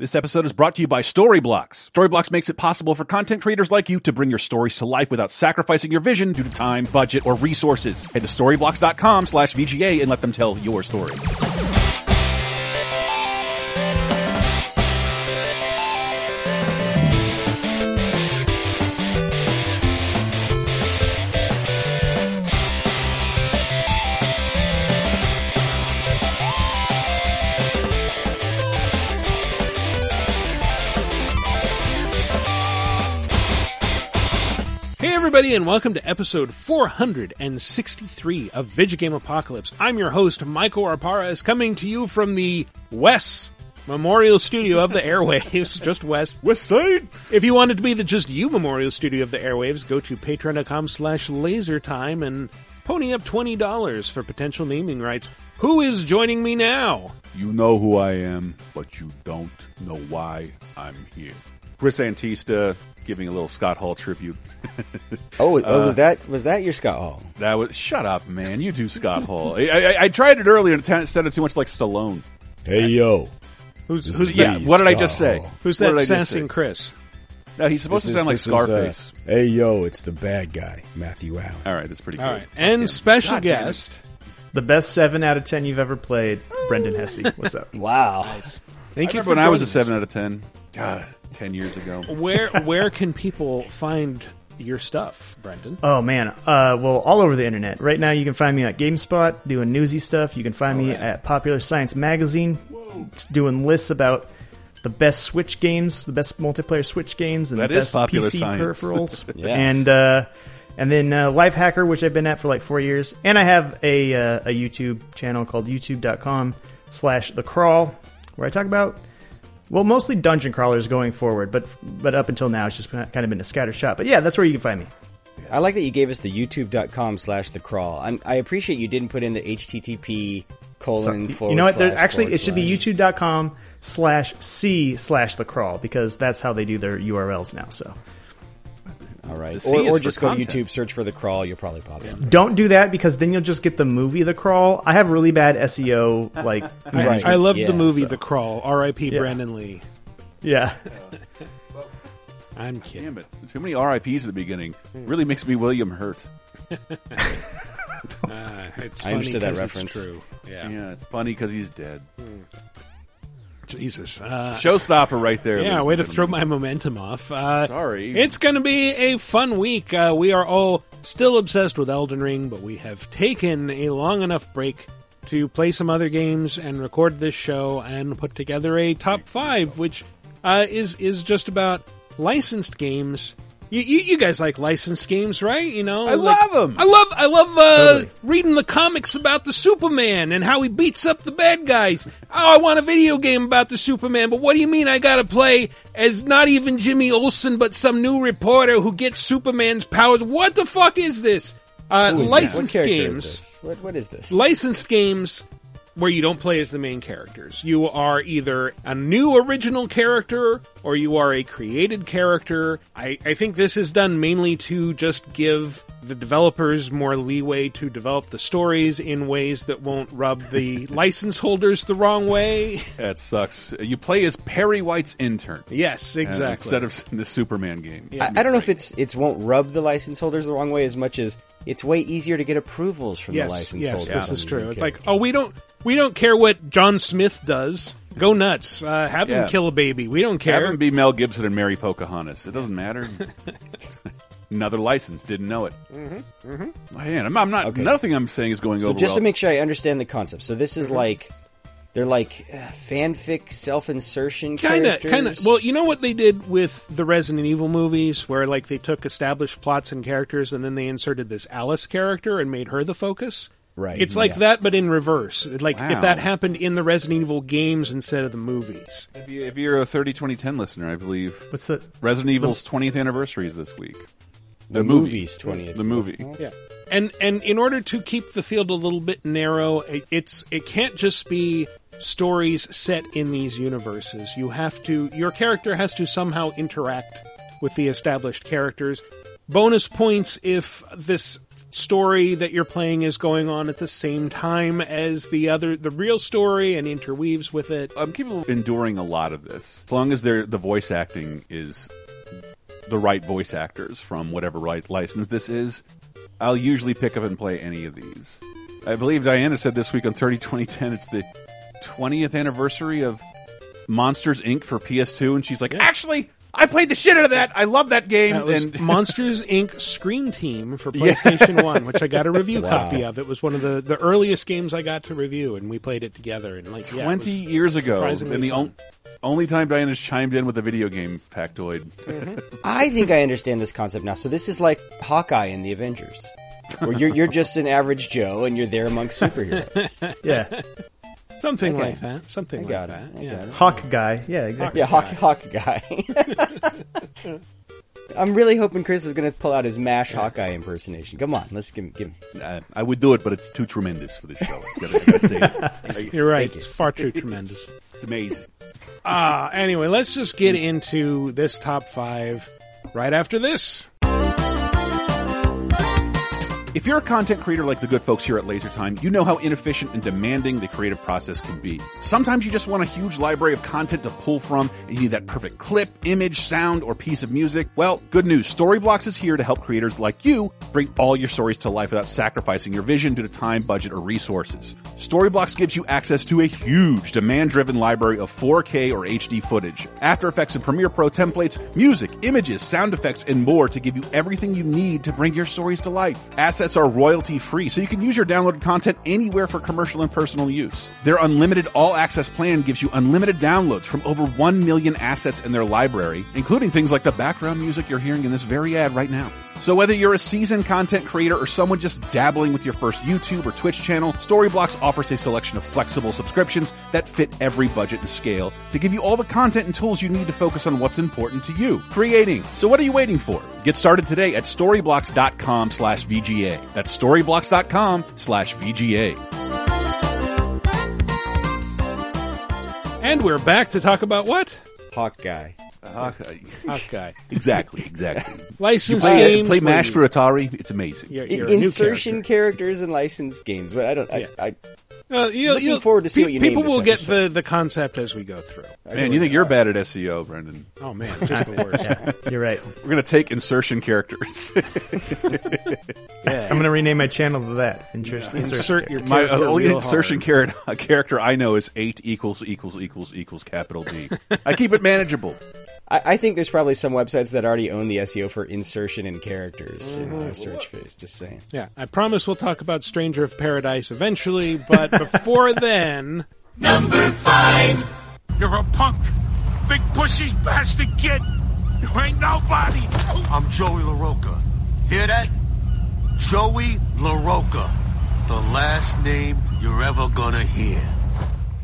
This episode is brought to you by Storyblocks. Storyblocks makes it possible for content creators like you to bring your stories to life without sacrificing your vision due to time, budget, or resources. Head to storyblocks.com slash VGA and let them tell your story. Everybody and welcome to episode 463 of Video Game Apocalypse. I'm your host, Michael Arpara, is coming to you from the Wes Memorial Studio of the Airwaves, just West. West Side! If you want it to be the Just You Memorial Studio of the Airwaves, go to patreon.com slash lasertime and pony up $20 for potential naming rights. Who is joining me now? You know who I am, but you don't know why I'm here. Chris Antista giving a little Scott Hall tribute. Oh, oh, was uh, that was that your Scott Hall? That was shut up, man. You do Scott Hall. I, I, I tried it earlier and it sounded too much like Stallone. Hey yo, Who's, This who's Yeah, that? what did I just say? Who's that did sassing? Chris? No, he's supposed to sound like uh, Scarface. hey yo, it's the bad guy, Matthew Allen. All right, that's pretty good. All right. And special God guest. The best seven out of ten you've ever played, Brendan Hesse. What's up? Wow, Thank I you for when I was a seven out of ten. God, ten years ago. where where can people find your stuff, Brendan? Oh man, uh, well, all over the internet. Right now, you can find me at GameSpot doing newsy stuff. You can find me at Popular Science Magazine doing lists about the best Switch games, the best multiplayer Switch games, and That the is best Popular PC Science. peripherals. Yeah. And uh, and then uh, Lifehacker, which I've been at for like four years, and I have a uh, a YouTube channel called YouTube.com/slash The Crawl, where I talk about well, mostly dungeon crawlers going forward, but but up until now, it's just kind of been a scatter shot. But yeah, that's where you can find me. I like that you gave us the YouTube.com slash the crawl. I'm, I appreciate you didn't put in the HTTP colon forward you know what? There, actually, it should be youtube.com slash c slash the crawl because that's how they do their URLs now. So All right, or, or just go to. YouTube, search for the crawl. You'll probably pop in. don't do that because then you'll just get the movie The Crawl. I have really bad SEO. Like, Right. I love Yeah, the movie so- The Crawl. R.I.P. Yeah. Brandon Lee. yeah. I'm kidding. Damn it! Too many RIPS at the beginning really makes me William Hurt. Uh, it's I funny understood that 'cause reference. It's true. Yeah. Yeah, it's funny because he's dead. Jesus. Uh, Showstopper right there. yeah, way to throw my momentum off. Uh, Sorry. It's going to be a fun week. Uh, we are all still obsessed with Elden Ring, but we have taken a long enough break to play some other games and record this show and put together a top five, which uh, is is just about licensed games. You, you, you guys like license games, right? You know, I like- them. I love I love uh, Totally. reading the comics about the Superman and how he beats up the bad guys. Oh, I want a video game about the Superman, but what do you mean I gotta play as not even Jimmy Olsen, but some new reporter who gets Superman's powers? What the fuck is this? Uh, Who is this? licensed what character games What, what is this? License games where you don't play as the main characters. You are either a new original character or you are a created character. I, I think this is done mainly to just give the developers more leeway to develop the stories in ways that won't rub the license holders the wrong way. That sucks. You play as Perry White's intern. yes, uh, exactly. instead of the Superman game. Yeah. I, I don't know if it's it's won't rub the license holders the wrong way as much as it's way easier to get approvals from yes, the license yes, holders. this is true. It's like, oh, we don't we don't care what John Smith does. Go nuts. Uh, have Yeah. him kill a baby. We don't care. Have him be Mel Gibson and marry Pocahontas. It doesn't matter. Another license. Didn't know it. Mm-hmm. Mm-hmm. Man, I'm, I'm not. Okay. Nothing I'm saying is going So over So just well. to make sure I understand the concept, so this is like they're like uh, fanfic self-insertion kind of characters. kind of well you know what they did with the resident evil movies where like they took established plots and characters and then they inserted this alice character and made her the focus Right, it's like yeah. that but in reverse like Wow. if that happened in the resident evil games instead of the movies if, you, if you're a 30 2010 listener, I believe What's the? Resident Evil's 20th anniversary is this week. the movie. movies twentieth. The movie. yeah and and in order to keep the field a little bit narrow it, it's it can't just be stories set in these universes you have to your character has to somehow interact with the established characters bonus points if this story that you're playing is going on at the same time as the other the real story and interweaves with it. Um, I'm keeping enduring a lot of this as long as the voice acting is the right voice actors from whatever right license this is. I'll usually pick up and play any of these. I believe Diana said this week on 30 2010 it's the 20th anniversary of Monsters Inc. for PS2, and she's like, actually, I played the shit out of that. I love that game. That was and Monsters Inc. Scream Team for PlayStation One, which I got a review copy of. It was one of the, the earliest games I got to review, and we played it together. And like yeah, 20 was years ago, and the on, only time Diana's chimed in with a video game factoid. Mm-hmm. I think I understand this concept now. So this is like Hawkeye in the Avengers, where you're you're just an average Joe and you're there amongst superheroes. Yeah. Something Okay. like that. Something I like it. that. I yeah. got it. Hawk guy. Yeah, exactly. Yeah, Hawk, guy. Hawk guy. I'm really hoping Chris is going to pull out his Mash Hawkeye impersonation. Come on, let's give him. Give him. Uh, I would do it, but it's too tremendous for the show. I gotta, gotta say. You're right. Thank you. It's far too tremendous. It's amazing. Ah, anyway, let's just get into this top five right after this. If you're a content creator like the good folks here at LaserTime, you know how inefficient and demanding the creative process can be. Sometimes you just want a huge library of content to pull from, and you need that perfect clip, image, sound, or piece of music. Well, good news. Storyblocks is here to help creators like you bring all your stories to life without sacrificing your vision due to time, budget, or resources. Storyblocks gives you access to a huge demand-driven library of 4K or HD footage, After Effects and Premiere Pro templates, music, images, sound effects, and more to give you everything you need to bring your stories to life. Assets are royalty free, so you can use your downloaded content anywhere for commercial and personal use. Their unlimited all access plan gives you unlimited downloads from over 1 million assets in their library, including things like the background music you're hearing in this very ad right now. So whether you're a seasoned content creator or someone just dabbling with your first YouTube or Twitch channel, Storyblocks offers a selection of flexible subscriptions that fit every budget and scale to give you all the content and tools you need to focus on what's important to you, creating. So what are you waiting for? Get started today at storyblocks.com slash VGA. That's storyblocks.com slash VGA. And we're back to talk about what? Hawk guy. Hawkeye. exactly, exactly. Licensed Play, games. play MASH for Atari. It's amazing. You're, you're a new Insertion character. characters and licensed games, but I don't. I, Yeah. I, Uh, you'll- Looking you'll- forward to see pe- what you People name will get the, the concept as we go through. Man, you think you're bad at SEO, Brendan. Oh man, just the worst. Yeah, you're right. We're going to take insertion characters. I'm going to rename my channel to that. Insert, insert. Insert your My character only insertion hard. character, character I know is 8 equals equals equals equals capital D. I keep it manageable. I, I think there's probably some websites that already own the SEO for insertion and characters in Mm-hmm. a search phase. Just saying. Yeah, I promise we'll talk about Stranger of Paradise eventually, but before then, Number five. You're a punk. Big pussy bastard kid. You ain't nobody. I'm Joey LaRocca. Hear that? Joey LaRocca. The last name you're ever gonna hear.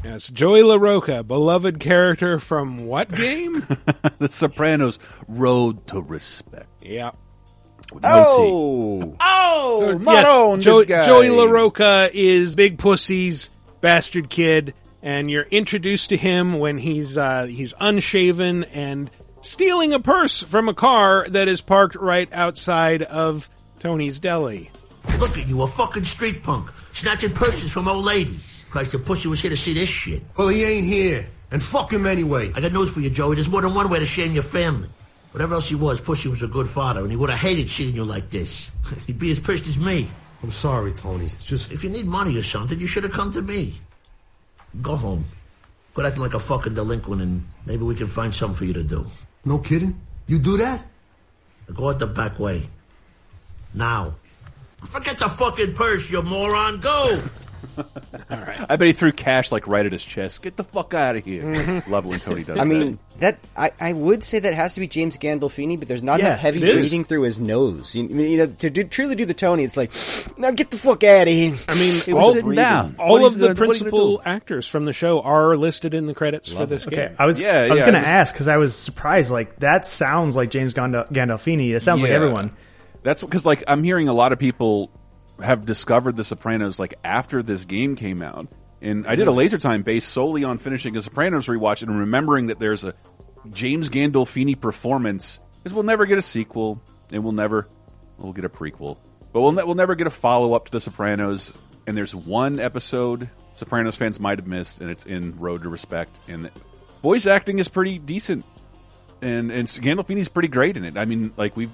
Yes, Joey LaRocca, beloved character from what game? The Sopranos Road to Respect. yeah. No T. Oh, Oh, So, Maroon, yes, Joey, this guy. Joey LaRocca is Big Pussy's bastard kid, and you're introduced to him when he's uh, he's unshaven and stealing a purse from a car that is parked right outside of Tony's Deli. Look at you, a fucking street punk, snatching purses from old ladies. Christ, the pussy was here to see this shit. Well, he ain't here. And fuck him anyway. I got news for you, Joey. There's more than one way to shame your family. Whatever else he was, Pussy was a good father, and he would have hated seeing you like this. He'd be as pissed as me. I'm sorry, Tony. It's just. If you need money or something, you should have come to me. Go home. Quit acting like a fucking delinquent, and maybe we can find something for you to do. No kidding? You do that? Go out the back way. Now. Forget the fucking purse, you moron. Go! I bet he threw cash like right at his chest. Get the fuck out of here. Mm-hmm. Love when Tony does I that. mean that. I, I would say that has to be James Gandolfini, but there's not Yeah, enough heavy it is. breathing through his nose. You, you know, to do, truly do the Tony, it's like, now get the fuck out of here. I mean, He was all, sitting down. all What of he's the what are you gonna principal do? actors from the show are listed in the credits for this Okay, game. I was Yeah, I was yeah, going it to was- ask because I was surprised. Like that sounds like James Gandol- Gandolfini. It sounds like Yeah. everyone. That's because like I'm hearing a lot of people have discovered The Sopranos like after this game came out, and I did a laser time based solely on finishing a Sopranos rewatch and remembering that there's a James Gandolfini performance. Is we'll never get a sequel, and we'll never we'll get a prequel, but we'll ne- we'll never get a follow up to The Sopranos. And there's one episode Sopranos fans might have missed, and it's in Road to Respect. And voice acting is pretty decent, and and Gandolfini's pretty great in it. I mean, like we've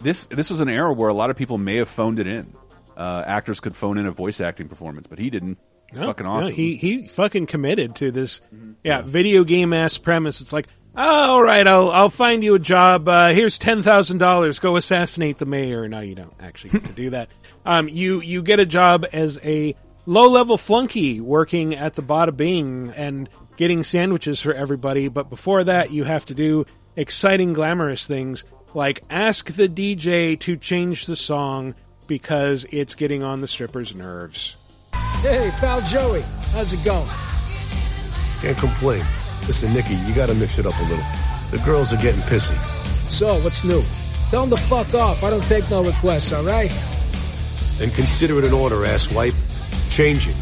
this this was an era where a lot of people may have phoned it in. Uh, actors could phone in a voice acting performance, but he didn't. It's No, fucking no, awesome. he he fucking committed to this, yeah, video game ass premise. It's like, oh, all right, I'll I'll find you a job. Uh, here's ten thousand dollars. Go assassinate the mayor. No, you don't actually get to do that. Um, you you get a job as a low level flunky working at the Bada Bing and getting sandwiches for everybody. But before that, you have to do exciting, glamorous things like ask the DJ to change the song because it's getting on the stripper's nerves. Hey, pal Joey, how's it going? Can't complain. Listen, Nicky, you gotta mix it up a little. The girls are getting pissy. So, what's new? Tell them to fuck off. I don't take no requests, all right? Then consider it an order, asswipe. Change it.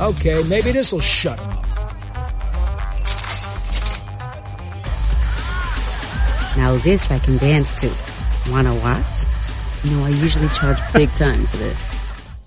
Okay, maybe this'll shut 'em up. Now this I can dance to. Wanna watch? No, I usually charge big time for this.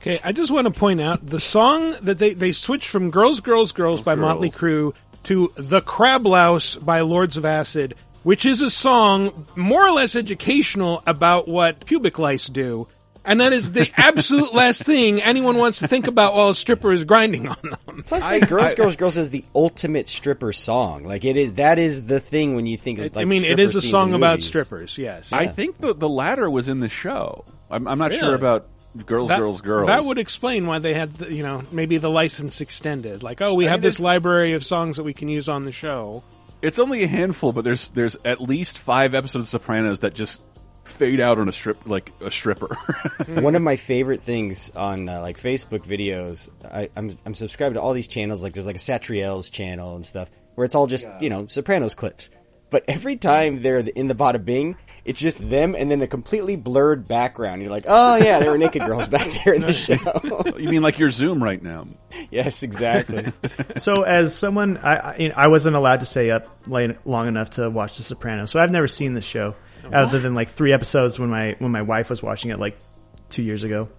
Okay, I just want to point out the song that they they switched from "Girls, Girls, Girls" oh, by Motley Crue to "The Crab Louse" by Lords of Acid, which is a song more or less educational about what pubic lice do, and that is the absolute last thing anyone wants to think about while a stripper is grinding on them. Plus, like, "Girls, Girls, Girls" is the ultimate stripper song. Like it is. That is the thing when you think of like. I mean, it is a song about strippers. Yes, I think the the latter was in the show. I'm, I'm not sure about girls, That- girls, girls. That would explain why they had, the, you know, maybe the license extended. Like, oh, we I have mean, this library of songs that we can use on the show. It's only a handful, but there's there's at least five episodes of Sopranos that just fade out on a strip like a stripper. One of my favorite things on uh, like Facebook videos, I, I'm I'm subscribed to all these channels. Like there's like a Satriale's channel and stuff where it's all just you know Sopranos clips. But every time they're in the bada bing, it's just them and then a completely blurred background. You're like, oh yeah, there were naked girls back there in the show. you mean like your Zoom right now? yes, exactly. So, as someone, I I, you know, I wasn't allowed to stay up late, long enough to watch The Sopranos, so I've never seen the show other than like three episodes when my when my wife was watching it like two years ago.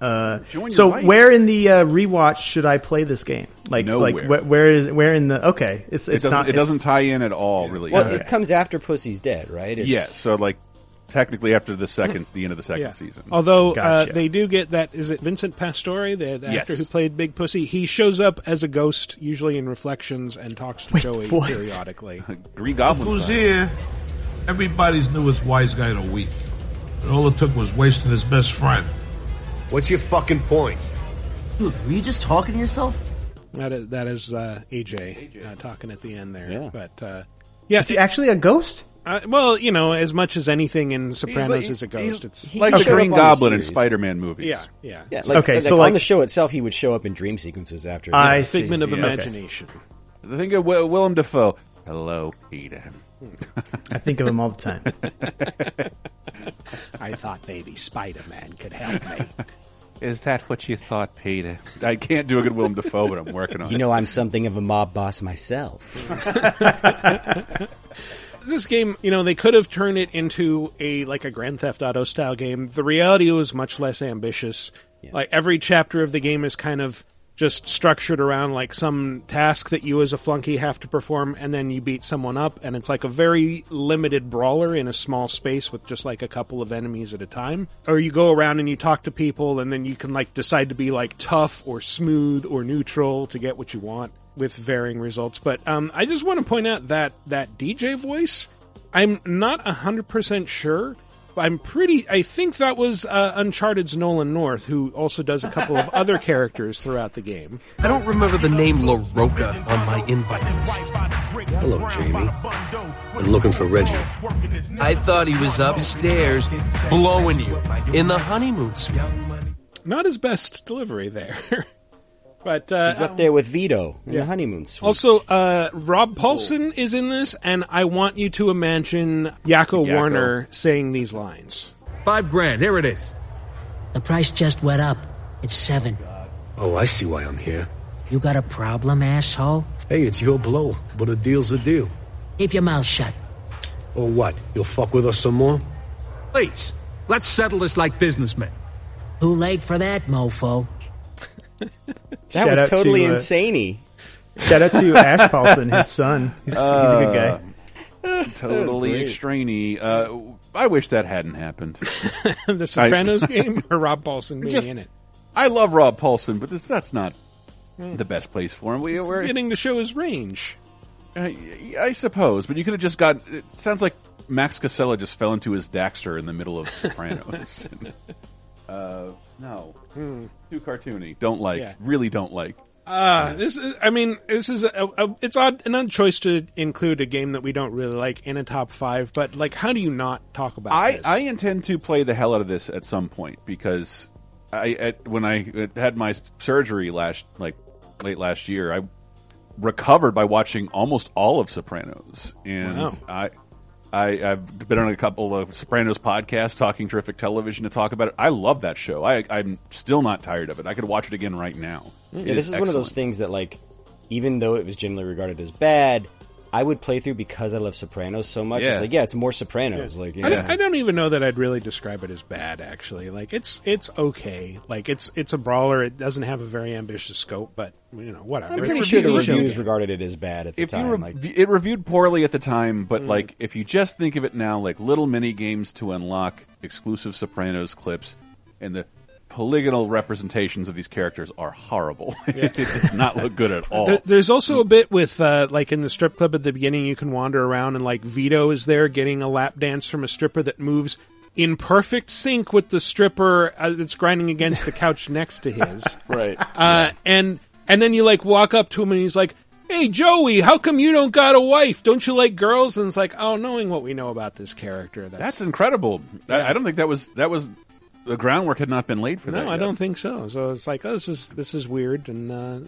Uh, Join so, wife. where in the uh, rewatch should I play this game? Like, like Nowhere. wh- where is where in the? Okay, it's It it's doesn't not. it doesn't tie in at all, really. well, it comes after Pussy's dead, right? It's, yeah, so like technically after the second the end of the second Yeah. season. Although Gotcha. uh, they do get that, is it Vincent Pastore, the, the Yes. actor who played Big Pussy? He shows up as a ghost, usually in reflections, and talks to Wait, Joey what? periodically. Green Goblin. Who's style. here? Everybody's newest wise guy of the week. And all it took was wasting his best friend. What's your fucking point? Dude, were you just talking to yourself? That is, that is uh, AJ, Uh, talking at the end there. Yeah. But uh, yeah, Is he actually a ghost? uh, well, you know, as much as anything in Sopranos like- is a ghost, it's like the Green up the Goblin in. Spider-Man movies. yeah, yeah, Yeah, like, Okay, like, so, on the show itself, he would show up in dream sequences after. I see. figment of Yeah. imagination. Think of Will- Willem Dafoe. Hello, Peter. I think of him all the time. I thought maybe Spider Man could help me. Is that what you thought, Peter? I can't do a good Willem Dafoe, but I'm working on You it. know, I'm something of a mob boss myself. this game, you know, they could have turned it into a like a Grand Theft Auto style game. The reality was much less ambitious. Like every chapter of the game is kind of just structured around like some task that you as a flunky have to perform and then you beat someone up and it's like a very limited brawler in a small space with just like a couple of enemies at a time. Or you go around and you talk to people and then you can like decide to be like tough or smooth or neutral to get what you want with varying results. But um, i just want to point out that that dj voice i'm not 100% sure I'm pretty. I think that was uh, Uncharted's Nolan North, who also does a couple of other characters throughout the game. I don't remember the name LaRocca on my invite list. Hello, Jamie. I'm looking for Reggie. I thought he was upstairs blowing you in the honeymoon suite. Not his best delivery there, but uh, He's up there with Vito in Yeah. the honeymoon suite. Also, uh, Rob Paulsen is in this, and I want you to imagine Yakko Yakko. Warner saying these lines. Five grand, here it is. The price just went up. It's seven. Oh, I see why I'm here. You got a problem, asshole? Hey, it's your blow, but a deal's a deal. Keep your mouth shut. Or what? You'll fuck with us some more? Please, Let's settle this like businessmen. Too late for that, mofo. That Shout was totally to, uh, insane Shout out to Ash Paulsen, his son. He's, he's a good guy. Totally great. extrainy. Uh, I wish that hadn't happened. the Sopranos game or Rob Paulsen being Just- in it. I love Rob Paulsen, but this, that's not the best place for him. We, It's we're, beginning to show his range. I, I suppose, but you could have just got. It sounds like Max Casella just fell into his Daxter in the middle of Sopranos. uh, no, too cartoony. Don't like. Yeah. Really don't like. Uh, this is, I mean, this is a, a, it's odd, an odd choice to include a game that we don't really like in a top five, but like, how do you not talk about I, this? I intend to play the hell out of this at some point because I at, when I had my surgery last like late last year, I recovered by watching almost all of Sopranos, and Wow. I. I, I've been on a couple of Sopranos podcasts talking terrific television to talk about it. I love that show. I, I'm still not tired of it. I could watch it again right now. Mm. Yeah, It this is, one of those things that, like, even though it was generally regarded as bad, I would play through because I love Sopranos so much. Yeah. It's like, yeah, it's more Sopranos. Like, you I, know. don't, I don't even know that I'd really describe it as bad. Actually, like it's it's okay. Like it's it's a brawler. It doesn't have a very ambitious scope, but you know whatever. I'm pretty a sure the reviews game. regarded it as bad at the if time. you like, it reviewed poorly at the time, Mm. but like if you just think of it now, like little mini games to unlock exclusive Sopranos clips, and the polygonal representations of these characters are horrible. it does not look good at all. There- there's also a bit with uh, like in the strip club at the beginning, you can wander around and like Vito is there getting a lap dance from a stripper that moves in perfect sync with the stripper uh, that's grinding against the couch next to his. right. Uh, and and then you like walk up to him and he's like, "Hey Joey, how come you don't got a wife? Don't you like girls?" And it's like, "Oh, knowing what we know about this character, that's, That's incredible. I, I don't think that was that was the groundwork had not been laid for that. no, I yet. don't think so." So it's like, "Oh, this is this is weird," and uh,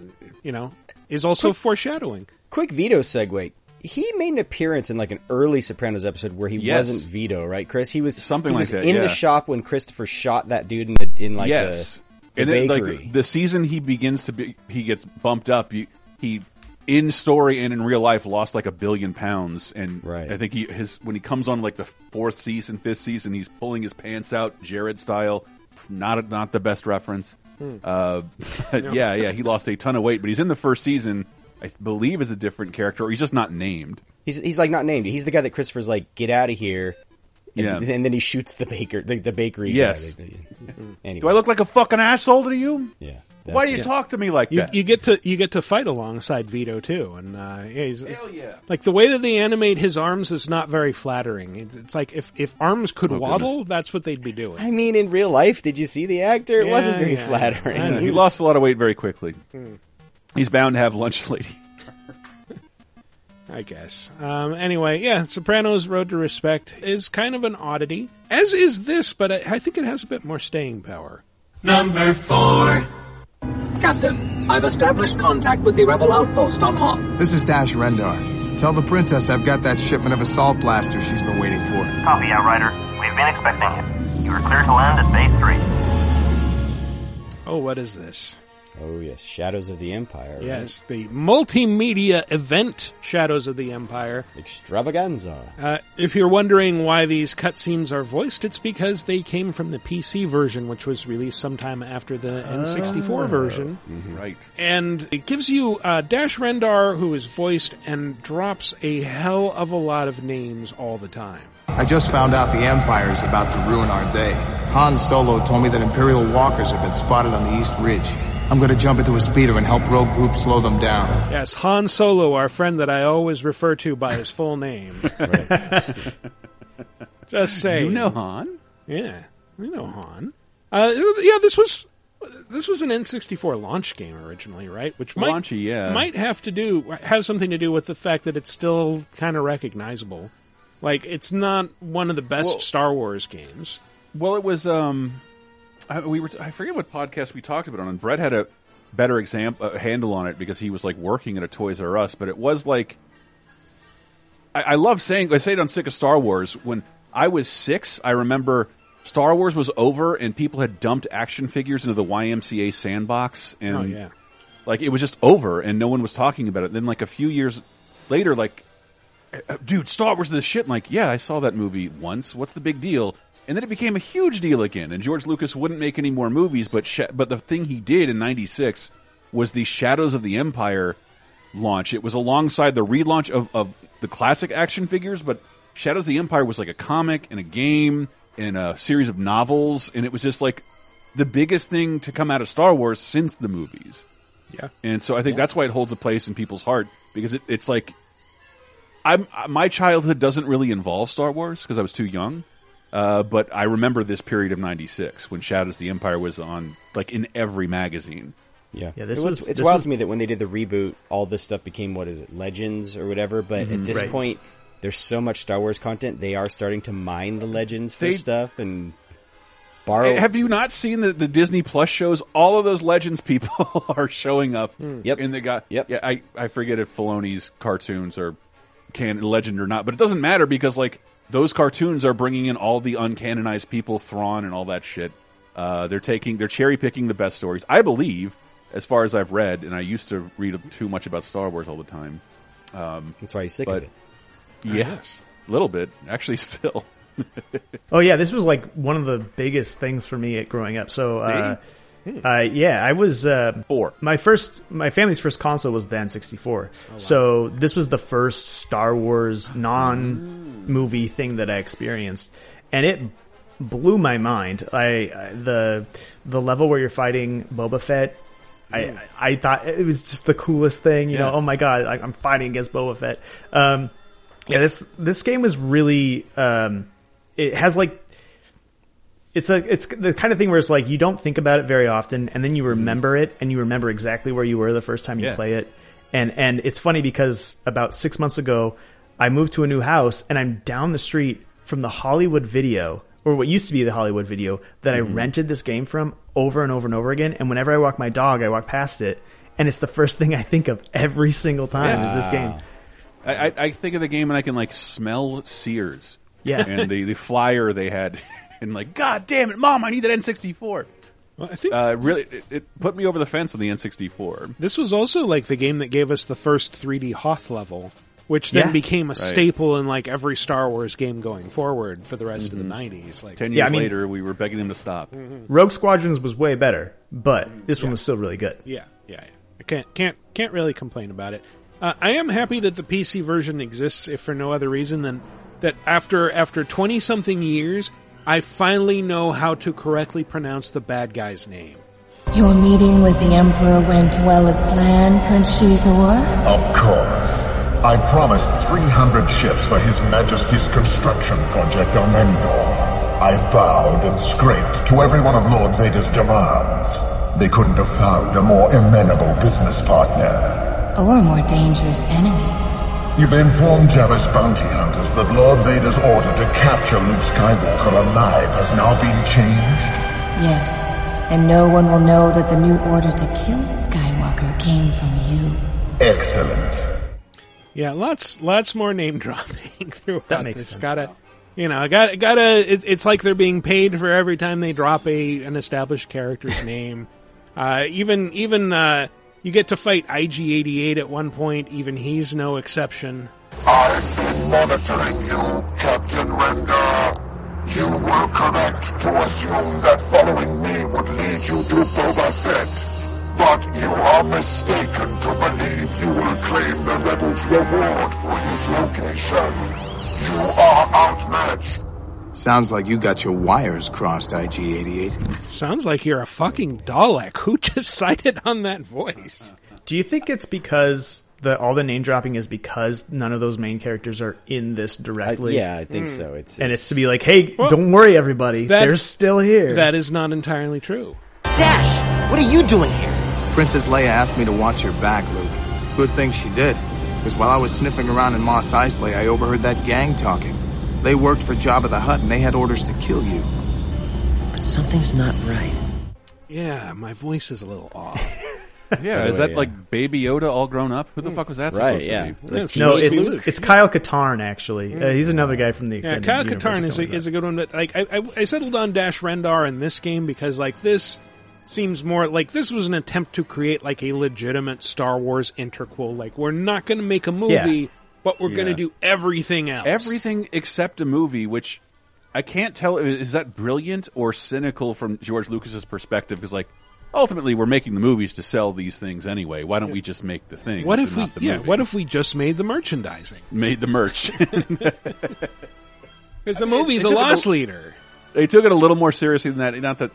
you know, is also foreshadowing. quick Vito segue. He made an appearance in like an early Sopranos episode where he Yes. wasn't Vito, right, Chris? He was Something he like was that, in yeah. the shop when Christopher shot that dude in the in like yes. the, the and then, bakery. like the season he begins to be, he gets bumped up. You, he in story and in real life lost like a billion pounds, and Right. I think he his when he comes on like the fourth season, fifth season, he's pulling his pants out, Jared style. Not not the best reference. Uh, yeah, yeah, he lost a ton of weight, but he's in the first season. I believe is a different character, or he's just not named. he's he's like not named. He's the guy that Christopher's like, get out of here. And, Yeah. and then he shoots the baker, the, the bakery. Yes. Guy. Anyway, Do I look like a fucking asshole to you? yeah. Why do you Yeah. talk to me like You, that? you get to you get to fight alongside Vito too, and uh, yeah, he's, Hell yeah. like the way that they animate his arms is not very flattering. It's, it's like if if arms could Oh, waddle, that's what they'd be doing. I mean, in real life, did you see the actor? It wasn't very yeah. flattering. I he lost a lot of weight very quickly. He's bound to have lunch lady. I guess. Um, anyway, yeah, Sopranos Road to Respect is kind of an oddity, as is this, but I, I think it has a bit more staying power. Number four. Captain, I've established contact with the rebel outpost on Hoth. This is Dash Rendar. Tell the princess I've got that shipment of assault blasters she's been waiting for. Copy, Outrider. We've been expecting you. You are clear to land at Base 3. Oh, what is this? Oh yes, Shadows of the Empire. right? Yes, the multimedia event Shadows of the Empire. Extravaganza. Uh, if you're wondering why these cutscenes are voiced, it's because they came from the PC version, which was released sometime after the N64 version. Right. And it gives you uh, Dash Rendar, who is voiced and drops a hell of a lot of names all the time. I just found out the Empire is about to ruin our day. Han Solo told me that Imperial walkers have been spotted on the East Ridge. I'm gonna jump into a speeder and help Rogue Group slow them down. Yes, Han Solo, our friend that I always refer to by his full name. Just say You know Han? Yeah, we know Han. Uh, yeah, this was this was an N64 launch game originally, right? Which might Launchy, yeah. might have to do have something to do with the fact that it's still kind of recognizable. Like it's not one of the best Well- Star Wars games. Well, it was. Um, I, we were. I forget what podcast we talked about it on. Brett had a better example uh, handle on it because he was like working at a Toys R Us. But it was like. I, I love saying. I say it on Sick of Star Wars. When I was six, I remember Star Wars was over and people had dumped action figures into the YMCA sandbox. And Oh, yeah. like it was just over and no one was talking about it. then like a few years later, like, uh, dude, Star Wars is this shit. And, like, yeah, I saw that movie once. What's the big deal? And then it became a huge deal again, and George Lucas wouldn't make any more movies. But but the thing he did in '96 was the Shadows of the Empire launch. It was alongside the relaunch of, of the classic action figures, but Shadows of the Empire was like a comic and a game and a series of novels, and it was just like the biggest thing to come out of Star Wars since the movies. Yeah. And so I think that's why it holds a place in people's heart because it, it's like I'm my childhood doesn't really involve Star Wars because I was too young. Uh, but I remember this period of '96 when Shadows of the Empire was on, like in every magazine. Yeah, Yeah, this It was- It's this wild was- to me that when they did the reboot, all this stuff became what is it, Legends or whatever. But Mhm. at this Right. point, there's so much Star Wars content. They are starting to mine the Legends for They- stuff and borrow. Eh, Have you not seen the, the Disney Plus shows? All of those Legends people are showing up. Yep. In the guy. Yep. Yeah. I I forget if Filoni's cartoons are can legend or not, but it doesn't matter because like those cartoons are bringing in all the uncanonized people, Thrawn and all that shit. Uh, they're taking they're cherry picking the best stories. I believe, as far as I've read, and I used to read too much about Star Wars all the time. Um, That's why he's sick but of it. Yes, a little bit actually. Still. Oh yeah, this was like one of the biggest things for me at growing up. So, uh, uh, yeah, I was uh, four. My first, my family's first console was the N64. So this was the first Star Wars non-movie thing that I experienced, and it blew my mind. I, I the the level where you're fighting Boba Fett. I, I thought it was just the coolest thing, you know. Oh my god, I, I'm fighting against Boba Fett. Um, yeah, this this game was really um, it has like it's a it's the kind of thing where it's like you don't think about it very often and then you mm-hmm. remember it and you remember exactly where you were the first time you Yeah. play it and and it's funny because about six months ago I moved to a new house and I'm down the street from the Hollywood Video or what used to be the Hollywood Video that I mm-hmm. rented this game from over and over and over again and whenever I walk my dog I walk past it and it's the first thing I think of every single time is this game. I, I, I think of the game and I can like smell Sears. Yeah. and the, the flyer they had, and like, God damn it, Mom, I need that N64. Well, I think Uh, really, it, it put me over the fence on the N64. This was also like the game that gave us the first 3D Hoth level, which then Yeah. became a Right. staple in like every Star Wars game going forward for the rest of the 90s. Like Ten years Yeah, I mean- later, we were begging them to stop. Rogue Squadrons was way better, but this one was still really good. Yeah, yeah, yeah. I can't can't can't really complain about it. Uh, I am happy that the PC version exists, if for no other reason than that after after twenty something years, I finally know how to correctly pronounce the bad guy's name. Your meeting with the Emperor went well as planned, Prince Xizor? Of course. I promised 300 ships for His Majesty's construction project on Endor. I bowed and scraped to every one of Lord Vader's demands. They couldn't have found a more amenable business partner. Or a more dangerous enemy? You've informed Jabba's bounty hunters that Lord Vader's order to capture Luke Skywalker alive has now been changed? Yes. And no one will know that the new order to kill Skywalker came from you. Excellent. Yeah, lots lots more name dropping throughout That makes this. sense. Gotta, you know, got gotta. It's, it's like they're being paid for every time they drop a an established character's name. Uh, even even uh, you get to fight IG88 at one point. Even he's no exception. I've been monitoring you, Captain Rendar. You were correct to assume that following me would lead you to Boba Fett. But you are mistaken to believe you will claim the Rebels' reward for his location. You are outmatched. Sounds like you got your wires crossed, IG-88. Sounds like you're a fucking Dalek. Who just cited on that voice? Do you think it's because the all the name dropping is because none of those main characters are in this directly? Uh, yeah, I think hmm. so. It's and it's to be like, hey, Well, don't worry, everybody, that- they're still here. That is not entirely true. Dash, what are you doing here? Princess Leia asked me to watch your back, Luke. Good thing she did. Because while I was sniffing around in Mos Eisley, I overheard that gang talking. They worked for Jabba the Hutt and they had orders to kill you. But something's not right. Yeah, my voice is a little off. Yeah, is way, that yeah. like Baby Yoda all grown up? Who the fuck was that Right, supposed yeah. to be? Yeah, Like, no, supposed to be it's Luke. it's Kyle Katarn actually. Uh, he's another guy from the Yeah, extended Kyle universe Katarn is a, is a good one, but like I, I, I settled on Dash Rendar in this game because like this seems more like this was an attempt to create like a legitimate Star Wars interquel. Like we're not going to make a movie, Yeah. But we're going to do everything else. everything except a movie, which I can't tell is that brilliant or cynical from George Lucas's perspective because like ultimately we're making the movies to sell these things anyway. Why don't we just make the things? What if and we? not the Yeah. movie? What if we just made the merchandising? made the merch? Because the movie's a took it a- loss leader. they took it a little more seriously than that. Not that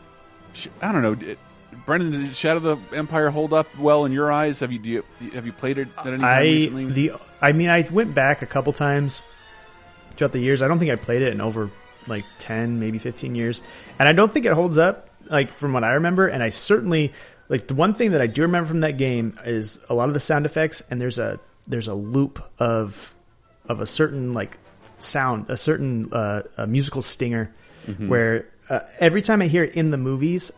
I don't know. Did, Brendan, did Shadow of the Empire hold up well in your eyes? Have you, do you have you played it at any time I recently? the I mean I went back a couple times throughout the years. I don't think I played it in over like ten, maybe fifteen years, and I don't think it holds up like from what I remember. And I certainly like the one thing that I do remember from that game is a lot of the sound effects, and there's a there's a loop of of a certain like sound, a certain uh, a musical stinger, Mhm. where uh, every time I hear it in the movies,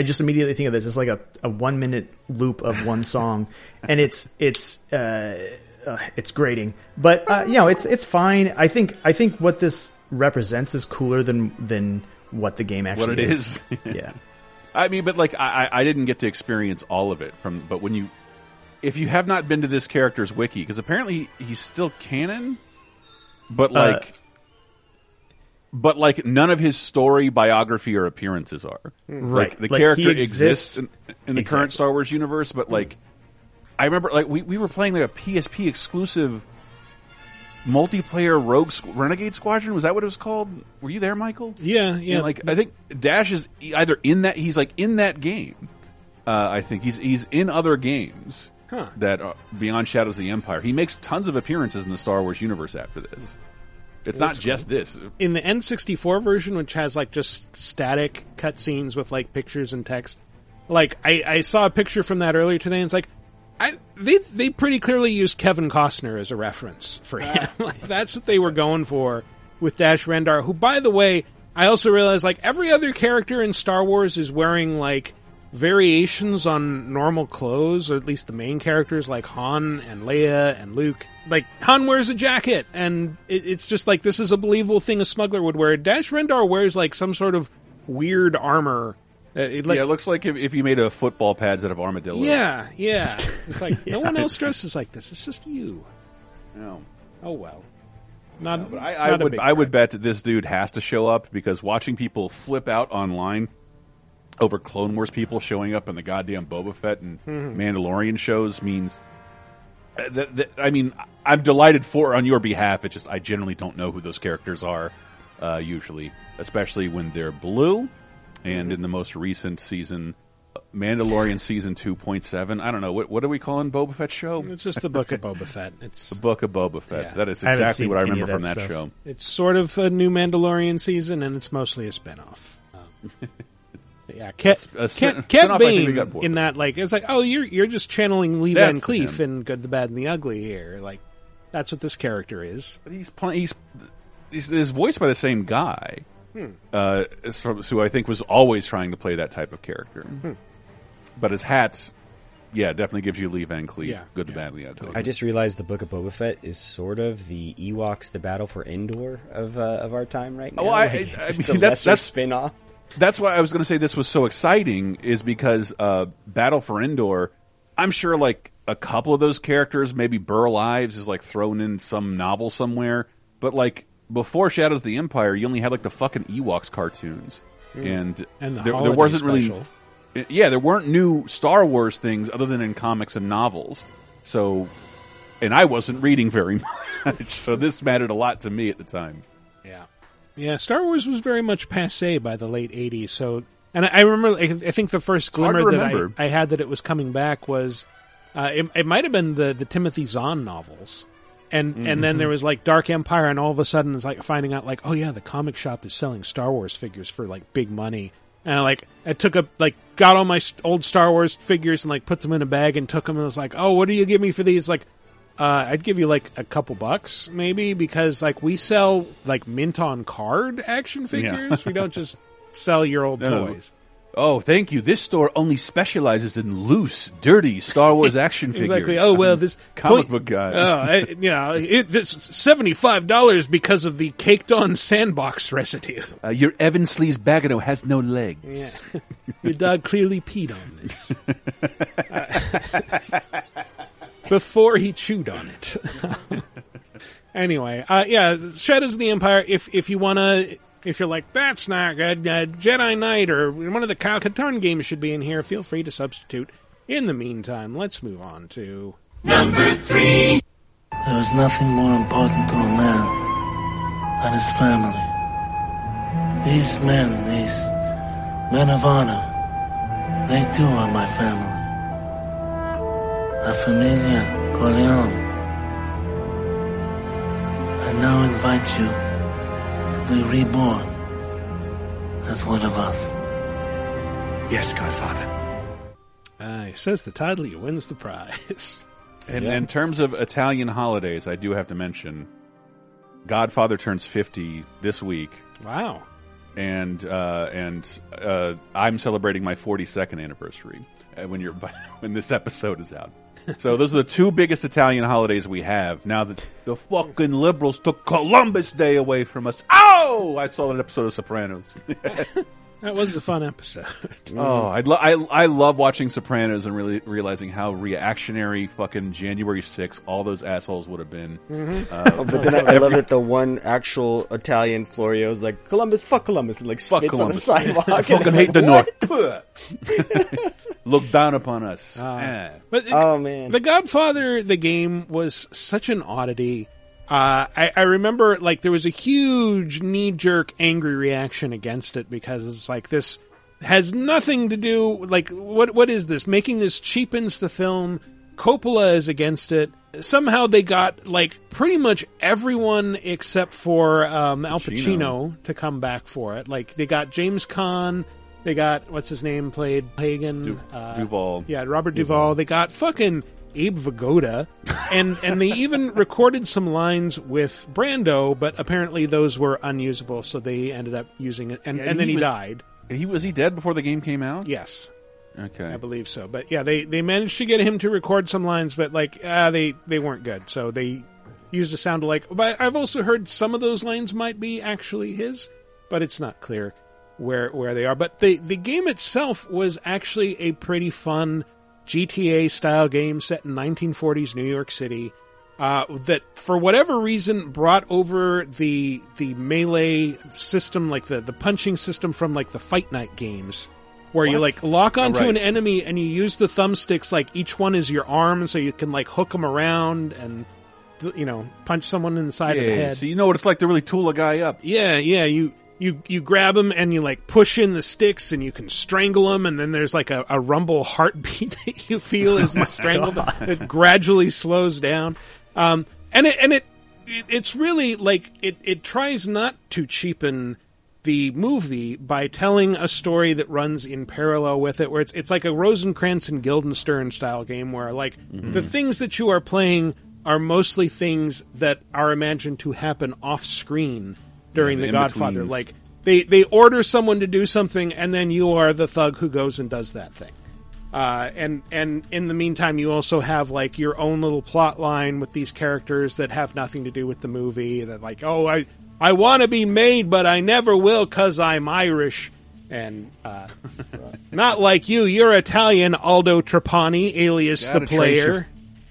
I just immediately think of this. It's like a, a one minute loop of one song, and it's it's uh, uh, it's grating. But uh, you know, it's it's fine. I think I think what this represents is cooler than than what the game actually what it is. yeah. I mean, but like I, I I didn't get to experience all of it from. But when you, if you have not been to this character's wiki, because apparently he's still canon, but Uh, like, but like none of his story, biography, or appearances are Right. Like the Like, character exists, exists- in, in the current Star Wars universe, but like, I remember like we we were playing like a PSP exclusive multiplayer Rogue Squ- Renegade Squadron. Was that what it was called? Were you there, Michael? Yeah, yeah. And, like I think Dash is either in that he's like in that game. Uh, I think he's he's in other games Huh. that are beyond Shadows of the Empire. He makes tons of appearances in the Star Wars universe after this. It's not that's just this. in the N64 version, which has like just static cutscenes with like pictures and text. Like I, I saw a picture from that earlier today, and it's like, I they they pretty clearly used Kevin Costner as a reference for ah. him. like that's what they were going for with Dash Rendar. Who, by the way, I also realized like every other character in Star Wars is wearing like variations on normal clothes, or at least the main characters like Han and Leia and Luke. Like Han wears a jacket, and it, it's just like this is a believable thing a smuggler would wear. Dash Rendar wears like some sort of weird armor. Uh, it, like, yeah, it looks like if, if you made a football pads out of armadillo. yeah, yeah. It's like no one else dresses like this. It's just you. No. Oh well. Not. I, I a would I would bet that this dude has to show up because watching people flip out online over Clone Wars people showing up in the goddamn Boba Fett and Mhm. Mandalorian shows means uh, that, that I mean I'm delighted for on your behalf. It's just I generally don't know who those characters are uh, usually, especially when they're blue. And in the most recent season, Mandalorian season two point seven. I don't know what what are we calling Boba Fett show? It's just the book of Boba Fett. It's the book of Boba Fett. Yeah. That is exactly seen what I remember of from that that stuff. show. It's sort of a new Mandalorian season, and it's mostly a spinoff. Um, yeah, Cad, A spin- Cad, Cad spinoff, I think we Bane got in that like it's like oh you're you're just channeling Lee That's Van Cleef him. in Good, the Bad, and the Ugly here. Like that's what this character is. But he's playing. He's, he's he's voiced by the same guy, Hmm. uh, who I think was always trying to play that type of character. Hmm. But his hats, yeah, definitely gives you Lee Van Cleef. Yeah. Good, the bad, and the ugly. I just realized the Book of Boba Fett is sort of the Ewoks, the Battle for Endor of uh, of our time right now. Well, I- Like, I- I mean, that's- that's- spin-off. That's why I was going to say this was so exciting, is because uh, Battle for Endor. I'm sure like a couple of those characters, maybe Burl Ives is like thrown in some novel somewhere, but like before Shadows of the Empire, you only had like the fucking Ewoks cartoons, and, And the there, there wasn't special. really, yeah, there weren't new Star Wars things other than in comics and novels. So, and I wasn't reading very much, so this mattered a lot to me at the time. Yeah. Star Wars was very much passe by the late '80s. So, and I, remember, I, think the first glimmer that I. I had that it was coming back was, uh, it, it might have been the the Timothy Zahn novels, and and then Mhm. there was like Dark Empire, and all of a sudden it's like finding out like, oh yeah, the comic shop is selling Star Wars figures for like big money. And I, like I took a like got all my old Star Wars figures and like put them in a bag and took them and was like, oh, what do you give me for these? Like, uh, I'd give you like a couple bucks maybe because like we sell like mint on card action Yeah. figures. we don't just sell your old No, no. toys. Oh, thank you. This store only specializes in loose, dirty Star Wars action figures. Exactly. Oh well, this comic point- book guy. Oh, I, you know, it, this seventy five dollars because of the caked on sandbox residue. Uh, your Evan Sleaze Bagano has no legs. Yeah, your dog clearly peed on this Uh, before he chewed on it. Anyway, uh, yeah, Shadows of the Empire. If if you wanna, if you're like that's not good, uh, Jedi Knight or one of the Kyle Katarn games should be in here. Feel free to substitute. In the meantime, let's move on to Number three. There is nothing more important to a man than his family. These men, these men of honor, they too are my family. La Familia Corleone. I now invite you to be reborn as one of us. Yes, Godfather. Uh, he says the title, he wins the prize. And in terms of Italian holidays, I do have to mention Godfather turns 50 this week. Wow. And uh, and uh, I'm celebrating my 42nd anniversary Uh, when you're when this episode is out. So those are the two biggest Italian holidays we have. Now that the fucking liberals took Columbus Day away from us. Oh, I saw that episode of Sopranos. That was a fun episode. Oh, I, lo- I I love watching Sopranos and really realizing how reactionary fucking January 6th all those assholes would have been. Mm-hmm. Uh, Oh, but then I, I love that the one actual Italian Furio is like Columbus, fuck Columbus, and like Fuck spits Columbus. on the sidewalk. I fucking hate like, the North. Look down upon us. Uh, Eh. But Oh, man. The Godfather, the game was such an oddity. Uh, I, I remember like there was a huge knee jerk angry reaction against it because it's like this has nothing to do like what what is this making this cheapens the film. Coppola is against it. Somehow they got like pretty much everyone except for um, Al Pacino. Pacino to come back for it. Like they got James Caan. They got what's his name played Hagen. Du- uh, Duvall. yeah, Robert Duvall. They got fucking Abe Vigoda, and and they even recorded some lines with Brando, but apparently those were unusable, so they ended up using it, and, Yeah, and then he he was- died. He was he dead before the game came out? Yes, Okay. I believe so. But yeah, they they managed to get him to record some lines, but like uh, they they weren't good, so they used a sound alike. But I've also heard some of those lines might be actually his, but it's not clear where where they are. But the the game itself was actually a pretty fun GTA style game set in 1940s New York City. Uh, that for whatever reason brought over the the melee system, like the the punching system from like the Fight Night games, where you like lock Oh, onto right. an enemy and you use the thumbsticks like each one is your arm, so you can like hook them around and you know punch someone in the side of the head. so you know what it's like to really tool a guy up. Yeah, yeah. You you you grab them and you like push in the sticks and you can strangle them, and then there's like a, a rumble heartbeat that you feel as you strangle them. It gradually slows down, um, and it and it, it it's really like it it tries not to cheapen the movie by telling a story that runs in parallel with it, where it's it's like a Rosencrantz and Guildenstern style game, where like Mm-hmm. the things that you are playing are mostly things that are imagined to happen off screen during Yeah, the the Godfather. Like they they order someone to do something, and then you are the thug who goes and does that thing. Uh, and and in the meantime, you also have like your own little plot line with these characters that have nothing to do with the movie. That like, oh, I I want to be made, but I never will because I'm Irish. And uh, not like you, you're Italian, Aldo Trapani, alias the player. your-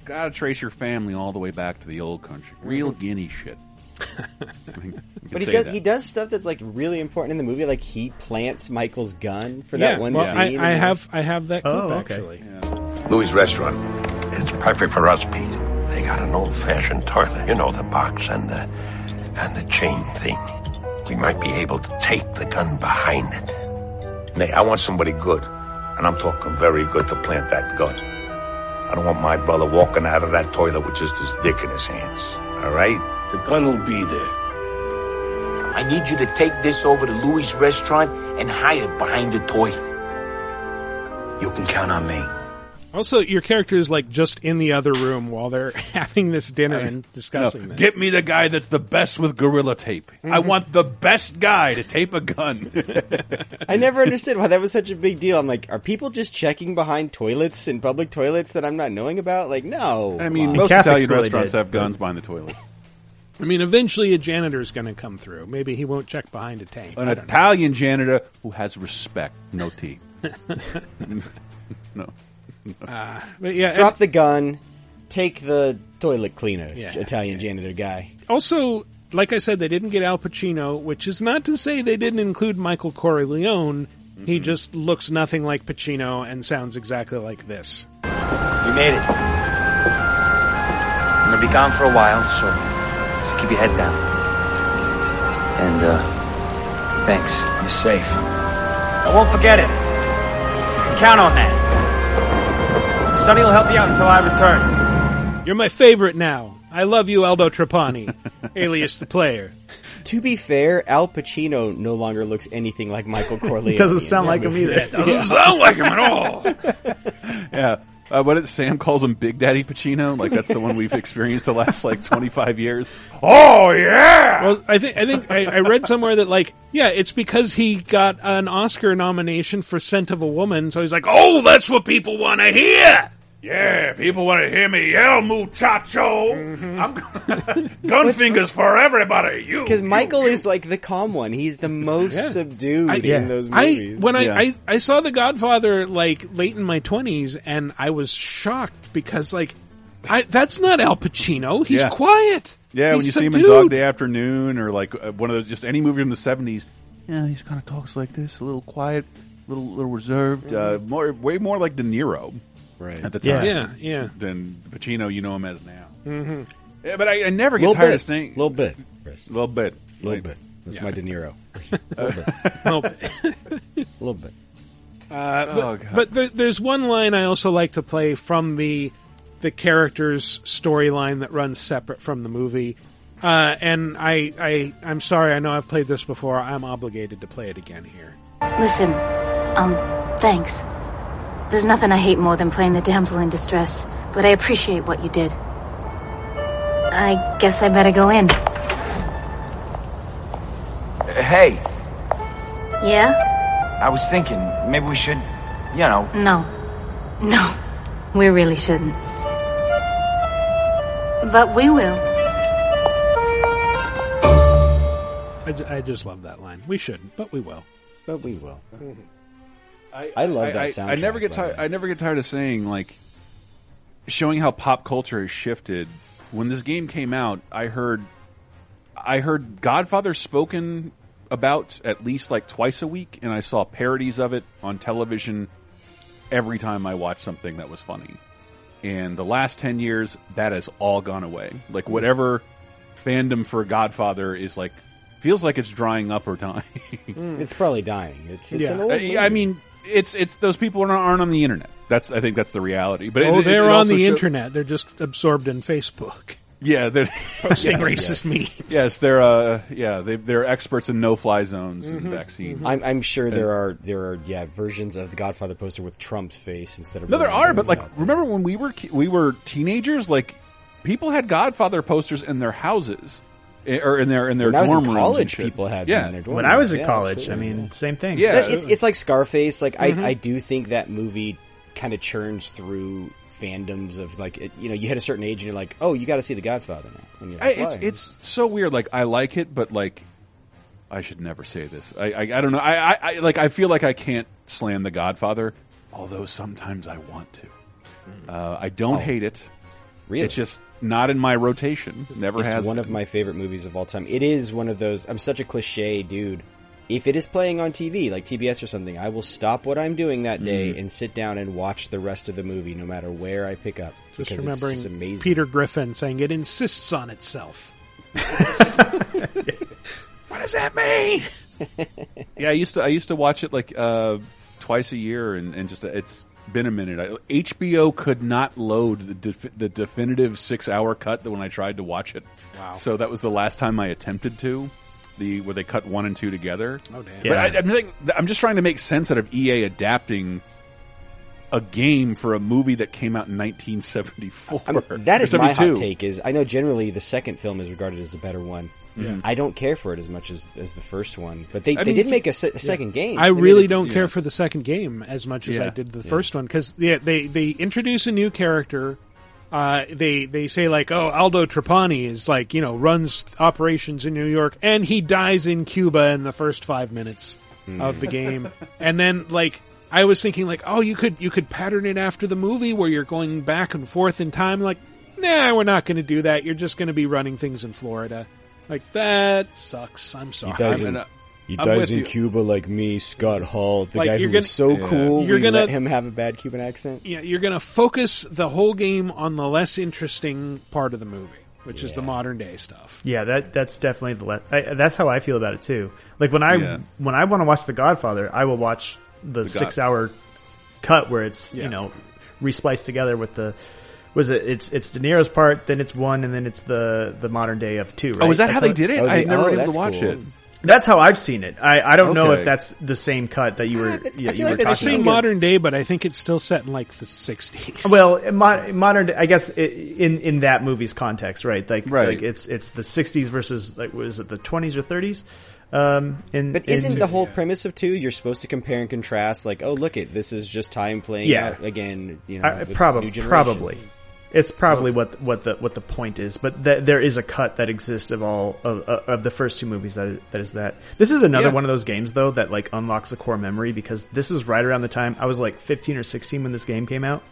gotta trace your family all the way back to the old country. Real Guinea shit. But he does he does stuff that's like really important in the movie. Like he plants Michael's gun for that one well, scene. I, I have I have that clip Oh, okay. actually. Louis' restaurant. It's perfect for us, Pete. They got an old-fashioned toilet. You know, the box and the and the chain thing. We might be able to take the gun behind it. Nay, I want somebody good. And I'm talking very good to plant that gun. I don't want my brother walking out of that toilet with just his dick in his hands. All right? The gun will be there. I need you to take this over to Louis' restaurant and hide it behind the toilet. You can count on me. Also, your character is like just in the other room while they're having this dinner and discussing No, this. Get me the guy that's the best with gorilla tape. I Mhm. want the best guy to tape a gun. I never understood why that was such a big deal. I'm like, are people just checking behind toilets in public toilets that I'm not knowing about? Like, no. I mean, Come on. most Italian restaurants have guns behind the toilet. I mean, eventually a janitor is going to come through. Maybe he won't check behind a tank. An I don't know. Italian janitor who has respect, no tea. no. Uh, but yeah, Drop the gun, take the toilet cleaner, Yeah. Italian janitor guy. also, like I said, they didn't get Al Pacino, which is not to say they didn't include Michael Corleone. He just looks nothing like Pacino and sounds exactly like this. You made it. I'm gonna be gone for a while, so just keep your head down. And, uh, thanks. You're safe. I won't forget it. You can count on that. Sonny will help you out until I return. You're my favorite now. I love you, Aldo Trapani, alias the player. To be fair, Al Pacino no longer looks anything like Michael Corleone. Doesn't sound like him either. Doesn't sound like him at all. yeah. Uh, what it, Sam calls him Big Daddy Pacino. Like that's the one we've experienced the last like 25 years. Oh yeah. Well, I think I think I, I read somewhere that like yeah, it's because he got an Oscar nomination for Scent of a Woman, so he's like, oh, that's what people want to hear. Yeah, people want to hear me yell, muchacho. I'm gun fingers for everybody. You, Because Michael is like the calm one. He's the most Yeah. subdued I- in those I movies. when I, I I saw The Godfather like late in my twenties, and I was shocked because like I that's not Al Pacino. He's Yeah. quiet. Yeah, when He's you see him in. Dog Day Afternoon or like uh, one of those, just any movie from the 70s. Yeah, he kind of talks like this, a little quiet, a little little reserved, uh, more way more like De Niro, right? At the Yeah. time, Yeah, yeah. Than Pacino, you know him as now. Mhm. Yeah, but I, I never get Little tired bit. of saying Little bit, Chris. little bit, little Like- bit. That's Yeah. my De Niro. little bit. Little bit. little bit. Uh, Oh, but God. but there, there's one line I also like to play from the the character's storyline that runs separate from the movie. Uh, and I, I, I'm sorry. I know I've played this before. I'm obligated to play it again here. Listen, um, thanks. There's nothing I hate more than playing the damsel in distress, but I appreciate what you did. I guess I better go in. Hey, Yeah? I was thinking maybe we should, you know, No. No. We really shouldn't. But we will. I, I just love that line. We shouldn't, but we will. But we will. Mm-hmm. I, I love that I, soundtrack. I never get tired. I never get tired of saying like showing how pop culture has shifted. When this game came out, I heard I heard Godfather spoken about at least like twice a week, and I saw parodies of it on television every time I watched something that was funny. And the last ten years, that has all gone away. Like whatever fandom for Godfather is like feels like it's drying up or dying. It's probably dying. It's, it's Yeah. an old I, movie. I mean, it's it's those people aren't, aren't on the internet. That's I think that's the reality. But oh, it- they're it on the show- internet. They're just absorbed in Facebook. Yeah, they're Posting Yeah, racist memes. Yes, they're uh, yeah, they they're experts in no fly zones Mm-hmm. and vaccines. I'm, I'm sure And- there are there are yeah versions of the Godfather poster with Trump's face instead of No, there are, but like, out. remember when we were we were teenagers? Like, people had Godfather posters in their houses, or in their in their When I was in dorm rooms. college, people had yeah. them in their dorm When I was in Yeah, college, I absolutely. mean, same thing. Yeah. That- it's it's like Scarface. Like Mhm. I I do think that movie kind of churns through fandoms of like it, you know you hit a certain age and you're like oh you got to see the Godfather now. And you're I, it's it's so weird. Like, I like it, but like, I should never say this. I I, I don't know. I, I I like. I feel like I can't slam the Godfather, although sometimes I want to. Uh, I don't Oh. hate it. Really? It's just not in my rotation. Never it's has. one been. of my favorite movies of all time. It is one of those. I'm such a cliche dude. If it is playing on TV, like TBS or something, I will stop what I'm doing that day Mm. and sit down and watch the rest of the movie, no matter where I pick up. Just because remembering it's just amazing. Peter Griffin saying it insists on itself. what does that mean? Yeah, I used to I used to watch it like uh, twice a year, and, and just it's been a minute. I, HBO could not load the, def, the definitive six hour cut when I tried to watch it. Wow. So that was the last time I attempted to. The where they cut one and two together. Oh, damn. But I, I'm, thinking, I'm just trying to make sense out of EA adapting a game for a movie that came out in 1974. I mean, that is my hot take. Is I know generally the second film is regarded as the better one. Yeah. I don't care for it as much as, as the first one, but they, I they mean, did make a, se- a second game. I They really don't yeah. care for the second game as much as Yeah. I did the Yeah. first one because yeah, they they introduce a new character. Uh, they they say like, oh, Aldo Trapani is like you know runs operations in New York, and he dies in Cuba in the first five minutes Hmm. of the game, and then like. I was thinking like, oh, you could you could pattern it after the movie where you're going back and forth in time. Like, nah, we're not going to do that. You're just going to be running things in Florida. Like that sucks. I'm sorry. He dies in, he dies in Cuba like me, Scott Hall, the Like, guy who you're was gonna- so Yeah. cool. You're we gonna- let him have a bad Cuban accent. Yeah, you're going to focus the whole game on the less interesting part of the movie, which is the modern day stuff. Yeah, that that's definitely the le- I, that's how I feel about it too. Like when I Yeah. when I want to watch The Godfather, I will watch the, The God- six hour cut where it's Yeah. you know respliced together with the was it it's it's De Niro's part, then it's one, and then it's the the modern day of two. Right? Oh, is that That's how they did it? I never been able to watch it. That's how I've seen it. I, I don't know if that's the same cut that you were yeah, you were It's the same modern day, but I think it's still set in like the 60s. Well, mo- modern, I guess in in that movie's context, right? Like, Right. like it's it's the '60s versus like was it the 20s or 30s? Um, in, But isn't the whole premise of two you're supposed to compare and contrast? Like, oh, look it, this is just time playing Yeah. out again. You know, I, with probably probably it's probably what what the what the point is. But th- there is a cut that exists of all of, of the first two movies. That is, that is that. This is another Yeah. one of those games though that like unlocks a core memory because this was right around the time I was like 15 or 16 when this game came out,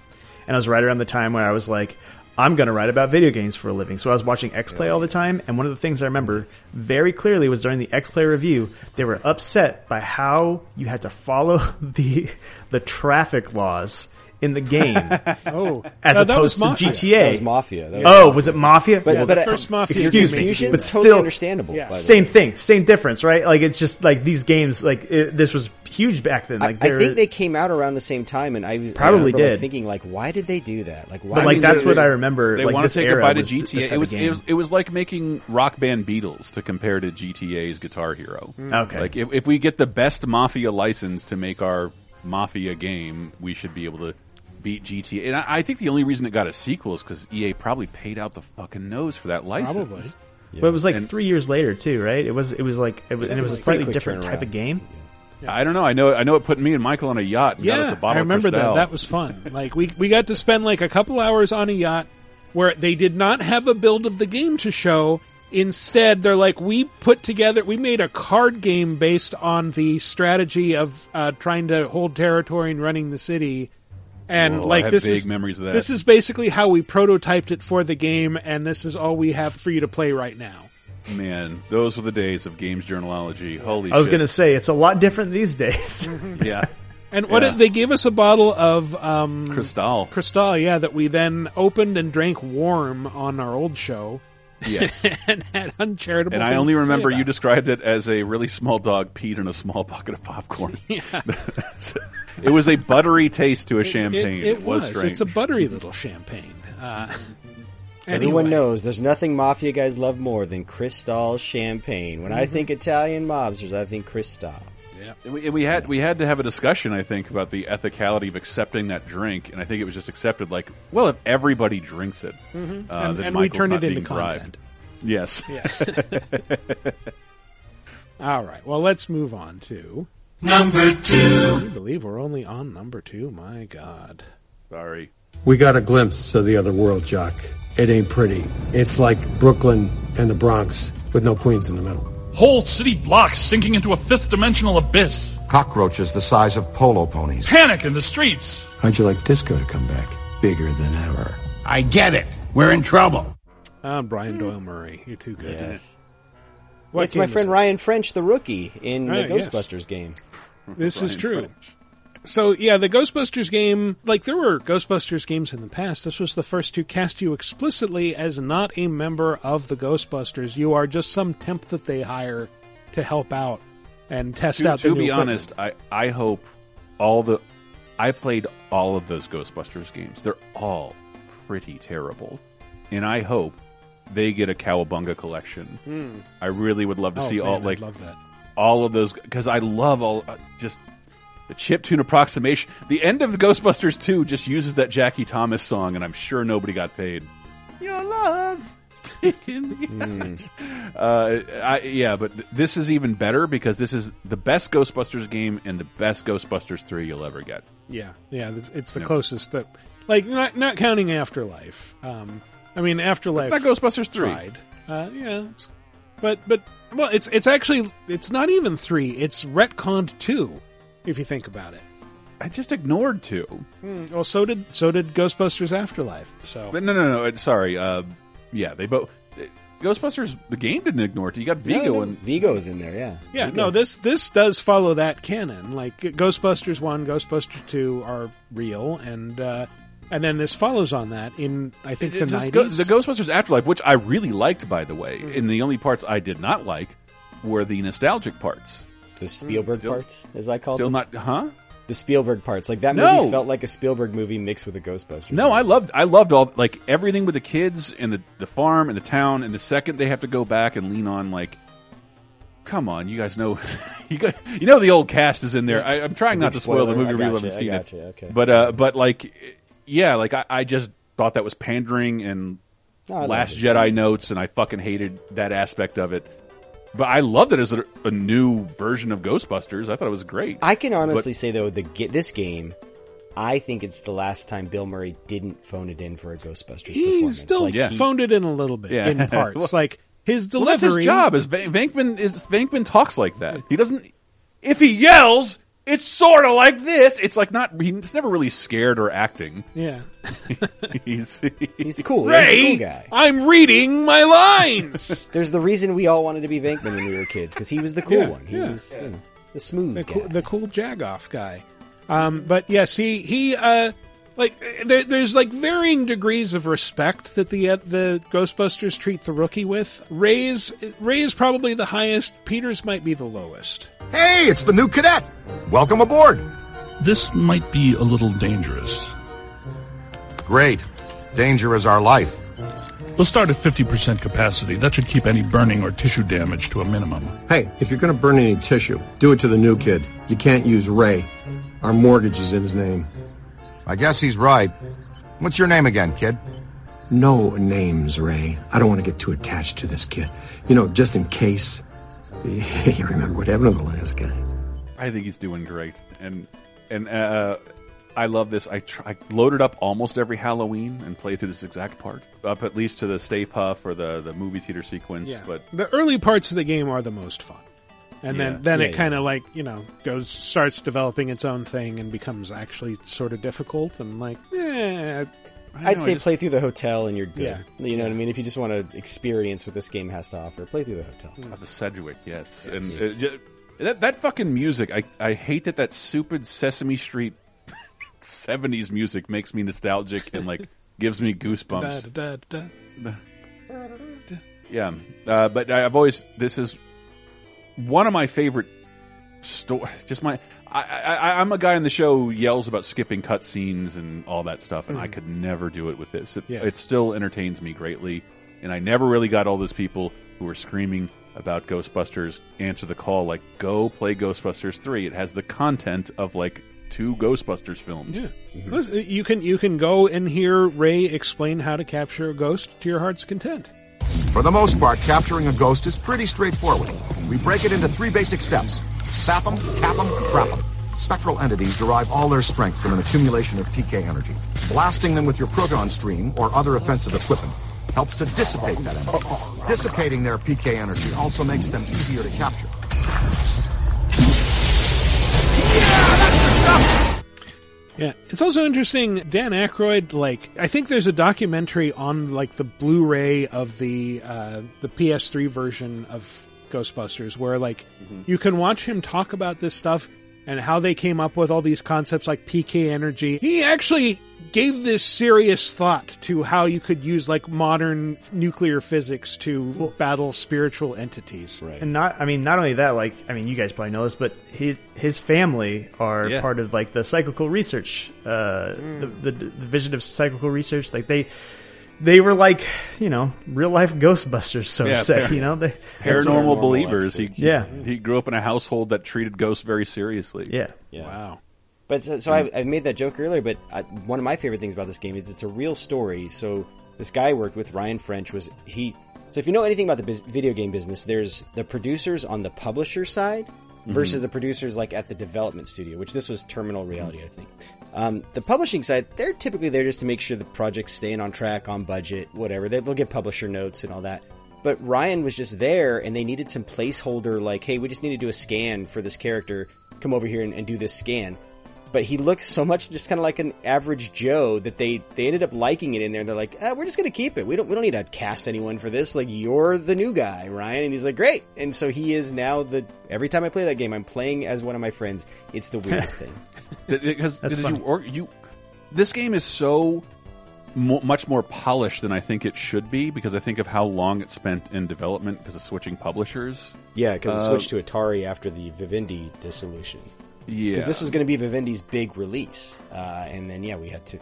and I was right around the time where I was like. I'm going to write about video games for a living. So I was watching X Play all the time. And one of the things I remember very clearly was during the X Play review, they were upset by how you had to follow the, the traffic laws in the game. Oh, as no, that was opposed to Mafia. GTA. That was Mafia. That was oh, Mafia. was it Mafia? But- Well, but the I- first Mafia Excuse me, is Fusion, but totally still understandable. by the Same thing, same difference, right? Like it's just like these games. Like it, this was huge back then. Like I, I think they came out around the same time, and I was I Probably remember, like, did. thinking like, why did they do that? Like, why? But, like, did that's they- what I remember. They like, want to take era goodbye to GTA. It was, it was it was like making Rock Band Beatles to compare to GTA's Guitar Hero. Mm. Okay. like if, if we get the best Mafia license to make our Mafia game, we should be able to beat GTA. And I, I think the only reason it got a sequel is because EA probably paid out the fucking nose for that license. Probably. But it was like And- three years later too, right? It was it was like it was, and it was a slightly quick different type of game. yeah I don't know. I know. I know it put me and Michael on a yacht and got us a Yeah, bottle I remember of that. That was fun. Like we we got to spend like a couple hours on a yacht where they did not have a build of the game to show. Instead, they're like, we put together, we made a card game based on the strategy of uh, trying to hold territory and running the city. And Whoa, I like have this vague is memories of that. this is basically how we prototyped it for the game, and this is all we have for you to play right now. Man, those were the days of games journalology. Holy I was going to say it's a lot different these days. Yeah. And what Yeah. they gave us a bottle of um, Cristal. Cristal, yeah, that we then opened and drank warm on our old show. Yes. and had uncharitable. And I only to remember you described it as a really small dog peed in a small bucket of popcorn. Yeah. it was a buttery taste to a champagne. It, it was, was. It's a buttery little champagne. Uh, Everyone anyway. knows there's nothing mafia guys love more than Cristal champagne. When I Mhm. think Italian mobsters, I think Cristal. Yeah. And we, and we had we had to have a discussion, I think, about the ethicality of accepting that drink, and I think it was just accepted like, well, if everybody drinks it, Mhm. uh, And- then and we Michael's turn not it into being bribed. content. Yes. Yeah. All right. Well, let's move on to Number two. I believe we're only on number two. My God. Sorry. We got a glimpse of the other world, Jock. It ain't pretty. It's like Brooklyn and the Bronx with no Queens in the middle. Whole city blocks sinking into a fifth dimensional abyss. Cockroaches the size of polo ponies. Panic in the streets. How'd you like disco to come back? Bigger than ever. I get it. We're in trouble. Ah, Brian Doyle Murray. You're too good. Yes. What it's my friend? Ryan French, the rookie in the Ah, yes. Ghostbusters game. This is true. French. So yeah, the Ghostbusters game, like there were Ghostbusters games in the past. This was the first to cast you explicitly as not a member of the Ghostbusters. You are just some temp that they hire to help out and test To, out. the to new be equipment. honest, I I hope all the I played all of those Ghostbusters games. They're all pretty terrible, and I hope they get a Cowabunga collection. Hmm. I really would love to Oh, see man, all like love that. all of those because I love all uh, just the chip tune approximation. The end of the Ghostbusters two just uses that Jackie Thomas song, and I'm sure nobody got paid. Your love. Uh, I, yeah, but th- this is even better because this is the best Ghostbusters game and the best Ghostbusters three you'll ever get. Yeah, yeah, it's, the closest that, like, not not counting Afterlife. Um, I mean, Afterlife. It's not Ghostbusters 3. Tried. Uh, yeah, it's, but but well, it's it's actually it's not even three. It's retconned two, if you think about it. I just ignored two. Hmm, well, so did so did Ghostbusters Afterlife. So But no, no, no. uh, Sorry. Uh, yeah, they both. Ghostbusters, the game didn't ignore it. You got Vigo No, no, and Vigo is in there. Yeah. Yeah, Vigo. no, this this does follow that canon. Like Ghostbusters one, Ghostbusters two are real, and uh, and then this follows on that in I think the It just nineties. go- the Ghostbusters Afterlife, which I really liked, by the way. And the only parts I did not like were the nostalgic parts. The Spielberg Still- parts, as I call Still them. not, huh? The Spielberg parts, like that No. movie felt like a Spielberg movie mixed with a Ghostbusters. No, I loved I loved all like everything with the kids and the the farm and the town. And the second they have to go back and lean on like, come on, you guys know, you guys, you know the old cast is in there. I, I'm trying not to spoil the movie. I gotcha, haven't seen gotcha, it, okay. but uh, but like, yeah, like I, I just thought that was pandering and No, Last. Jedi notes, and I fucking hated that aspect of it. But I loved it as a, a new version of Ghostbusters. I thought it was great. I can honestly But- say though, the ge- this game, I think it's the last time Bill Murray didn't phone it in for a Ghostbusters he performance. still Like, he- phoned it in a little bit Yeah. in parts. Well- like his Well, delivery. that's his job. Is Van- Venkman is Venkman talks like that. He doesn't. If he yells, it's sort of like this. It's like not. He's never really scared or acting. Yeah. he's he's cool. Ray, He's a cool guy. I'm reading my lines. There's the reason we all wanted to be Venkman when we were kids because he was the cool Yeah, one. He yeah. was you know, the smooth the guy. cool, the cool Jagoff guy. Um, but yes, he he uh, like there, there's like varying degrees of respect that the uh, the Ghostbusters treat the rookie with. Ray's Ray is probably the highest. Peter's might be the lowest. Hey, it's the new cadet. Welcome aboard. This might be a little dangerous. Great. Danger is our life. We'll start at 50% capacity. That should keep any burning or tissue damage to a minimum. Hey, if you're going to burn any tissue, do it to the new kid. You can't use Ray. Our mortgage is in his name. I guess he's right. What's your name again, kid? No names, Ray. I don't want to get too attached to this kid. You know, just in case. You remember what happened to the last guy. I think he's doing great, and and uh, I love this. I, tr- I loaded up almost every Halloween and played through this exact part, up at least to the Stay Puft or the the movie theater sequence. Yeah. But the early parts of the game are the most fun. And Yeah. then, then Yeah, it kind of like you know goes starts developing its own thing and becomes actually sort of difficult and like eh, I I'd know, say just- play through the hotel and you're good. Yeah. You know what I mean? If you just want to experience what this game has to offer, play through the hotel. Oh, the Sedgwick, yes, Yes. and Yes. uh, that that fucking music. I I hate that that stupid Sesame Street '70s music makes me nostalgic and like gives me goosebumps. Da, da, da, Yeah, uh, but I've always this is one of my favorite story. Just my I, I I'm a guy on the show who yells about skipping cutscenes and all that stuff, and I Mhm. could never do it with this. It, Yeah. it still entertains me greatly, and I never really got all those people who were screaming about Ghostbusters answer the call like go play Ghostbusters three. It has the content of like two Ghostbusters films. Yeah. Listen, You can you can go and hear Ray explain how to capture a ghost to your heart's content. For the most part, capturing a ghost is pretty straightforward. We break it into three basic steps. Sap them, cap them, trap them. Spectral entities derive all their strength from an accumulation of PK energy. Blasting them with your proton stream or other offensive equipment helps to dissipate that energy. Dissipating their PK energy also makes them easier to capture. Yeah, it's also interesting. Dan Aykroyd, like, I think there's a documentary on like the Blu-ray of the uh, the PS3 version of Ghostbusters, where like you can watch him talk about this stuff and how they came up with all these concepts like PK energy. He actually gave this serious thought to how you could use like modern nuclear physics to battle spiritual entities. Right. And not, I mean, not only that, like, I mean, you guys probably know this, but his his family are Yeah. part of like the psychical research, uh, the, the division of psychical research. Like they, they were like, you know, real life Ghostbusters, so Yeah, to say. par- you know, they Paranormal believers. He, yeah, he grew up in a household that treated ghosts very seriously. Yeah. Wow. But so, so I, I made that joke earlier. But I, one of my favorite things about this game is it's a real story. So this guy I worked with, Ryan French, was he. So if you know anything about the biz, video game business, there's the producers on the publisher side versus Mhm. the producers like at the development studio, which this was Terminal Reality, I think. Um, the publishing side, they're typically there just to make sure the project's staying on track, on budget, whatever. They, they'll get publisher notes and all that. But Ryan was just there, and they needed some placeholder, like, hey, we just need to do a scan for this character. Come over here and, and do this scan. But he looks so much just kind of like an average Joe that they they ended up liking it in there. And they're like, ah, we're just gonna keep it. We don't we don't need to cast anyone for this. Like you're the new guy, Ryan. And he's like, great. And so he is now the. Every time I play that game, I'm playing as one of my friends. It's the weirdest thing. because That's did you, or you this game is so mo much more polished than I think it should be because I think of how long it spent in development because of switching publishers. Yeah, because it Uh, switched to Atari after the Vivendi dissolution. Yeah. Because this was going to be Vivendi's big release. Uh, and then, yeah, we had to.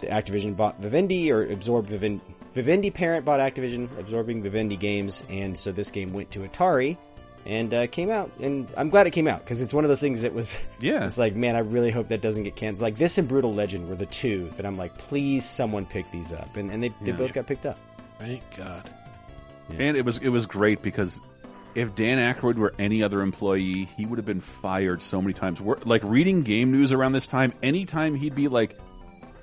The Activision bought Vivendi or absorbed Vivendi. Vivendi parent bought Activision, absorbing Vivendi games. And so this game went to Atari and uh, came out. And I'm glad it came out because it's one of those things that was. Yeah. It's like, man, I really hope that doesn't get canceled. Like this and Brutal Legend were the two that I'm like, please someone pick these up. And, and they, they Yeah. both got picked up. Thank God. And it was it was great because if Dan Aykroyd were any other employee, he would have been fired so many times. We're, like reading game news around this time, anytime he'd be like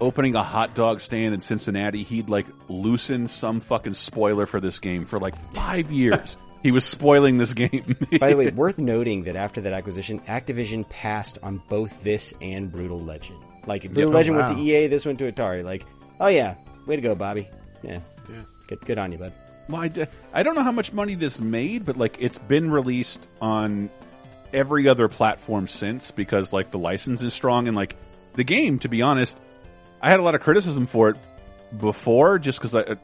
opening a hot dog stand in Cincinnati, he'd like loosen some fucking spoiler for this game for like five years. he was spoiling this game. By the way, worth noting that after that acquisition, Activision passed on both this and Brutal Legend. Like Brutal Oh, Legend went wow. to EA, this went to Atari. Like, oh yeah, way to go, Bobby. Yeah, yeah, good, good on you, bud. Well, I, d- I don't know how much money this made, but like it's been released on every other platform since because like the license is strong and like the game. To be honest, I had a lot of criticism for it before just because I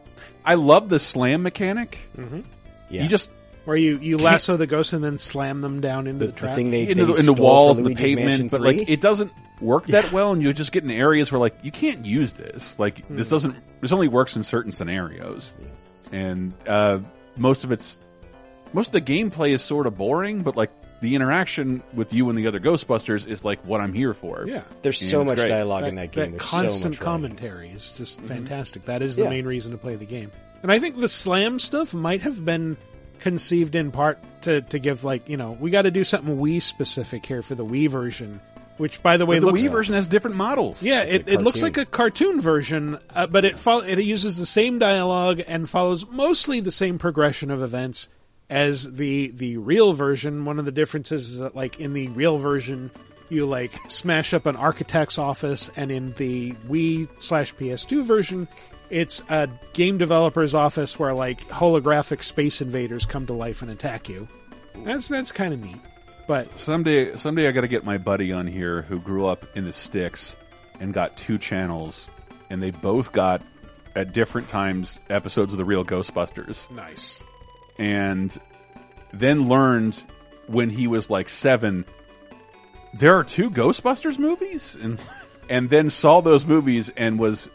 I love the slam mechanic. Mm-hmm. Yeah. You just Where you, you lasso the ghosts and then slam them down into the, trap. into the, in the walls and the pavement, but like it doesn't work that well, and you just get in areas where like you can't use this. Like this Hmm. doesn't. This only works in certain scenarios, and uh, most of it's most of the gameplay is sort of boring, but like the interaction with you and the other Ghostbusters is like what I'm here for. Yeah. There's And so much great. dialogue in that game. That There's so constant much writing. commentary is just fantastic. That is the Yeah. main reason to play the game. And I think the slam stuff might have been conceived in part to, to give like, you know, we got to do something Wii specific here for the Wii version, which by the way But the looks Wii version has different models. Yeah, it, it looks like a cartoon version, uh, but it fol- it uses the same dialogue and follows mostly the same progression of events as the the real version. One of the differences is that like in the real version, you like smash up an architect's office, and in the Wii slash PS2 version, it's a game developer's office where like holographic space invaders come to life and attack you. That's that's kind of neat. But someday, someday I got to get my buddy on here who grew up in the sticks and got two channels, and they both got at different times episodes of the real Ghostbusters. Nice. and then learned when he was like seven there are two ghostbusters movies and and then saw those movies and was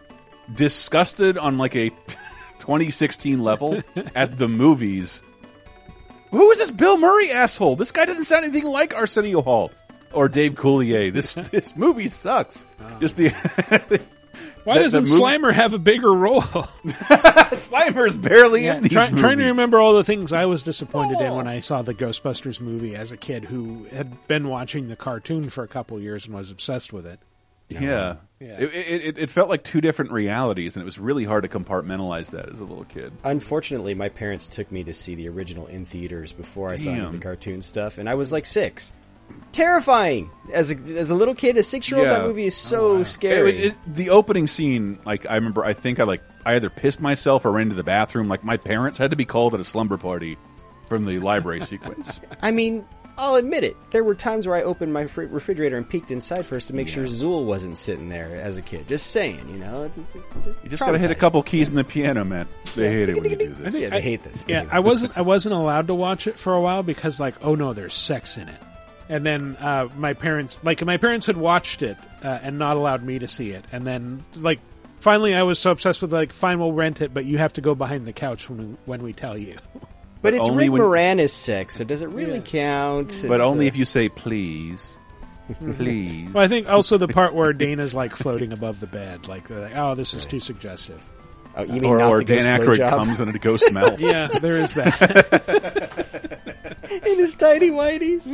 disgusted on like a 2016 level at the movies who is this bill murray asshole this guy doesn't sound anything like arsenio hall or dave coulier this this movie sucks oh. just the why doesn't Slimer have a bigger role? Slimer's barely Yeah, in these try, trying to remember all the things I was disappointed in when oh. I saw the Ghostbusters movie as a kid who had been watching the cartoon for a couple years and was obsessed with it. Yeah. Yeah. It, it, it- felt like two different realities, and it was really hard to compartmentalize that as a little kid. Unfortunately, my parents took me to see the original in theaters before I saw any of the cartoon stuff, and I was like six. Terrifying as a as a little kid, a six year old. That movie is oh, so It- scary. it- the opening scene, like I remember, I think I like I either pissed myself or ran to the bathroom. Like my parents had to be called at a slumber party from the library sequence. I mean, I'll admit it. There were times where I opened my fr- refrigerator and peeked inside first to make sure Zuul wasn't sitting there as a kid. Just saying, you know. You just got to hit a couple keys in the piano, man. They hate it when you do this. Yeah, they hate this. Yeah, I wasn't I wasn't allowed to watch it for a while because like, oh no, there's sex in it. And then uh, my parents, like my parents had watched it uh, and not allowed me to see it. And then like finally, I was so obsessed with like, fine, we'll rent it, but you have to go behind the couch when we, when we tell you. But, it's only Rick when- Moranis sex, so does it really count? But It's, only uh, if you say please, please. Well, I think also the part where Dana's like floating above the bed, like, like oh, this is too suggestive. Oh, you mean or not or Dan ghost Aykroyd blowjob? comes in a ghost mouth. Yeah, there is that. in his tiny whiteies.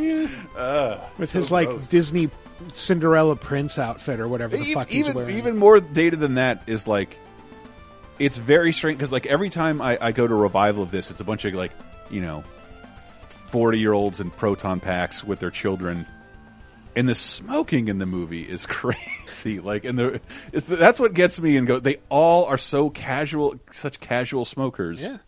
With his like Disney Cinderella Prince outfit or whatever the even, fuck he's even, wearing. even more data than that is like it's very strange because like every time I, I go to a revival of this, it's a bunch of like you know forty year olds in proton packs with their children, and the smoking in the movie is crazy. Like, and the, it's the that's what gets me. And go, they all are so casual, such casual smokers. Yeah.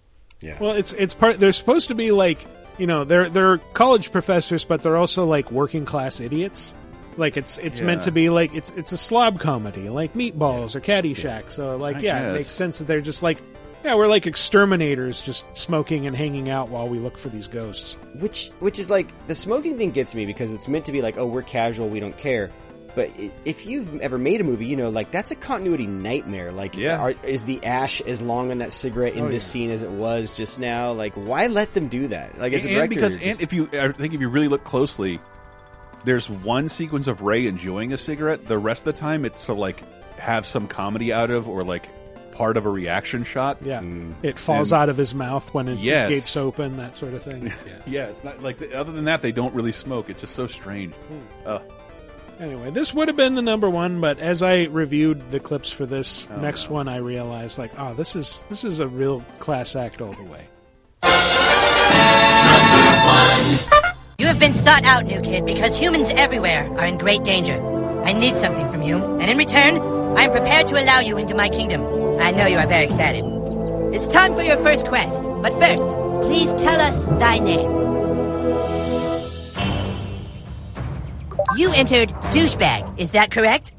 Yeah. Well, it's it's part. They're supposed to be like you know they're they're college professors, but they're also like working class idiots. Like it's it's Yeah. meant to be like it's it's a slob comedy, like Meatballs or Caddyshack. So like I yeah, it makes sense that they're just like yeah, we're like exterminators, just smoking and hanging out while we look for these ghosts. Which which is like the smoking thing gets me because it's meant to be like, oh, we're casual, we don't care. But if you've ever made a movie, you know, like that's a continuity nightmare. Like, Yeah. are, is the ash as long on that cigarette in Oh, this yeah. scene as it was just now? Like, why let them do that? Like, as a and director, because and if you I think if you really look closely, there's one sequence of Ray enjoying a cigarette. The rest of the time, it's to like have some comedy out of or like part of a reaction shot. Yeah, it falls And- out of his mouth when his Yes. gates open, that sort of thing. Yeah, it's not like other than that, they don't really smoke. It's just so strange. Uh, Anyway, this would have been the number one, but as I reviewed the clips for this Oh, next one, I realized like, oh, this is this is a real class act all the way. You have been sought out, new kid, because humans everywhere are in great danger. I need something from you, and in return, I am prepared to allow you into my kingdom. I know you are very excited. It's time for your first quest, but first, please tell us thy name. You entered douchebag, is that correct?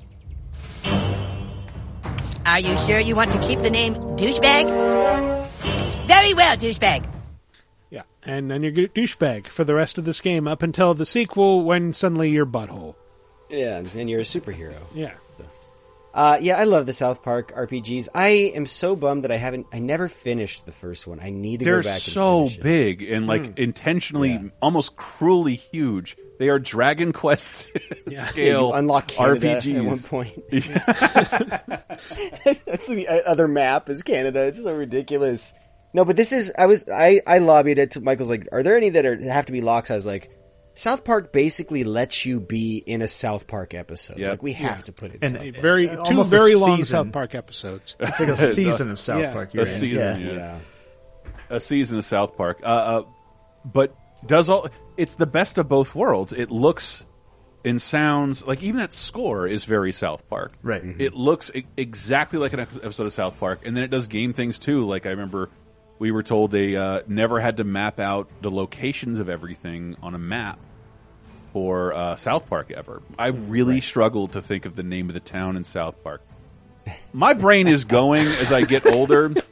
Are you sure you want to keep the name douchebag? Very well, douchebag. Yeah, and then you're a douchebag for the rest of this game up until the sequel when suddenly you're butthole. Yeah, and you're a superhero. Yeah. Uh, yeah, I love the South Park RPGs. I am so bummed that I haven't. I never finished the first one. I need to they're go back. And so finish it. big and like Mm. intentionally, almost cruelly huge. They are Dragon Quest scale you unlock Canada RPGs at one point. That's the uh, other map is Canada. It's so ridiculous. No, but this is. I was. I I lobbied it to Michael's. Like, are there any that are have to be locks? I was like, South Park basically lets you be in a South Park episode. Like, we have Yeah. to put it. And South a Park. very two very long season. South Park episodes. It's like a season of South Yeah. Park. You're a in. season, Yeah. yeah. a season of South Park. Uh, uh, but does all? It's the best of both worlds. It looks and sounds like even that score is very South Park. Right. It looks e- exactly like an episode of South Park, and then it does game things too. Like I remember. We were told they uh, never had to map out the locations of everything on a map for uh, South Park ever. I really struggled to think of the name of the town in South Park. My brain is going as I get older. no, Um,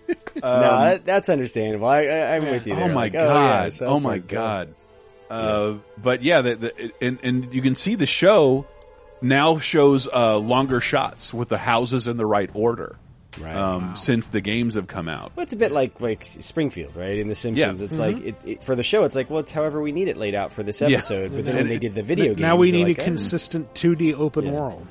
that, that's understandable. I, I'm with you. There. Oh my Like, god! yeah, Oh, my Park, yeah. god! Uh, But yeah, the, the, and and you can see the show now shows uh, longer shots with the houses in the right order. Right. Um, Since the games have come out. Well, it's a bit like like Springfield, right? In The Simpsons, Yeah. it's Mhm. like it, it, for the show, it's like well, it's however we need it laid out for this Yeah. episode. But then then- when they did the video games, now we need like, a "Oh." consistent 2D open Yeah. world.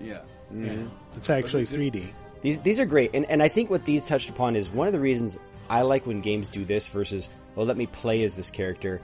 Yeah. Yeah. It's actually 3D. These these are great, and and I think what these touched upon is one of the reasons I like when games do this versus well, let me play as this character,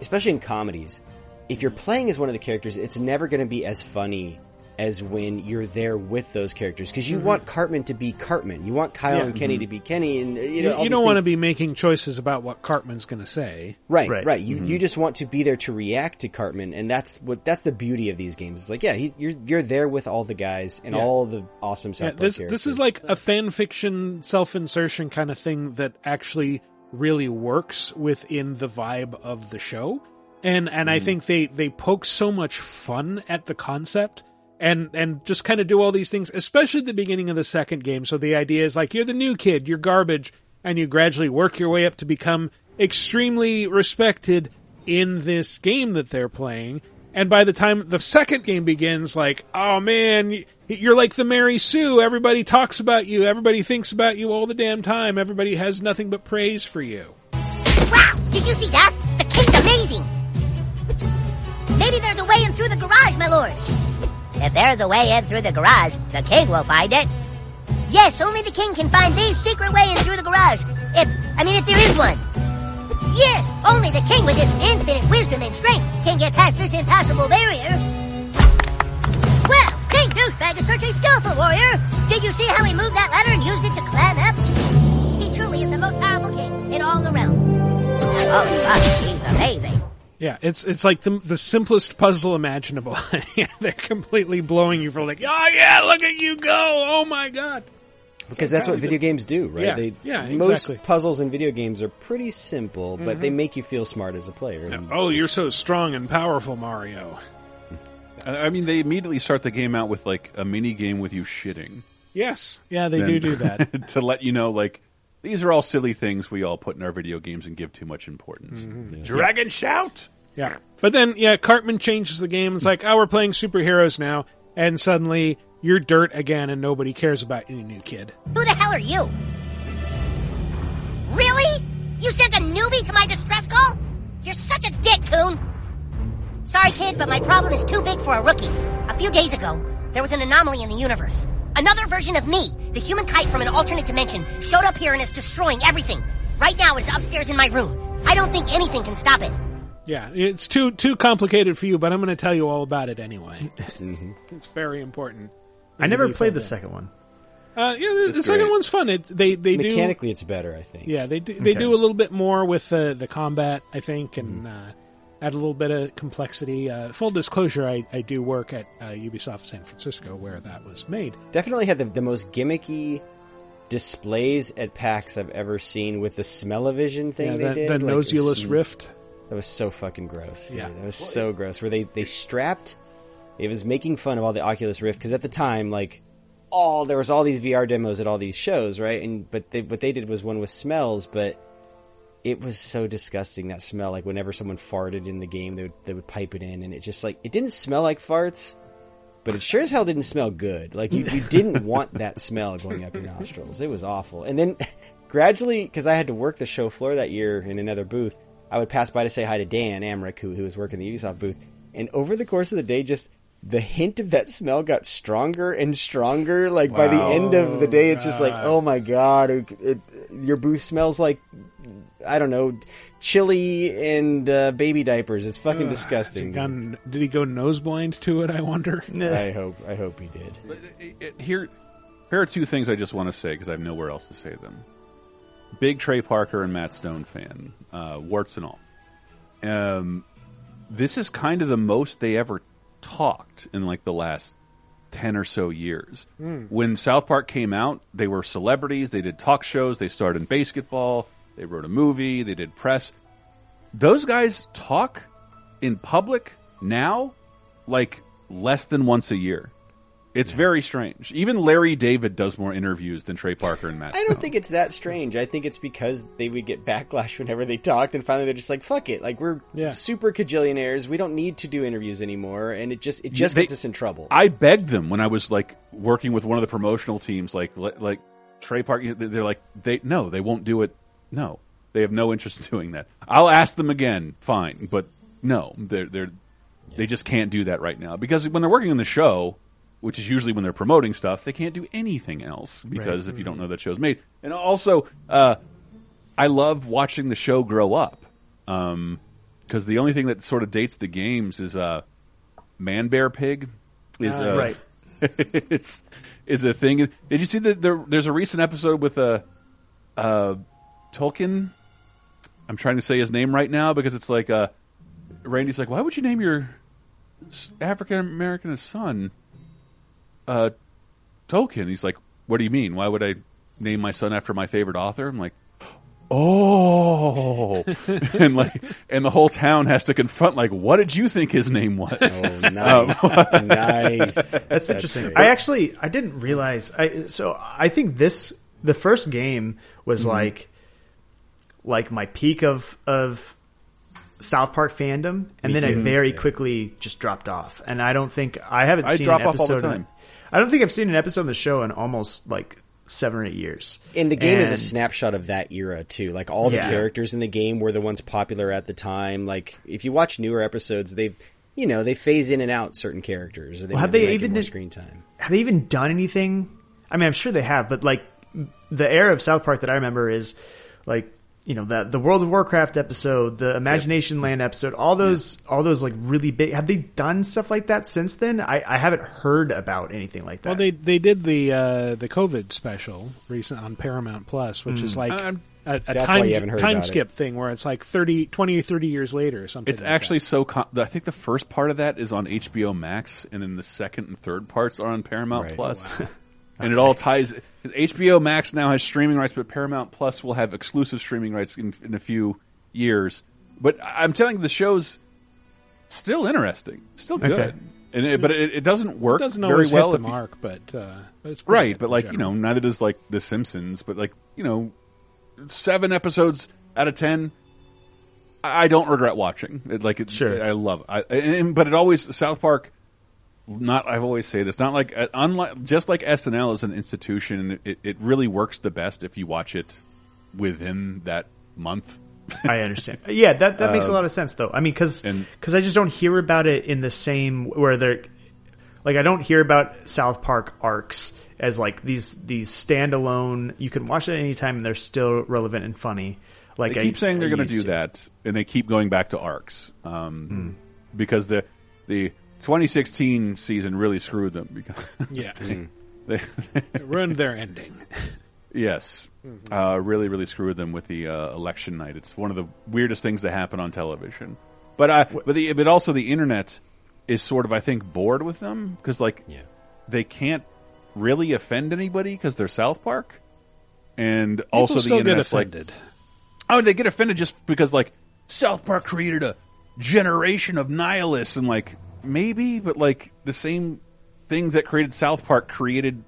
especially in comedies. If you're playing as one of the characters, it's never going to be as funny as when you're there with those characters because you Mhm. want Cartman to be Cartman, you want Kyle Yeah. and Kenny Mhm. to be Kenny, and you You, know all you these don't want to be making choices about what Cartman's going to say. Right, right. You Mhm. you just want to be there to react to Cartman, and that's what that's the beauty of these games. It's like, yeah, he, you're you're there with all the guys and Yeah. all the awesome South Yeah, Park this characters. this is like a fan fiction self insertion kind of thing that actually really works within the vibe of the show. And and I Mhm. think they they poke so much fun at the concept and and just kind of do all these things, especially at the beginning of the second game. So the idea is like you're the new kid, you're garbage, and you gradually work your way up to become extremely respected in this game that they're playing. And by the time the second game begins, like, oh man, you're like the Mary Sue. Everybody talks about you. Everybody thinks about you all the damn time. Everybody has nothing but praise for you. Wow! Did you see that? The king's amazing! Maybe there's a way in through the garage, my lord. If there's a way in through the garage, the king will find it. Yes, only the king can find the secret way in through the garage. If, I mean, if there is one. Yes, only the king with his infinite wisdom and strength can get past this impassable barrier. Well, King Douchebag is such a skillful warrior. Did you see how he moved that ladder and used it to climb up? He truly is the most powerful king in all the realms. Oh, fuck, he's amazing. Yeah, it's it's like the the simplest puzzle imaginable. They're completely blowing you for like, oh yeah, look at you go! Oh my god! Because So that's what proud. video games do, right? Yeah, they, yeah, Most exactly. puzzles in video games are pretty simple, but they Mhm. make you feel smart as a player. And Oh, you're so strong and powerful, Mario. I I mean, they immediately start the game out with like a mini game with you shitting. Yes, yeah, they Then- do do that. to let you know, like these are all silly things we all put in our video games and give too much importance. Mhm. Dragon shout. Yeah. But then, yeah, Cartman changes the game. It's like, oh, we're playing superheroes now. And suddenly, you're dirt again and nobody cares about you, new kid. Who the hell are you? Really? You sent a newbie to my distress call? You're such a dick, Coon. Sorry, kid, but my problem is too big for a rookie. A few days ago, there was an anomaly in the universe. Another version of me, the human kite from an alternate dimension, showed up here and is destroying everything. Right now, it's upstairs in my room. I don't think anything can stop it. Yeah, it's too too complicated for you, but I'm going to tell you all about it anyway. It's very important. I never played feel the second one. Uh, yeah, the, the second one's fun. It, they they do Mechanically, it's better, I think. Yeah, they do, they Okay. do a little bit more with uh, the combat, I think, and Mm-hmm. uh, add a little bit of complexity. Uh, full disclosure, I, I do work at uh, Ubisoft San Francisco, where that was made. Definitely had the, the most gimmicky displays at PAX I've ever seen with the smell-o-vision thing Yeah, they the- did. the like, it Nosulus was- Rift. That was so fucking gross. Dude. Yeah. That was so gross. Where they, they strapped, it was making fun of all the Oculus Rift, because at the time, like, all, there was all these VR demos at all these shows, right? And, but they, what they did was one with smells, but it was so disgusting, that smell. Like, whenever someone farted in the game, they would, they would pipe it in, and it just, like, it didn't smell like farts, but it sure as hell didn't smell good. Like, you, you didn't want that smell going up your nostrils. It was awful. And then, gradually, because I had to work the show floor that year in another booth, I would pass by to say hi to Dan Amrich, who, who was working the Ubisoft booth. And over the course of the day, just the hint of that smell got stronger and stronger. Like by the end of the day, it's just like, oh my god, it, it, your booth smells like I don't know, chili and uh, baby diapers. It's fucking Ugh, disgusting. he gone- did he go nose blind to it? I wonder. I hope. I hope he did. It- it- here, here are two things I just want to say because I have nowhere else to say them. Big Trey Parker and Matt Stone fan, uh, warts and all. Um, this is kind of the most they ever talked in like the last ten or so years. Hmm. When South Park came out, they were celebrities. They did talk shows. They starred in BASEketball. They wrote a movie. They did press. Those guys talk in public now like less than once a year. It's very strange. Even Larry David does more interviews than Trey Parker and Matt. I don't think it's that strange. I think it's because they would get backlash whenever they talked, and finally they're just like, "Fuck it!" Like we're Yeah. super cajillionaires. We don't need to do interviews anymore, and it just it just They- gets us in trouble. I begged them when I was like working with one of the promotional teams, like like, like Trey Parker. They're like, they no, they won't do it. No, they have no interest in doing that. I'll ask them again, fine, but no, they're they're they just can't do that right now because when they're working on the show, which is usually when they're promoting stuff, they can't do anything else because if you don't know that show's made, and also, uh, I love watching the show grow up. Um, because the only thing that sort of dates the games is uh, Man Bear Pig is Ah, uh, right. it's is a thing. Did you see that there, there's a recent episode with a uh, uh, Tolkien? I'm trying to say his name right now because it's like uh, Randy's like, why would you name your African American son uh, Tolkien? He's like, what do you mean? Why would I name my son after my favorite author? I'm like, oh, and like, and the whole town has to confront like, what did you think his name was? Oh, nice. Nice. That's, That's interesting. great. I actually I didn't realize. I so I think this the first game was Mm-hmm. like like my peak of of South Park fandom, and Me then I too. very quickly just dropped off. And I don't think I haven't I seen drop an off all the episode. time. I don't think I've seen an episode of the show in almost like seven or eight years. And the game is a And- snapshot of that era too. Like all the Yeah. characters in the game were the ones popular at the time. Like if you watch newer episodes, they've you know they phase in and out certain characters. Or they Well, have they they might get even more screen time? have they even done anything? I mean, I'm sure they have, but like the era of South Park that I remember is like you know the the World of Warcraft episode, the Imagination Land episode, all those all those like really big. Have they done stuff like that since then? I, I haven't heard about anything like that. Well, they they did the uh, the COVID special recent on Paramount Plus, which is Mm. like I'm- a, a That's time why you haven't heard time about it. skip thing where it's like 30, 20 or thirty years later or something. It's like actually so. Com- I think the first part of that is on HBO Max, and then the second and third parts are on Paramount Right. Plus. And it all ties. HBO Max now has streaming rights, but Paramount Plus will have exclusive streaming rights in, in a few years. But I'm telling you, the show's still interesting, still good. Okay. And it, but it, it doesn't work It doesn't very always well hit the you- mark, but, uh, but it's right. But like you know, general. neither does like The Simpsons. But like you know, seven episodes out of ten, I don't regret watching. It, like it, sure, I love. It. I, and, but it always South Park. Not I've always say this. Not like uh, unlike just like SNL is an institution. It, it really works the best if you watch it within that month. I understand. Yeah, that that makes a Um, lot of sense though. I mean, because cuz I just don't hear about it in the same where they're like I don't hear about South Park arcs as like these these standalone. You can watch it anytime and they're still relevant and funny. Like they I- keep saying they're going to do that, and they keep going back to arcs um, because the the 2016 season really screwed them. Because Yeah. they, It ruined their ending. Yes, uh, really, really screwed them with the uh, election night. It's one of the weirdest things to happen on television. But I, but the, but also the internet is sort of, I think, bored with them because like they can't really offend anybody because they're South Park, and also the still get internet's like, offended. oh, they get offended just because like South Park created a generation of nihilists, and like maybe, but like the same things that created South Park created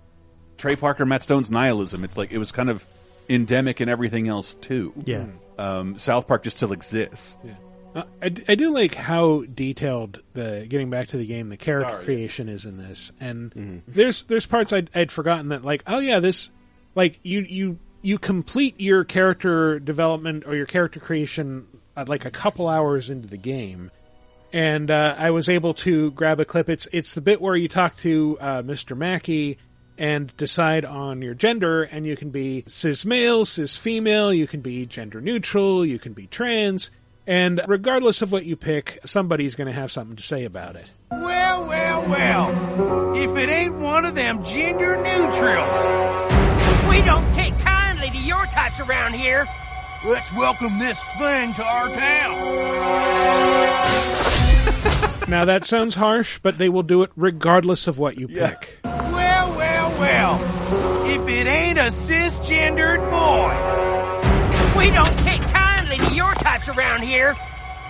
Trey Parker, Matt Stone's nihilism. It's like it was kind of endemic in everything else too. Yeah. um, South Park just still exists. Yeah. Uh, I, d- I do like how detailed the getting back to the game the character creation is in this, and Mm-hmm. there's there's parts I'd, I'd forgotten that like oh yeah this like you you you complete your character development or your character creation at like a couple hours into the game, and uh, I was able to grab a clip. It's it's the bit where you talk to uh, Mr. Mackey and decide on your gender, and you can be cis male, cis female, you can be gender neutral, you can be trans, and regardless of what you pick, somebody's going to have something to say about it. Well, well, well. If it ain't one of them gender neutrals. We don't take kindly to your types around here. Let's welcome this thing to our town. Now that sounds harsh, but they will do it regardless of what you pick. Well, well, well. If it ain't a cisgendered boy. We don't take kindly to your types around here.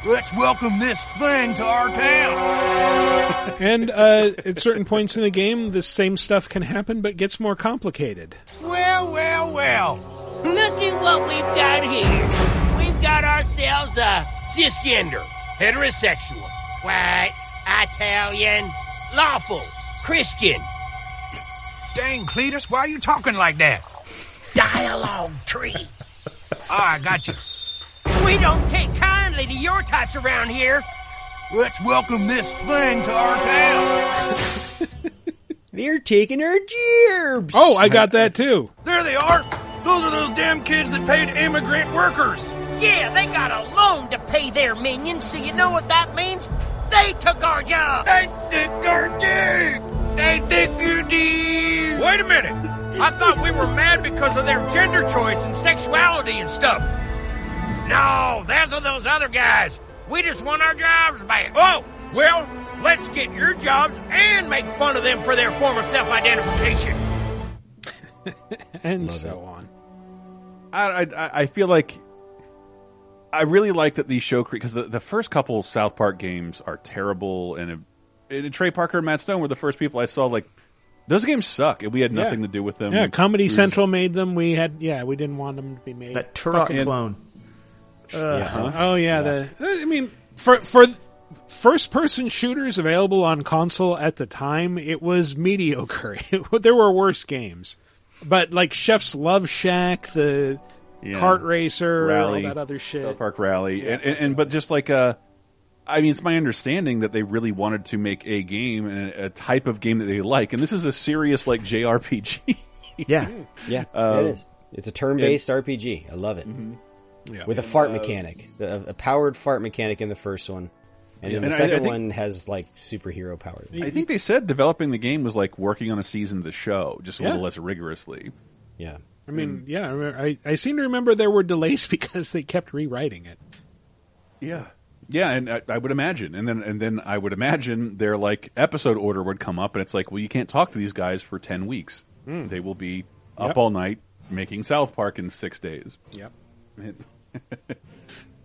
Let's welcome this thing to our town. And uh, at certain points in the game, the same stuff can happen, but gets more complicated. Well, well, well. Look at what we've got here. We've got ourselves a cisgender, heterosexual, white, Italian, lawful, Christian. Dang, Cletus, why are you talking like that? Dialogue tree. Ah, All right, got you. We don't take kindly to your types around here. Let's welcome this thing to our town. They're taking our gerbs. Oh, I got that too. There they are. Those are those damn kids that paid immigrant workers. Yeah, they got a loan to pay their minions, so you know what that means? They took our job. They took our dick. They took your dick. Wait a minute. I thought we were mad because of their gender choice and sexuality and stuff. No, those are those other guys. We just want our jobs back. Oh, well, let's get your jobs and make fun of them for their former self-identification. and so on. I, I I feel like I really like that these show because the, the first couple South Park games are terrible, and, it, and Trey Parker and Matt Stone were the first people I saw like those games suck, and we had nothing Yeah. to do with them. Yeah, Comedy We were Central made them. We had, yeah, we didn't want them to be made. That Turok Fucking- clone. Uh-huh. Oh yeah, the I mean for for first person shooters available on console at the time, it was mediocre. there were worse games, but like Chef's Love Shack, the Yeah. Kart Racer, Rally, all that other shit. South Park Rally, and, and, and but just like uh, I mean, it's my understanding that they really wanted to make a game and a, a type of game that they like, and this is a serious like JRPG. yeah, Yeah, Uh, it is. It's a turn-based RPG. I love it. Yeah. With a fart mechanic, a, a powered fart mechanic in the first one, and then And the I- second I think- one has like superhero powers. I think they said developing the game was like working on a season of the show, just a Yeah. little less rigorously. Yeah. I mean, yeah, I, I, I seem to remember there were delays because they kept rewriting it. Yeah. Yeah, and I, I would imagine, and then and then I would imagine their like episode order would come up, and it's like, well, you can't talk to these guys for ten weeks. Hmm. They will be up Yep. all night making South Park in six days. Yep.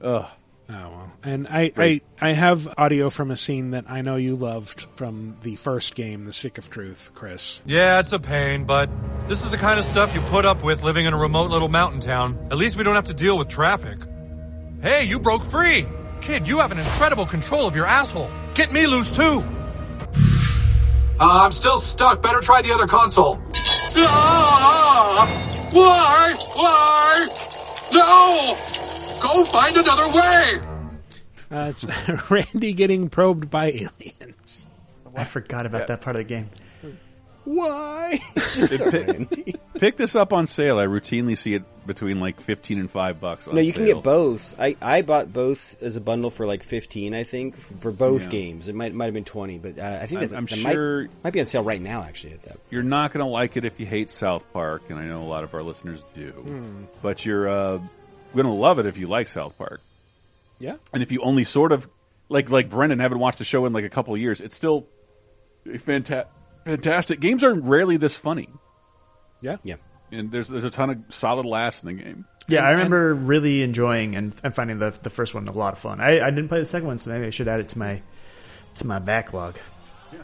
Ugh. Oh well, and I, I I have audio from a scene that I know you loved from the first game, The Stick of Truth, Chris. Yeah, it's a pain, but this is the kind of stuff you put up with living in a remote little mountain town. At least we don't have to deal with traffic. Hey, you broke free! Kid, you have an incredible control of your asshole. Get me loose too! Uh, I'm still stuck. Better try the other console. Ah! Why? Why? No! Go find another way! Uh, it's Randy getting probed by aliens. I forgot about that part of the game. Why? pick, pick this up on sale. I routinely see it between like fifteen and five bucks. On No, you can get both. I, I bought both as a bundle for like fifteen, I think, for both Yeah. games. It might might have been twenty, but uh, I think I'm- that's I'm that might- sure- might, be on sale right now. Actually, at that. You're not going to like it if you hate South Park, and I know a lot of our listeners do. Hmm. But you're uh, going to love it if you like South Park. Yeah. And if you only sort of like like Brendan haven't watched the show in like a couple of years, it's still a fantastic. Games are rarely this funny. Yeah. Yeah. And there's there's a ton of solid laughs in the game. Yeah, I remember really enjoying and, and finding the the first one a lot of fun. I, I didn't play the second one, so maybe I should add it to my to my backlog. Yeah,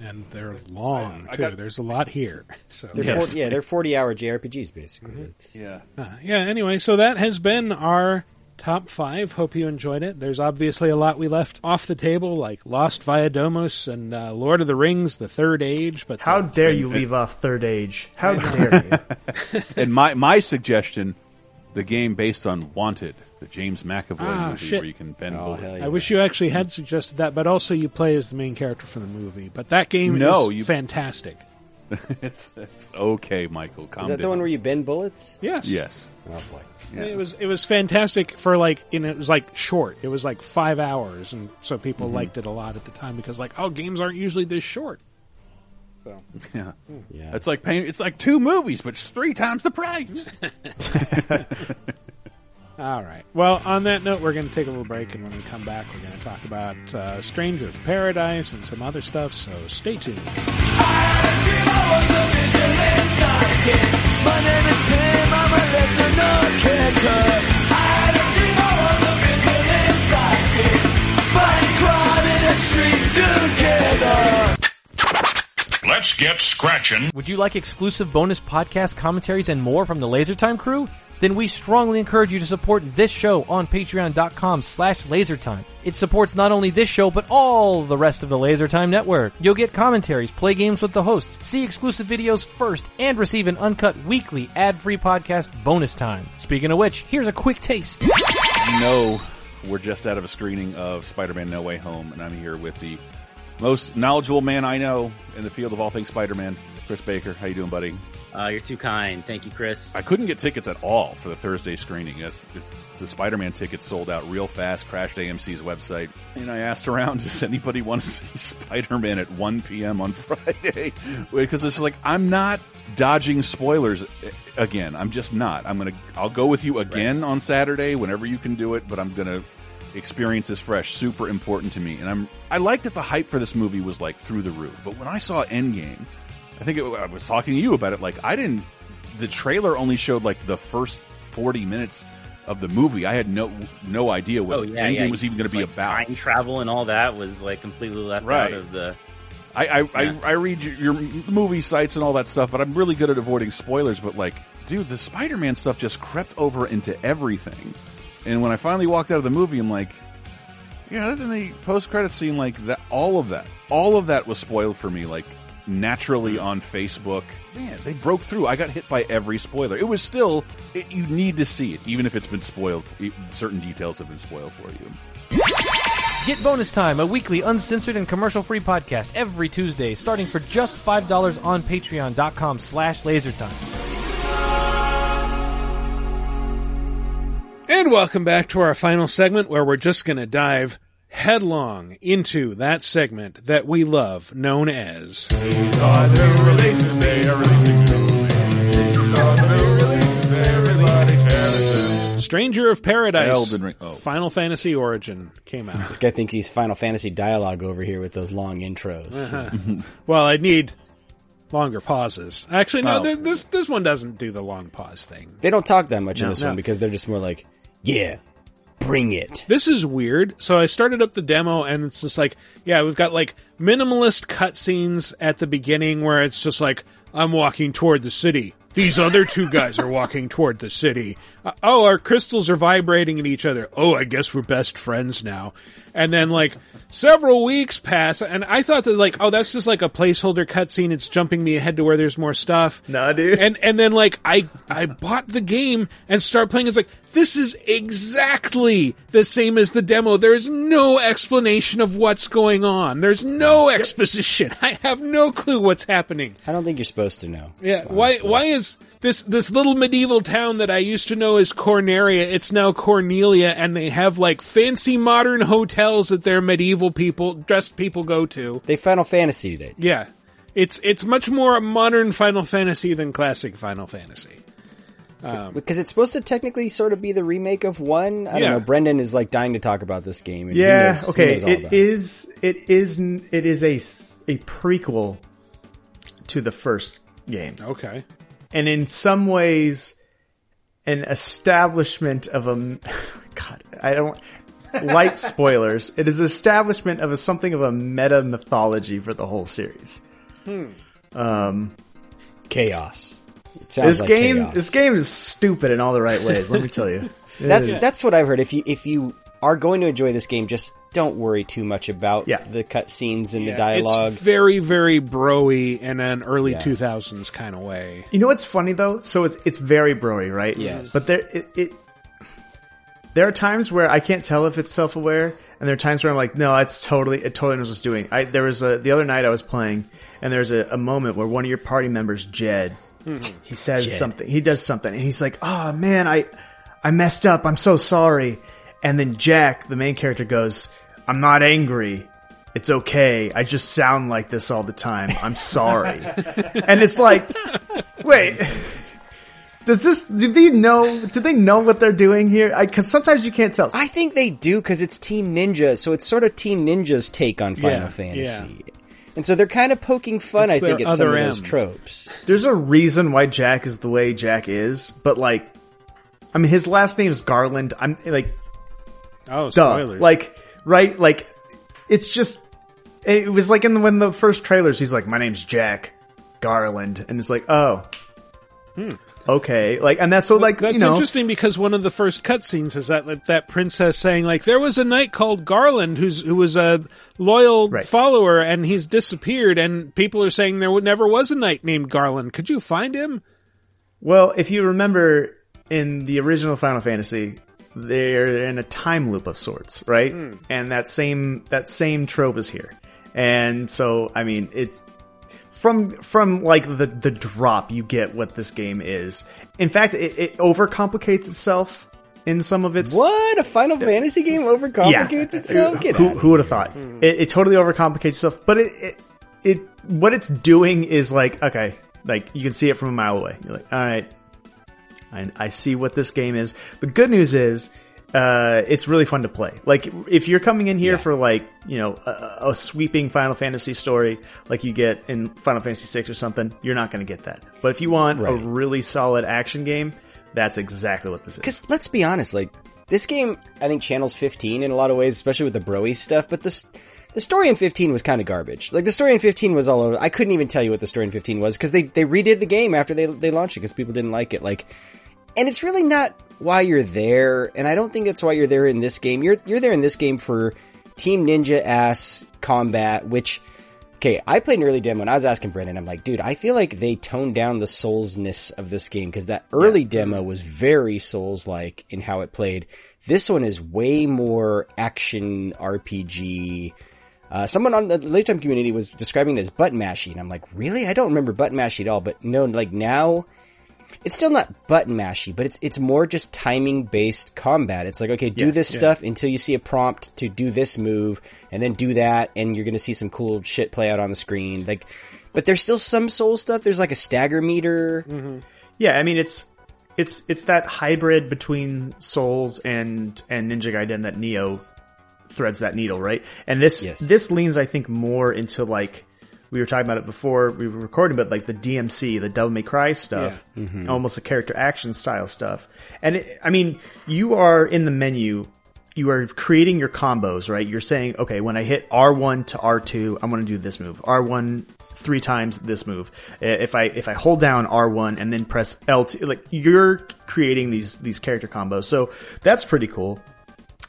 yeah. and they're long I too. got- There's a lot here. So They're 40, yeah, they're forty hour JRPGs basically. It's, yeah. Uh, yeah. Anyway, so that has been our top five. Hope you enjoyed it. There's obviously a lot we left off the table, like Lost Via Domus and uh, Lord of the Rings: The Third Age. But How the- dare you leave off Third Age? How dare you? and my my suggestion, the game based on Wanted, the James McAvoy Ah, movie shit. where you can bend bullets. I wish you actually had suggested that, but also you play as the main character from the movie. But that game No, is you- fantastic. it's, it's okay, Michael. Calm is that down. the one where you bend bullets? Yes. Yes. Oh boy. It was it was fantastic for like and it was like short. It was like five hours, and so people Mhm. liked it a lot at the time because like oh games aren't usually this short. So Yeah. Yeah. It's like paying. It's like two movies, but three times the price. all right. Well, on that note, we're going to take a little break, and when we come back, we're going to talk about uh, Stranger of Paradise and some other stuff. So stay tuned. My name is Tim, I'm a lesser known character. I had a dream I was a vigilante sidekick. Fighting crime in the streets together. Let's get scratching. Would you like exclusive bonus podcast commentaries and more from the LaserTime crew? Then we strongly encourage you to support this show on patreon.com slash lasertime. It supports not only this show, but all the rest of the LaserTime network. You'll get commentaries, play games with the hosts, see exclusive videos first, and receive an uncut weekly ad-free podcast bonus time. Speaking of which, here's a quick taste. No, we're just out of a screening of Spider-Man: No Way Home, and I'm here with the most knowledgeable man I know in the field of all things Spider-Man, Chris Baker. How you doing, buddy? Uh, you're too kind. Thank you, Chris. I couldn't get tickets at all for the Thursday screening. As the Spider-Man tickets sold out real fast. Crashed AMC's website, and I asked around, does anybody want to see Spider-Man at 1 p.m. on Friday? Because it's like I'm not dodging spoilers again. I'm just not. I'm gonna. I'll go with you again on Saturday whenever you can do it, but I'm gonna experience this fresh. Super important to me, and I'm. I like that the hype for this movie was like through the roof. But when I saw Endgame, I think it, I was talking to you about it. Like I didn't. The trailer only showed like the first 40 minutes of the movie. I had no no idea what Oh yeah, Endgame yeah. was even going to be Like, about. Time travel and all that was like completely left Right. out of the. I I, Yeah. I I read your, your movie sites and all that stuff, but I'm really good at avoiding spoilers. But like, dude, the Spider-Man stuff just crept over into everything. And when I finally walked out of the movie, I'm like, yeah, other than the post-credit scene, like that, all of that, all of that was spoiled for me. Like naturally hmm. on Facebook, man, they broke through. I got hit by every spoiler. It was still, it, you need to see it, even if it's been spoiled. Certain details have been spoiled for you. Get Bonus Time, a weekly uncensored and commercial-free podcast every Tuesday, starting for just $5 on patreon.com slash lasertime. And welcome back to our final segment where we're just going to dive headlong into that segment that we love known as These are the new releases, they are releasing. These are the new releases. Stranger of Paradise. Elden Ring. Oh. Final Fantasy Origin came out. This guy thinks he's Final Fantasy dialogue over here with those long intros. Uh-huh. well, I need longer pauses. Actually, no, Oh. th- this this one doesn't do the long pause thing. They don't talk that much in this No. one because they're just more like, yeah, bring it. This is weird. So I started up the demo and it's just like, yeah, we've got like minimalist cutscenes at the beginning where it's just like, I'm walking toward the city. These other two guys are walking toward the city. Uh, oh, our crystals are vibrating at each other. Oh, I guess we're best friends now. And then like several weeks pass and I thought that like, oh, that's just like a placeholder cutscene. It's jumping me ahead to where there's more stuff. Nah, dude. And, and then like I, I bought the game and start playing. It's like, this is exactly the same as the demo. There's no explanation of what's going on. There's no exposition. I have no clue what's happening. I don't think you're supposed to know. Yeah, why why is this this little medieval town that I used to know as Corneria, it's now Cornelia and they have like fancy modern hotels that their medieval people dressed people go to. They Final Fantasy it. Yeah. It's it's much more modern Final Fantasy than classic Final Fantasy. Um, because it's supposed to technically sort of be the remake of one. I Yeah. don't know. Brendan is like dying to talk about this game. and Yeah. knows- okay. knows all It about is. It is. n- It is a s- a prequel to the first game. Okay. And in some ways, an establishment of a God, I don't. Light spoilers. It is establishment of a something of a meta mythology for the whole series. Hmm. Um, chaos. This like game, chaos. this game is stupid in all the right ways. Let me tell you. That's that's what I've heard. If you if you are going to enjoy this game, just don't worry too much about the cutscenes and the dialogue. It's very, very broy in an early Yes. 2000s kind of way. You know what's funny though? So it's it's very broy, right? Yes. But there it, it there are times where I can't tell if it's self aware, and there are times where I'm like, no, it's totally it totally knows what it's doing. I there was a the other night I was playing, and there's a, a moment where one of your party members, Jed, mm-hmm. he says Jed. something, he does something, and he's like, oh man, I I messed up, I'm so sorry. And then Jack, the main character, goes, I'm not angry. It's okay. I just sound like this all the time. I'm sorry. and it's like, wait, does this, do they know, do they know what they're doing here? I, cause sometimes you can't tell. I think they do because it's Team Ninja, so it's sort of Team Ninja's take on Final Yeah, Fantasy. And so they're kind of poking fun, It's I think, at some of those tropes. There's a reason why Jack is the way Jack is, but like, I mean, his last name is Garland. I'm like, Oh, duh. spoilers. Like, right? Like, it's just, it was like in the, when the first trailers, he's like, my name's Jack Garland. And it's like, oh, hmm. okay. Like, and that's so like, That's you know, interesting because one of the first cutscenes is that that, that princess saying like there was a knight called Garland who's who was a loyal follower and he's disappeared and people are saying there never was a knight named Garland. Could you find him? Well, if you remember in the original Final Fantasy, they're in a time loop of sorts, right? Hmm. And that same that same trope is here. And so, I mean, it's from from like the the drop you get what this game is. In fact, it, it overcomplicates itself in some of its What? A Final Fantasy game overcomplicates itself? Get who, who would have thought? It, it totally overcomplicates itself, but it, it it what it's doing is like okay, like you can see it from a mile away. You're like, all right, I, I see what this game is. The good news is. Uh, it's really fun to play. Like, if you're coming in here for like, you know, a, a sweeping Final Fantasy story, like you get in Final Fantasy VI or something, you're not going to get that. But if you want a really solid action game, that's exactly what this is. Because let's be honest, like this game, I think channels 15 in a lot of ways, especially with the broy stuff. But this, the story in 15 was kind of garbage. Like the story in 15 was all over. I couldn't even tell you what the story in 15 was because they they redid the game after they they launched it because people didn't like it. Like, and it's really not why you're there. And I don't think that's why you're there in this game. You're you're there in this game for Team Ninja ass combat, which. Okay, I played an early demo and I was asking Brendan, I'm like, dude, I feel like they toned down the Soulsness of this game because that early demo was very Souls-like in how it played. This one is way more action RPG. Uh, someone on the late time community was describing it as button mashy, and I'm like, really? I don't remember button mashy at all, but no, like now, it's still not button mashy, but it's it's more just timing based combat. It's like okay, do Yeah, this yeah. stuff until you see a prompt to do this move, and then do that, and you're gonna see some cool shit play out on the screen. Like, but there's still some soul stuff. There's like a stagger meter. Mm-hmm. Yeah, I mean it's it's it's that hybrid between Souls and and Ninja Gaiden that Nioh threads that needle, right? And this this leans, I think, more into like we were talking about it before we were recording, but like the DMC, the Devil May Cry stuff, Yeah. Mhm. almost a character action style stuff. And it, I mean, you are in the menu. You are creating your combos, right? You're saying, okay, when I hit R1 to R2, I'm going to do this move. R1 three times this move. If I if I hold down R1 and then press L2, like you're creating these these character combos. So that's pretty cool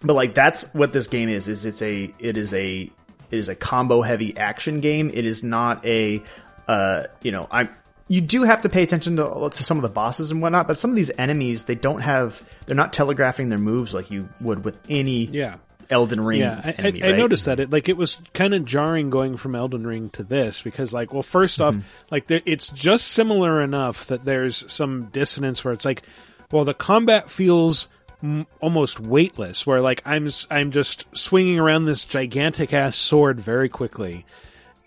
but like that's what this game is is it's a it is a it is a combo heavy action game it is not a uh you know i'm you do have to pay attention to, to some of the bosses and whatnot but some of these enemies they don't have they're not telegraphing their moves like you would with any Yeah. elden ring Yeah, I, enemy, I, I right? noticed that it like it was kind of jarring going from Elden Ring to this because like, well, 1st off, like there, it's just similar enough that there's some dissonance where it's like, well, the combat feels m- almost weightless, where like I'm s- I'm just swinging around this gigantic ass sword very quickly.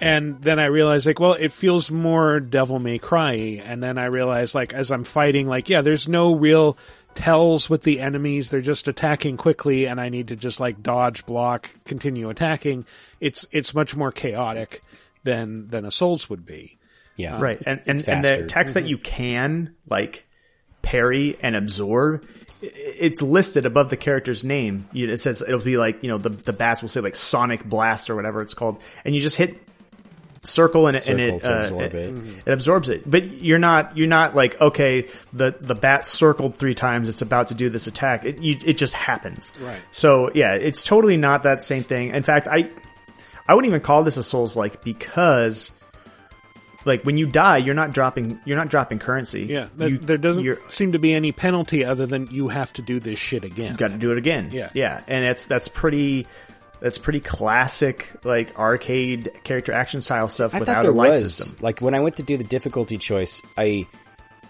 And then I realized like, well, it feels more Devil May Cry. And then I realized like, as I'm fighting, like, yeah, there's no real tells with the enemies. They're just attacking quickly and I need to just like dodge, block, continue attacking. It's, it's much more chaotic than, than a Souls would be. Yeah. right and and, and the faster. text that mm-hmm. you can like parry and absorb i- it's listed above the character's name. It says it'll be like you know the the bats will say like sonic blast or whatever it's called. And you just hit circle and it, and it, uh, absorb it, it. it absorbs it. But you're not you're not like okay the the bat circled three times. It's about to do this attack. It you, it just happens. Right. so yeah it's totally not that same thing. In fact i i wouldn't even call this a souls like because like when you die, you're not dropping you're not dropping currency. Yeah. There, you, there doesn't seem to be any penalty other than you have to do this shit again. You got to do it again. Yeah. yeah, and that's that's pretty that's pretty classic like arcade character action style stuff I without a life was system. like when I went to do the difficulty choice, I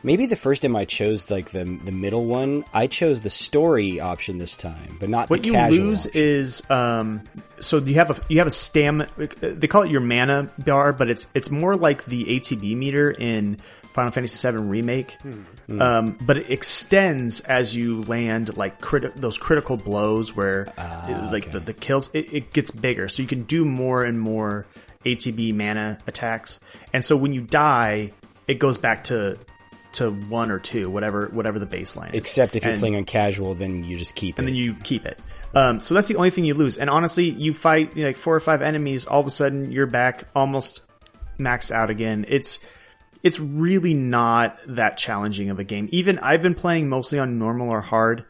maybe the first time I chose like the the middle one, I chose the story option this time, but not What you lose option. is um so you have a you have a stam they call it your mana bar, but it's it's more like the ATB meter in Final Fantasy VII Remake. Hmm. Um, but it extends as you land like crit- those critical blows where it- like the, the kills it, it gets bigger, so you can do more and more ATB mana attacks. And so when you die, it goes back to to one or two, whatever whatever the baseline is. Except if you're And- playing on casual, then you just keep and it. then you keep it. Um, so that's the only thing you lose. And honestly, you fight you know, like four or five enemies, all of a sudden you're back almost maxed out again. It's it's really not that challenging of a game. Even I've been playing mostly on normal or hard,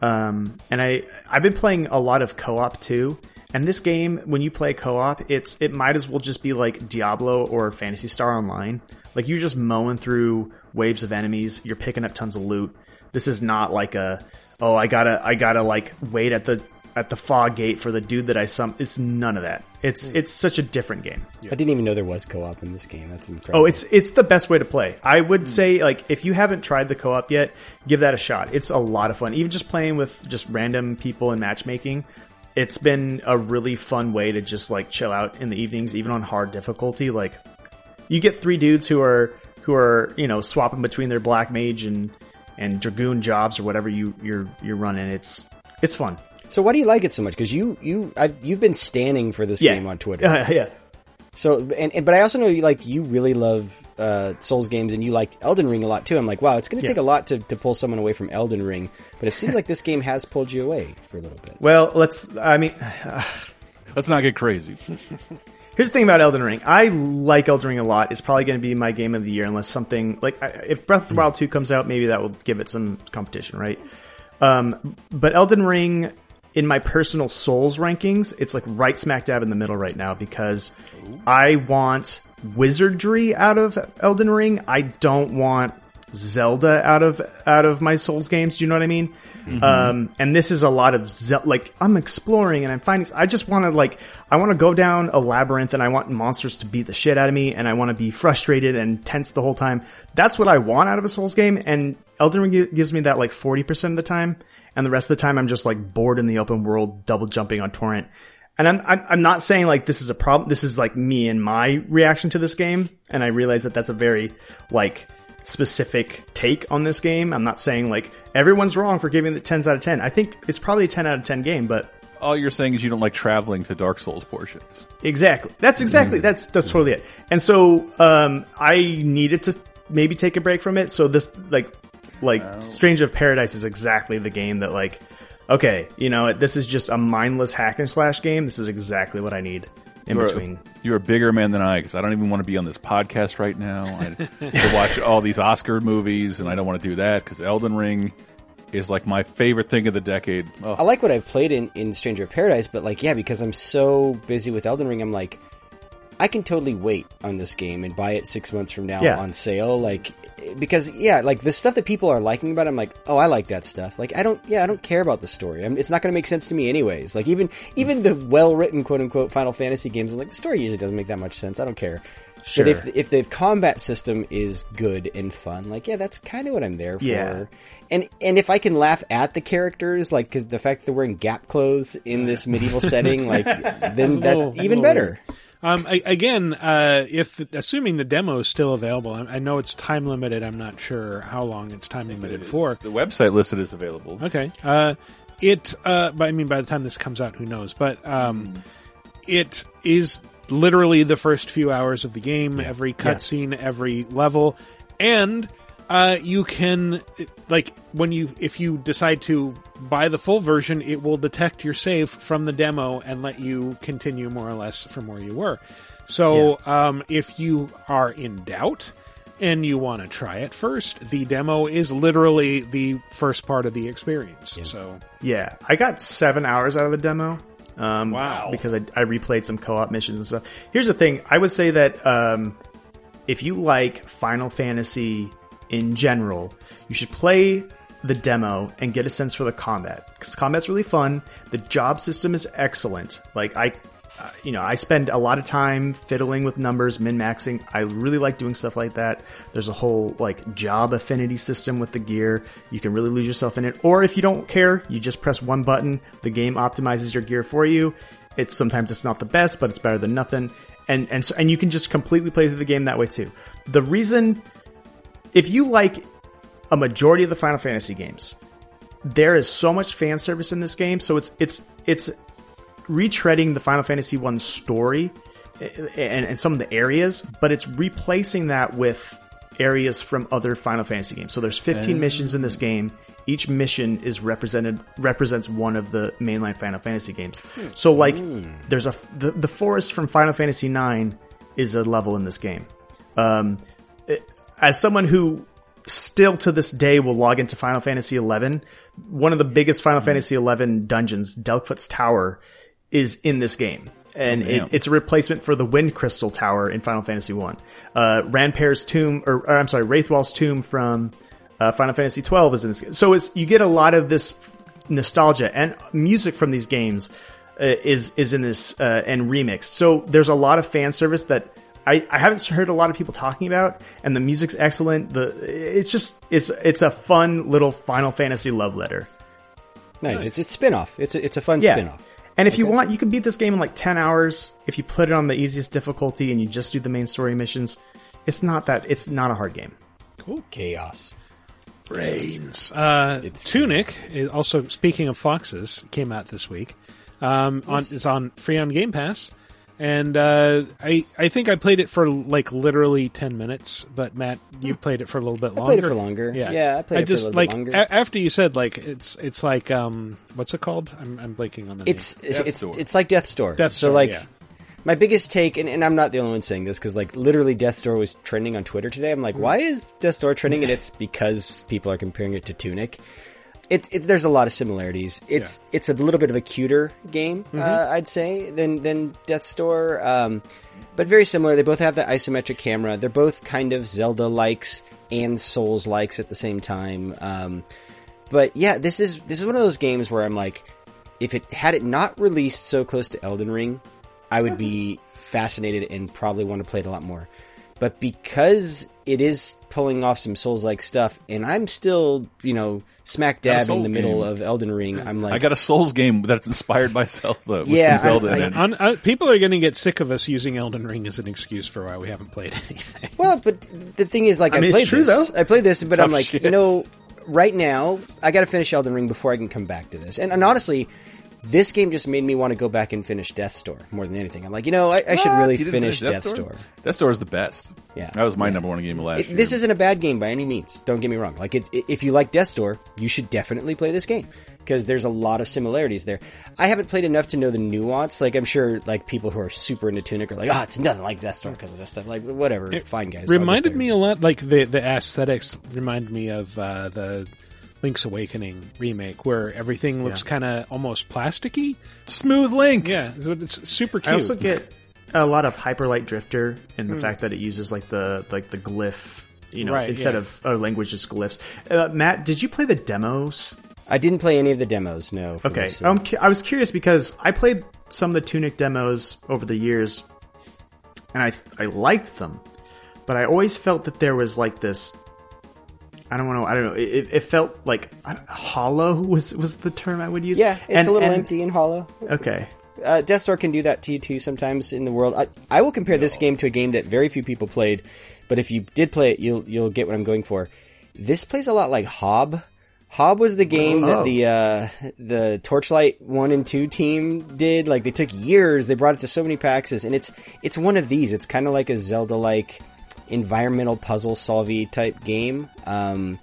um, and I I've been playing a lot of co-op too. And this game, when you play co-op, it's it might as well just be like Diablo or Phantasy Star Online. Like you're just mowing through waves of enemies. You're picking up tons of loot. This is not like a oh I gotta I gotta like wait at the at the fog gate for the dude that I sum. It's none of that. It's mm. it's such a different game. I didn't even know there was co-op in this game. That's incredible. Oh, it's it's the best way to play. I would mm. say like if you haven't tried the co-op yet, give that a shot. It's a lot of fun. Even just playing with just random people and matchmaking, it's been a really fun way to just like chill out in the evenings, even on hard difficulty. Like you get three dudes who are who are you know swapping between their black mage and and dragoon jobs or whatever you you're you're running. It's it's fun. So why do you like it so much? Because you you I, you've been standing for this Yeah. game on Twitter. Yeah, yeah. So and, and but I also know you like you really love uh, Souls games and you liked Elden Ring a lot too. I'm like, wow, it's going to Yeah. take a lot to, to pull someone away from Elden Ring, but it seems like this game has pulled you away for a little bit. Well, let's. I mean, let's not get crazy. Here's the thing about Elden Ring. I like Elden Ring a lot. It's probably going to be my game of the year unless something like if Breath of the Wild 2 comes out, maybe that will give it some competition, right? Um, but Elden Ring, in my personal Souls rankings, it's like right smack dab in the middle right now because I want wizardry out of Elden Ring. I don't want Zelda out of out of my Souls games. Do you know what I mean? Mhm. Um, and this is a lot of Zel- like I'm exploring and I'm finding. I just want to like I want to go down a labyrinth and I want monsters to beat the shit out of me and I want to be frustrated and tense the whole time. That's what I want out of a Souls game. And Elden Ring gives me that like 40 percent of the time, and the rest of the time I'm just like bored in the open world, double jumping on torrent. And I'm, I'm I'm not saying like this is a problem. This is like me and my reaction to this game, and I realize that that's a very like specific take on this game. I'm not saying like everyone's wrong for giving it 10s out of 10. I think it's probably a 10 out of 10 game, but All you're saying is you don't like traveling to Dark Souls portions. Exactly. That's exactly that's that's totally it. And so um I needed to maybe take a break from it. So this like like Strange of Paradise is exactly the game that like okay, you know, this is just a mindless hack and slash game. This is exactly what I need in you're between. A, you're a bigger man than I because I don't even want to be on this podcast right now. I to watch all these Oscar movies, and I don't want to do that because Elden Ring is like my favorite thing of the decade. Oh. I like what I've played in, in Stranger of Paradise, but like, yeah, because I'm so busy with Elden Ring, I'm like, I can totally wait on this game and buy it six months from now Yeah. on sale. Like, because yeah, like the stuff that people are liking about, it, I'm like, oh, I like that stuff. Like, I don't, yeah, I don't care about the story. I mean, it's not going to make sense to me anyways. Like, even even the well written quote unquote Final Fantasy games, I'm like, the story usually doesn't make that much sense. I don't care. Sure. But if if the combat system is good and fun, like yeah, that's kind of what I'm there for. Yeah. And and if I can laugh at the characters, like cause the fact that they're wearing Gap clothes in this medieval setting, like then that even better. weird. Um, I, again, uh, if assuming the demo is still available, I, I know it's time limited. I'm not sure how long it's time limited for. The website listed is available. Okay. Uh, it, uh, but I mean, by the time this comes out, who knows? But, um, it is literally the first few hours of the game, every cutscene, every level, and, uh, you can, like, when you, if you decide to buy the full version, it will detect your save from the demo and let you continue more or less from where you were. So, um, if you are in doubt, and you want to try it first, the demo is literally the first part of the experience. So Yeah, I got seven hours out of the demo. Um, Wow. Because I, I replayed some co-op missions and stuff. Here's the thing: I would say that um, if you like Final Fantasy in general, you should play the demo and get a sense for the combat because combat's really fun. The job system is excellent. Like I. uh, You know, I spend a lot of time fiddling with numbers, min maxing. I really like doing stuff like that. There's a whole like job affinity system with the gear. You can really lose yourself in it. Or if you don't care, you just press one button. The game optimizes your gear for you. It's sometimes it's not the best, but it's better than nothing. And and so and you can just completely play through the game that way too. The reason, if you like a majority of the Final Fantasy games, there is so much fan service in this game. So it's it's it's retreading the Final Fantasy One story eh, eh, and, and some of the areas, but it's replacing that with areas from other Final Fantasy games. So there's 15 Oh. missions in this game. Each mission is represented represents one of the mainline Final Fantasy games. So hmm. like there's a the, the forest from Final Fantasy 9 is a level in this game. Um, it- as someone who still to this day will log into Final Fantasy 11, one of the biggest Final Fantasy 11 dungeons, Delkfutt's Tower, is in this game. And Oh, it, it's a replacement for the Wind Crystal Tower in Final Fantasy 1. Uh, tomb, or, or I'm sorry, Raithwall's tomb from uh, Final Fantasy 12 is in this game. So it's, you get a lot of this nostalgia and music from these games uh, is is in this uh, and remixed. So there's a lot of fan service that I, I haven't heard a lot of people talking about, and the music's excellent. The it's just it's it's a fun little Final Fantasy love letter. Nice. It's it's spin off. It's a, it's a fun Yeah. spin off. And if you want, you can beat this game in like 10 hours. If you put it on the easiest difficulty and you just do the main story missions, it's not that, it's not a hard game. Cool. Chaos. brains. Uh, it's Tunic is also speaking of foxes came out this week. Um, on it's on free on Game Pass, and uh, I I think I played it for like literally ten minutes. But Matt, you played it for a little bit I longer. played it for longer. Yeah, Yeah, I played it for a just little bit like longer. a- after you said like it's it's like um what's it called? I'm I'm blanking on the It's name. it's it's, it's like Death's Door. Death's so like yeah. my biggest take, and, and I'm not the only one saying this because like literally Death Door was trending on Twitter today. I'm like, why is Death Door trending? And it's because people are comparing it to Tunic. It's it, there's a lot of similarities. It's it's a little bit of a cuter game, Mm-hmm. uh, I'd say, than than Death's Door. Um, but very similar. They both have the isometric camera. They're both kind of Zelda likes and Souls likes at the same time. Um, but yeah, this is this is one of those games where I'm like, if it had it not released so close to Elden Ring, I would be fascinated and probably want to play it a lot more. but because it is pulling off some Souls like stuff, and I'm still, you know, smack dab in the middle game. of Elden Ring, I'm like, I got a Souls game that's inspired by Zelda. With Yeah, some Zelda I- I- it. On, uh, people are going to get sick of us using Elden Ring as an excuse for why we haven't played anything. Well, but the thing is, like, I I, mean, it's played true, this. though. I played this, but Tough I'm like, shit. you know, right now, I got to finish Elden Ring before I can come back to this. And, and honestly, this game just made me want to go back and finish Death's Door more than anything. I'm like, you know, I, I should really didn't finish, Death, Death's Door? Store? Death's Door is the best. Yeah. That was my number one game of last It- year. this isn't a bad game by any means. Don't get me wrong. Like, it, it- if you like Death's Door, you should definitely play this game because there's a lot of similarities there. I haven't played enough to know the nuance. Like, I'm sure like people who are super into Tunic are like, oh, it's nothing like Death Door because of this stuff. Like, whatever. Fine, guys. Reminded me a lot, like the the aesthetics remind me of uh, the Link's Awakening remake, where everything looks Yeah. kind of almost plasticky, smooth Link. Yeah, so it's super cute. I also get a lot of Hyperlight Drifter in the Mm. fact that it uses like the like the glyph, you know, Right, instead yeah. of a language just glyphs. Uh, Matt, did you play the demos? I didn't play any of the demos. No. Okay, this, I'm cu- I was curious because I played some of the Tunic demos over the years, and I I liked them, but I always felt that there was like this. I don't know. I don't know. It, it felt like hollow was was the term I would use. Yeah, it's And- a little and- empty and hollow. Okay. Uh, Death's Door can do that to you too sometimes in the world. I, I will compare this game to a game that very few people played, but if you did play it, you'll you'll get what I'm going for. This plays a lot like Hob. Hob was the game that Oh. the uh, the Torchlight one and two team did. Like they took years. They brought it to so many PAXs, and it's it's one of these. It's kind of like a Zelda like environmental puzzle solvey type game. Um,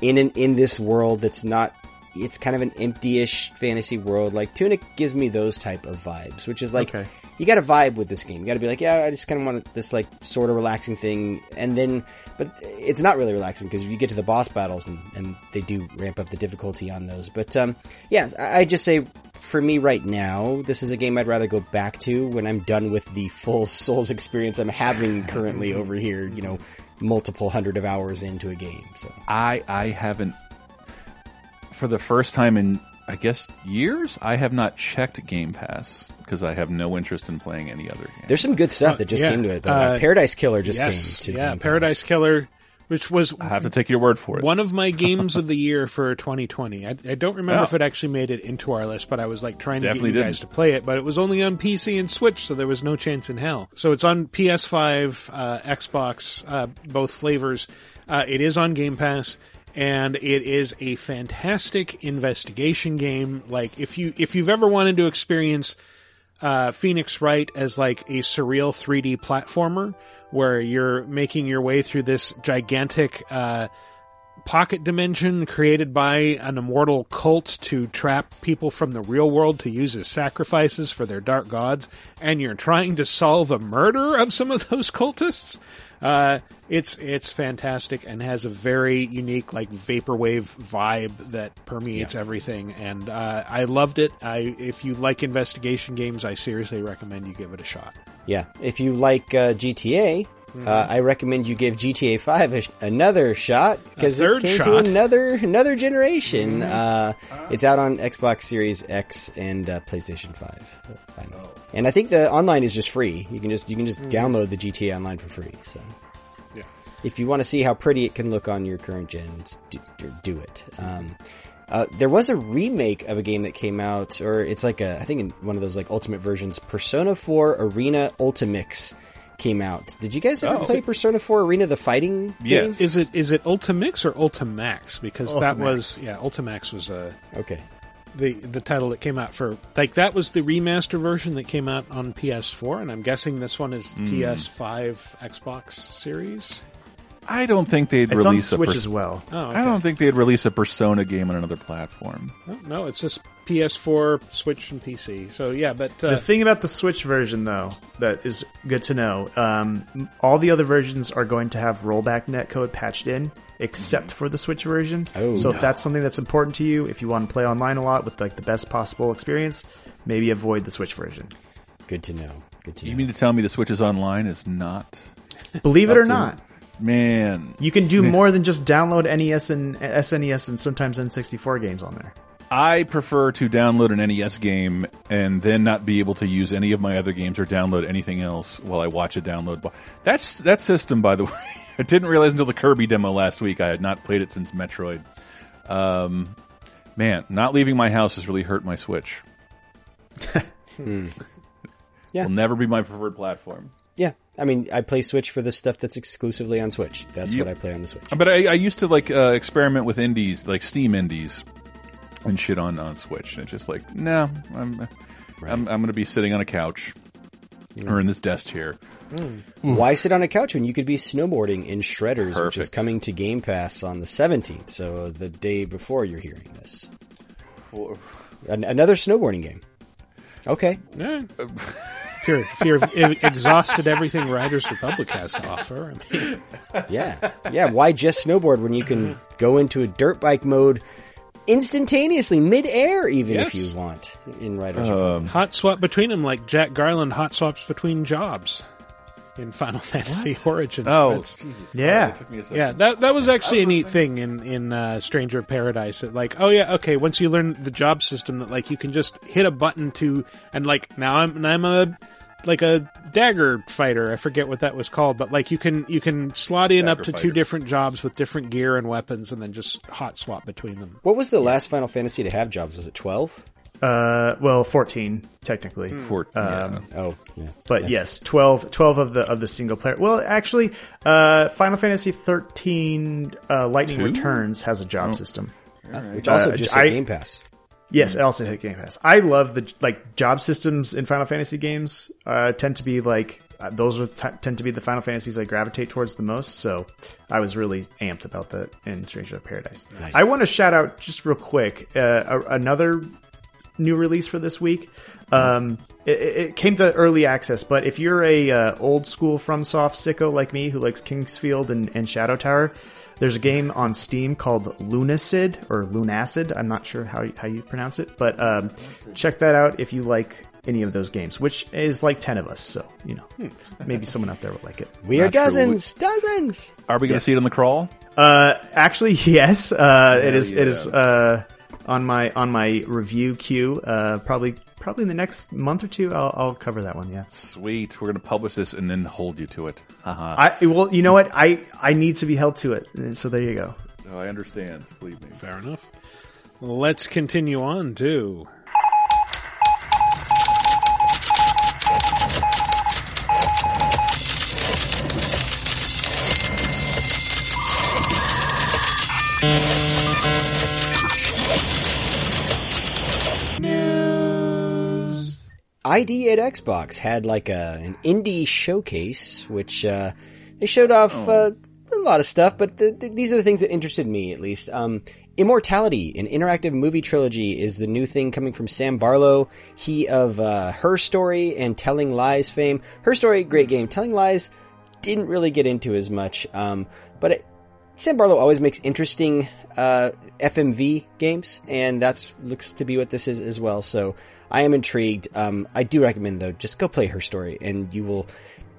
in an, in this world that's not it's kind of an empty-ish fantasy world. Like Tunic gives me those type of vibes, which is like Okay. you got to vibe with this game. You got to be like, yeah, I just kind of want this like sort of relaxing thing, and then, but it's not really relaxing because you get to the boss battles and, and they do ramp up the difficulty on those. But um, yes, I, I just say for me right now, this is a game I'd rather go back to when I'm done with the full Souls experience I'm having currently over here. You know, multiple hundred of hours into a game. So I I haven't for the first time in I guess years I have not checked Game Pass because I have no interest in playing any other game. there's some good stuff that just Yeah, came to it. though. uh, Paradise Killer just yes, came to yeah, Game Pass. Paradise Killer, which was I have to take your word for it. one of my games of the year for 2020. I, I don't remember Oh. if it actually made it into our list, but I was like trying to get you guys to didn't. play it. But it was only on PC and Switch, so there was no chance in hell. So it's on PS5, uh, Xbox, uh, both flavors. Uh, it is on Game Pass. And it is a fantastic investigation game. Like if you if you've ever wanted to experience uh, Phoenix Wright as like a surreal 3D platformer where you're making your way through this gigantic uh, pocket dimension created by an immortal cult to trap people from the real world to use as sacrifices for their dark gods, and you're trying to solve a murder of some of those cultists. Uh, it's it's fantastic and has a very unique like vaporwave vibe that permeates everything, and uh, I loved it. I if you like investigation games, I seriously recommend you give it a shot. Yeah, if you like uh, GTA, Mm-hmm. uh, I recommend you give GTA Five a sh- another shot because it came to another another generation. Mhm. Uh, it's out on Xbox Series X and uh, PlayStation Five. finally. Oh. And I think the online is just free. You can just you can just Mhm. download the GTA Online for free. So Yeah. if you want to see how pretty it can look on your current gens, do, do- do it. Um, uh, there was a remake of a game that came out, or it's like a, I think in one of those like ultimate versions, Persona 4 Arena Ultimix came out. Did you guys ever Oh. play Persona 4 Arena, the fighting game? Is it is it Ultimix or Ultimax? Because that was yeah, Ultimax was a okay. The the title that came out for like that was the remaster version that came out on PS4, and I'm guessing this one is Mm. PS5, Xbox Series. I don't think they'd It's on release Switch a as well. Oh, I don't think they'd release a Persona game on another platform. No, no, it's just PS4, Switch, and PC. So yeah, but uh, the thing about the Switch version, though, that is good to know, um, all the other versions are going to have rollback netcode patched in, except for the Switch version. Oh, so no. if that's something that's important to you, if you want to play online a lot with like the best possible experience, maybe avoid the Switch version. Good to know. Good to You mean to tell me the Switch's online is not? Believe it or to- not. Man, You can do Man. more than just download NES and SNES and sometimes N64 games on there. I prefer to download an NES game and then not be able to use any of my other games or download anything else while I watch a download. That's that system, by the way. I didn't realize until the Kirby demo last week. I had not played it since Metroid. Um, man, not leaving my house has really hurt my Switch. Yeah. Will never be my preferred platform. Yeah, I mean, I play Switch for the stuff that's exclusively on Switch. That's Yep. what I play on the Switch. But I, I used to like uh, experiment with indies, like Steam indies, and shit on on Switch. And it's just like, no, I'm I'm, I'm going to be sitting on a couch or in this desk chair. Why sit on a couch when you could be snowboarding in Shredders, which is coming to Game Pass on the 17th, so the day before you're hearing this. An- another snowboarding game. Okay. Yeah. If you're, if you're exhausted everything Riders Republic has to offer, I mean, Yeah. Yeah, why just snowboard when you can go into a dirt bike mode instantaneously, mid-air even if you want in Riders. Um, hot swap between them like Jack Garland hot swaps between jobs in Final Fantasy Origins. Oh, That's- Jesus. Yeah. It took me a second. yeah, that that was actually a neat thing in in uh, Stranger of Paradise. That like, oh yeah, okay. Once you learn the job system, that like you can just hit a button to, and like now I'm I'm a like a dagger fighter. I forget what that was called, but like you can you can slot in up Dagger to two different jobs with different gear and weapons, and then just hot swap between them. What was the last Final Fantasy to have jobs? Was it 12? Uh, well, fourteen technically. For, Um, Oh, yeah. But That's- yes, 12, 12 of the of the single player. Well, actually, uh, Final Fantasy thirteen uh, Lightning Two? Returns has a job system. Which also Uh, just I- hit Game Pass. Yes, it also hit Game Pass. I love the like job systems in Final Fantasy games. Uh, tend to be like uh, those are t- tend to be the Final Fantasies I gravitate towards the most. So I was really amped about that in Stranger of Paradise. I want to shout out just real quick uh, a- another new release for this week. Um, it, it it came to early access, but if you're a uh, old school FromSoft sicko like me who likes King's Field and, and Shadow Tower, there's a game on Steam called Lunacid or Lunacid. I'm not sure how you, how you pronounce it, but um, check that out if you like any of those games, which is like ten of us. So you know, maybe someone out there will like it. We are Not sure dozens, dozens. Are we going to see it on the crawl? Uh, actually, yes. Uh, it Hell is. It is uh, on my on my review queue. Uh, probably probably in the next month or two. I'll, I'll cover that one. Yeah. Sweet. We're going to publish this and then hold you to it. Haha. I well, you know what? I I need to be held to it. So there you go. Oh, I understand. Believe me. Fair enough. Let's continue on to ID at Xbox had like a an indie showcase, which uh, they showed off uh, a lot of stuff, but the, the, these are the things that interested me at least. Um, Immortality, an interactive movie trilogy, is the new thing coming from Sam Barlow. He of uh, Her Story and Telling Lies fame. Her Story, great game. Telling Lies, didn't really get into as much, um, but it, Sam Barlow always makes interesting uh, FMV games, and that looks to be what this is as well. So I am intrigued. Um, I do recommend though, just go play Her Story, and you will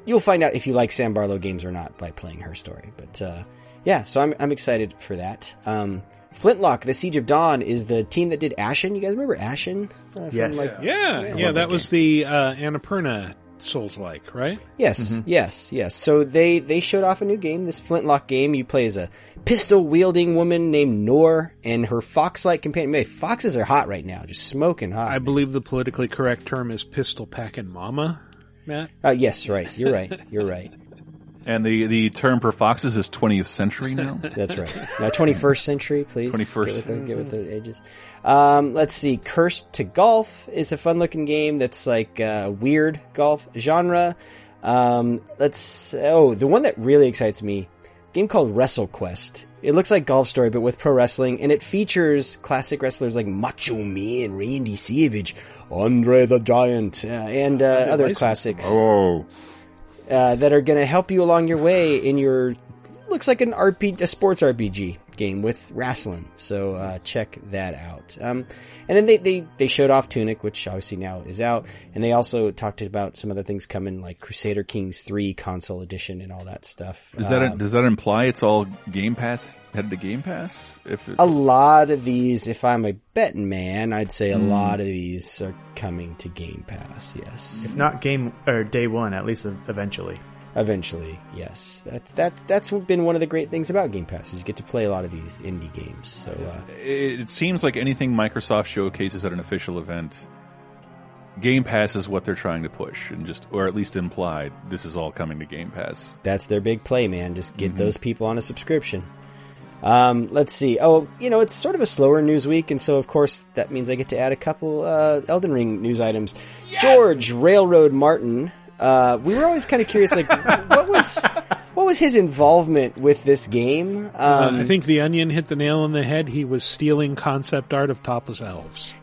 you'll find out if you like Sam Barlow games or not by playing Her Story. But uh, yeah, so I'm I'm excited for that. Um, Flintlock: The Siege of Dawn is the team that did Ashen. You guys remember Ashen? Uh, Yes. like- yeah, I yeah. love that was the uh, Annapurna Souls like, right? Yes, yes, yes. So they they showed off a new game, this Flintlock game. You play as a pistol wielding woman named Nor and her fox like companion. Man, foxes are hot right now, just smoking hot. I believe the politically correct term is pistol packing mama. Matt. Uh, yes, right. You're right. You're right. And the, the term for foxes is 20th century now? That's right. Now, 21st century, please. 21st. Get with the, get with the ages. Um, let's see. Cursed to Golf is a fun looking game that's like uh, weird golf genre. Um, let's. Oh, the one that really excites me. A game called Wrestle Quest. It looks like Golf Story, but with pro wrestling, and it features classic wrestlers like Macho Man, Randy Savage, Andre the Giant, uh, and uh, other licensed classics Oh. Uh, that are going to help you along your way in your looks like an RPG, a sports RPG game with Rasslin. So uh, check that out. Um, and then they, they they showed off Tunic, which obviously now is out, and they also talked about some other things coming like Crusader Kings three console edition and all that stuff. Does that Um, does that imply it's all Game Pass headed to Game Pass? If it, a lot of these, if I'm a betting man, I'd say a Hmm. lot of these are coming to Game Pass. Yes, If not game or day one, at least eventually. Eventually, yes. That that that's been one of the great things about Game Pass is you get to play a lot of these indie games. So uh, it, it seems like anything Microsoft showcases at an official event, Game Pass is what they're trying to push, and just or at least implied this is all coming to Game Pass. that's their big play, man. Just get Mhm. those people on a subscription. Um, let's see. Oh, you know, it's sort of a slower news week, and so of course that means I get to add a couple uh, Elden Ring news items. George Railroad Martin. Uh, we were always kind of curious, like what was what was his involvement with this game? Um, Uh, I think the onion hit the nail on the head. He was stealing concept art of topless elves.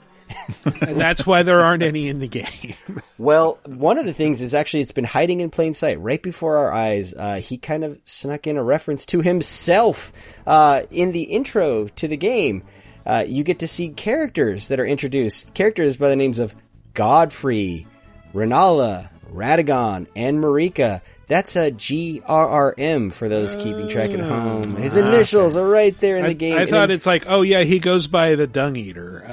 and that's why there aren't any in the game. Well, one of the things is actually it's been hiding in plain sight right before our eyes. Uh, he kind of snuck in a reference to himself uh, in the intro to the game. Uh, you get to see characters that are introduced, characters by the names of Godfrey, Rennala, Radagon, and Marika. That's a G R R M for those keeping track at home. His initials are right there in I, the game. I thought then- it's like, oh yeah, he goes by the dung eater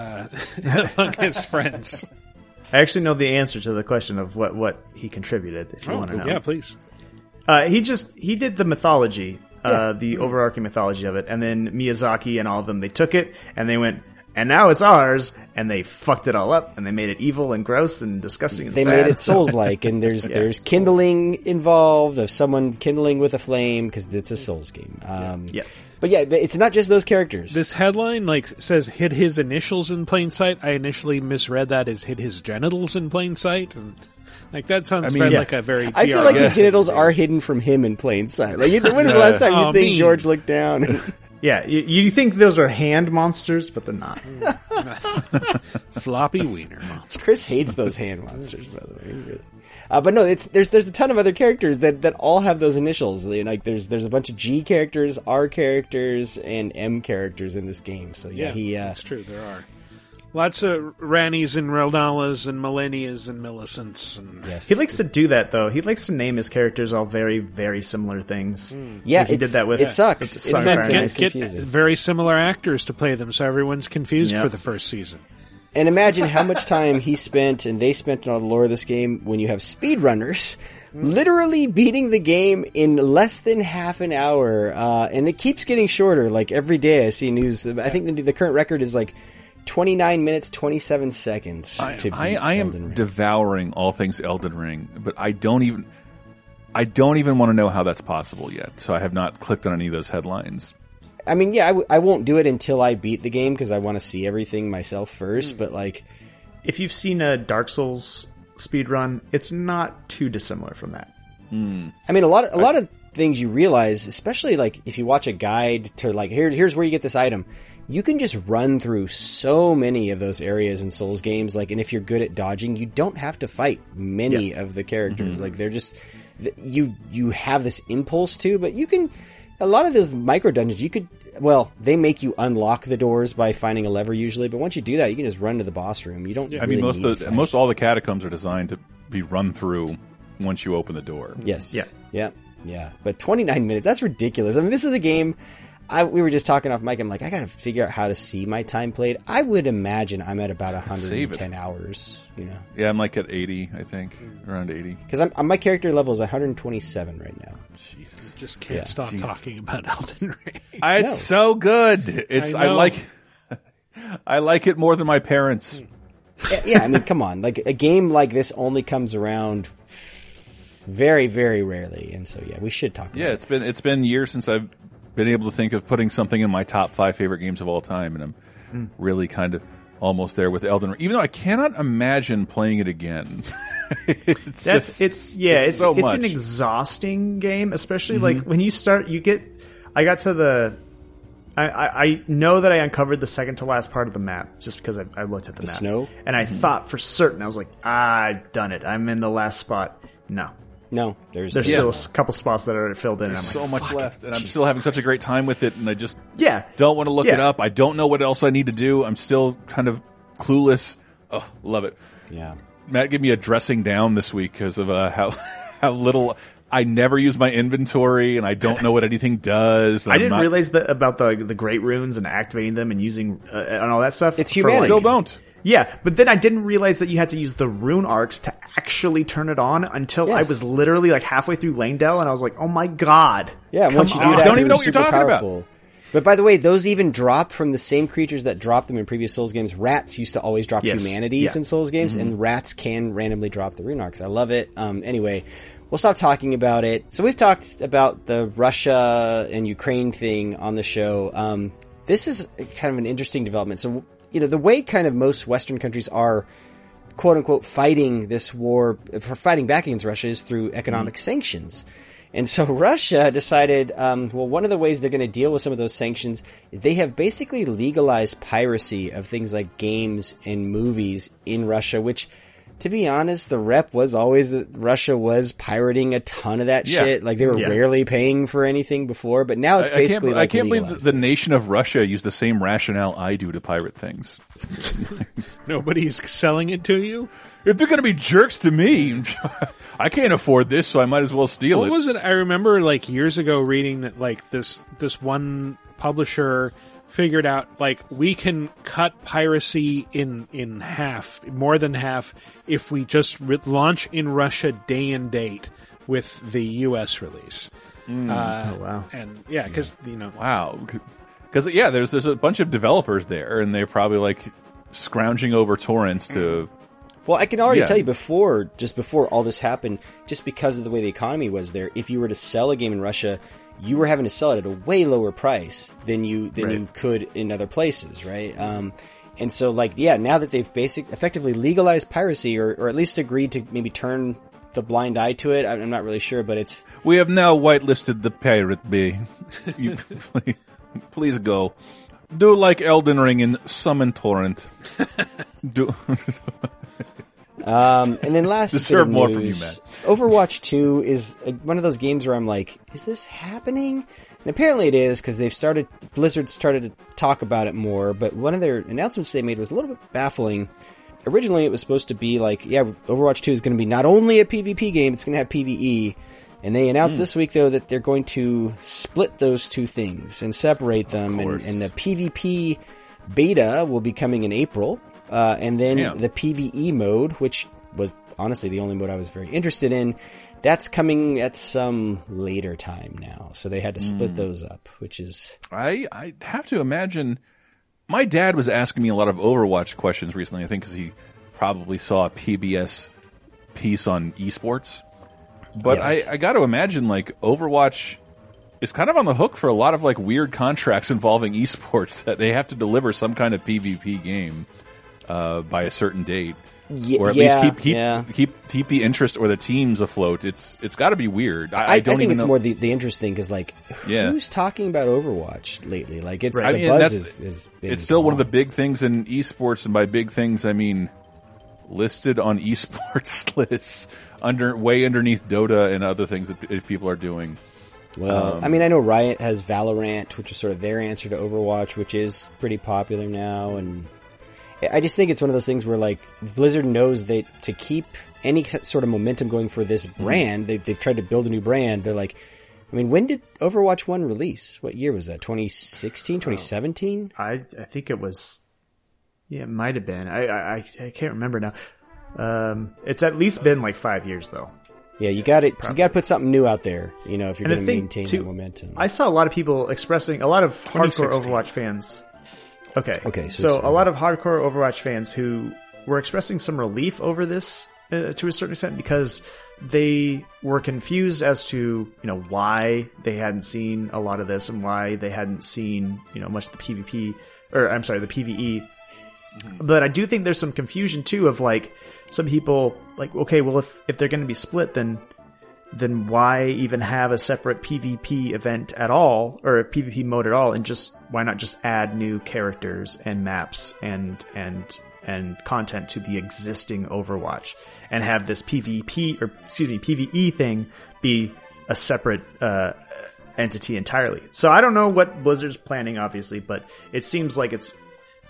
uh, among his friends. I actually know the answer to the question of what, what he contributed. If you Oh, want to know, yeah, please. Uh, he just he did the mythology, uh, Yeah. the overarching mythology of it, and then Miyazaki and all of them they took it and they went, and now it's ours, and they fucked it all up, and they made it evil and gross and disgusting. And they sad. made it souls like and there's Yeah. there's kindling involved of someone kindling with a flame because it's a souls game um yeah but yeah it's not just those characters This headline like says hid his initials in plain sight. I initially misread that as hid his genitals in plain sight, and like that sounds I mean, yeah. like a very. I feel GR like his genitals are hidden from him in plain sight. Like, when was the last time you Oh, think mean. George looked down? and- Yeah, you, you think those are hand monsters, but they're not. floppy wiener. Monsters. Chris hates those hand monsters, by the way. Uh, but no, it's there's there's a ton of other characters that, that all have those initials. Like there's there's a bunch of G characters, R characters, and M characters in this game. So yeah, Yeah, he uh, that's true. There are lots of Rannies and Reldalas and Millennias and Millicents. And yes, He likes to do that though. He likes to name his characters all very, very similar things. Yeah, Like he did that with it sucks. It sucks. Iron and It's get very similar actors to play them, so everyone's confused Yep. for the first season. And imagine how much time he spent and they spent on the lore of this game when you have speedrunners literally beating the game in less than half an hour. Uh, and it keeps getting shorter. Like every day I see news. I think the, the current record is like 29 minutes, 27 seconds I, to beat I, I am Elden Ring. devouring all things Elden Ring, but I don't even I don't even want to know how that's possible yet. So I have not clicked on any of those headlines. I mean, yeah, I, w- I won't do it until I beat the game because I want to see everything myself first. Hmm. But like, If you've seen a Dark Souls speedrun, it's not too dissimilar from that. Hmm. I mean, a lot, of, a lot of things you realize, especially like if you watch a guide to like here, here's where you get this item. You can just run through so many of those areas in Souls games. Like, and if you're good at dodging, you don't have to fight many of the characters. Mm-hmm. Like, they're just you you have this impulse to, but you can a lot of those micro dungeons. You could well, they make you unlock the doors by finding a lever usually, but once you do that, you can just run to the boss room. You don't. I really mean, most need of the, fight. most all the catacombs are designed to be run through once you open the door. Yes. Yeah. Yeah. Yeah. But 29 minutes, that's ridiculous. I mean, this is a game. I, we were just talking off mic. I'm like, I gotta figure out how to see my time played. I would imagine I'm at about Save it. 110 hours, you know. Yeah, I'm like at 80, I think, around 80. Cause I'm, I'm- my character level is 127 right now. Jesus. Just can't Yeah. stop Jeez. talking about Elden Ring. It's No. so good. It's I I, like I like it more than my parents. Hmm. yeah, yeah, I mean, come on. Like, a game like this only comes around very, very rarely. And so, yeah, we should talk about Yeah, it's been it's been years since I've been able to think of putting something in my top five favorite games of all time, and I'm Hmm. really kind of almost there with Elden Ring. Even though I cannot imagine playing it again. it's That's just- it's yeah, it's so it's an exhausting game, especially Mm-hmm. like when you start. You get, I got to the. I, I, I know that I uncovered the second to last part of the map just because I, I looked at the, The map. snow? And I thought for certain, I was like, ah, I've done it. I'm in the last spot. No. No, there's there's Yeah. still a s- couple spots that are filled in. There's so like, much left, it." and I'm Jesus still having such a great time with it, and I just Yeah. don't want to look Yeah. it up. I don't know what else I need to do. I'm still kind of clueless. Oh, love it. Yeah. Matt gave me a dressing down this week because of uh, how how little I never use my inventory, and I don't know what anything does. I didn't not- realize that about the the great runes and activating them and using uh, and all that stuff. It's for, humanity. Still don't. Yeah, but then I didn't realize that you had to use the rune arcs to actually turn it on until I was literally like halfway through Leyndell, and I was like, "Oh my god!" Yeah, once you do on. that, don't even know what you're talking about. powerful. But by the way, those even drop from the same creatures that drop them in previous Souls games. Rats used to always drop Yes. humanities Yeah. in Souls games, and rats can randomly drop the rune arcs. I love it. Um, anyway, we'll stop talking about it. So we've talked about the Russia and Ukraine thing on the show. Um, this is kind of an interesting development. So, you know, the way kind of most Western countries are quote unquote fighting this war for fighting back against Russia is through economic sanctions. And so Russia decided, um, well, one of the ways they're going to deal with some of those sanctions is they have basically legalized piracy of things like games and movies in Russia, which, to be honest, the rep was always that Russia was pirating a ton of that Yeah. shit. Like they were Yeah. rarely paying for anything before, but now it's I, I can't, basically I like can't believe legalized. that the nation of Russia used the same rationale I do to pirate things. Nobody's selling it to you. If they're going to be jerks to me, I can't afford this, so I might as well steal What it. was it? I remember like years ago reading that like this this one publisher figured out like we can cut piracy in in half, more than half, if we just re- launch in Russia day and date with the U.S. release. Mm. Uh, Oh, wow. And yeah, because you know, Wow. Because yeah, there's there's a bunch of developers there, and they're probably like scrounging over torrents to. Well, I can already Yeah. tell you before, just before all this happened, just because of the way the economy was there, if you were to sell a game in Russia, you were having to sell it at a way lower price than you than you could in other places, right? Um, and so, like, yeah, now that they've basic effectively legalized piracy, or or at least agreed to maybe turn the blind eye to it, I'm I'm not really sure, but it's We have now whitelisted the Pirate Bay. You, please, please go. Do like Elden Ring and summon torrent. Do. Um, and then last Deserve more from you, news, Matt. Overwatch 2 is uh, one of those games where I'm like, is this happening? And apparently it is because they've started, Blizzard started to talk about it more, but one of their announcements they made was a little bit baffling. Originally it was supposed to be like, yeah, Overwatch 2 is going to be not only a PvP game, it's going to have PvE. And they announced Hmm. this week though that they're going to split those two things and separate them. And, and the PvP beta will be coming in April. Uh, and then Yeah. the PvE mode, which was honestly the only mode I was very interested in, that's coming at some later time now. So they had to split Hmm. those up, which is I I have to imagine. My dad was asking me a lot of Overwatch questions recently. I think because he probably saw a PBS piece on esports. But Yes. I, I got to imagine like Overwatch is kind of on the hook for a lot of like weird contracts involving esports that they have to deliver some kind of PvP game uh, by a certain date. Ye- or at yeah, least keep keep, yeah. keep keep the interest or the teams afloat. It's it's got to be weird. I, I, I I don't think even it's know. more the, the interesting because like Yeah. who's talking about Overwatch lately? Like it's I the mean, buzz is, is it's still one of the big things in esports, and by big things I mean listed on esports lists under way underneath Dota and other things that people are doing. Well, Um, I mean, I know Riot has Valorant, which is sort of their answer to Overwatch, which is pretty popular now, and I just think it's one of those things where like Blizzard knows that to keep any sort of momentum going for this Hmm. brand, they, they've tried to build a new brand. They're like, I mean, when did Overwatch One release? What year was that? 2016, 2017? I I think it was. Yeah, it might have been. I, I I- I can't remember now. Um, it's at least been like five years though. Yeah, you got it. You got to put something new out there. You know, if you're going to maintain too, that momentum. I saw a lot of people expressing a lot of hardcore Overwatch fans. Okay, Okay, so so, a lot of hardcore Overwatch fans who were expressing some relief over this uh, to a certain extent because they were confused as to you know why they hadn't seen a lot of this and why they hadn't seen you know much of the PvP or I'm sorry the PvE. But I do think there's some confusion too of like some people like okay well if if they're going to be split then then why even have a separate PvP event at all or a PvP mode at all and just why not just add new characters and maps and and and content to the existing Overwatch and have this PvP or excuse me PvE thing be a separate uh, entity entirely. So I don't know what Blizzard's planning obviously, but it seems like it's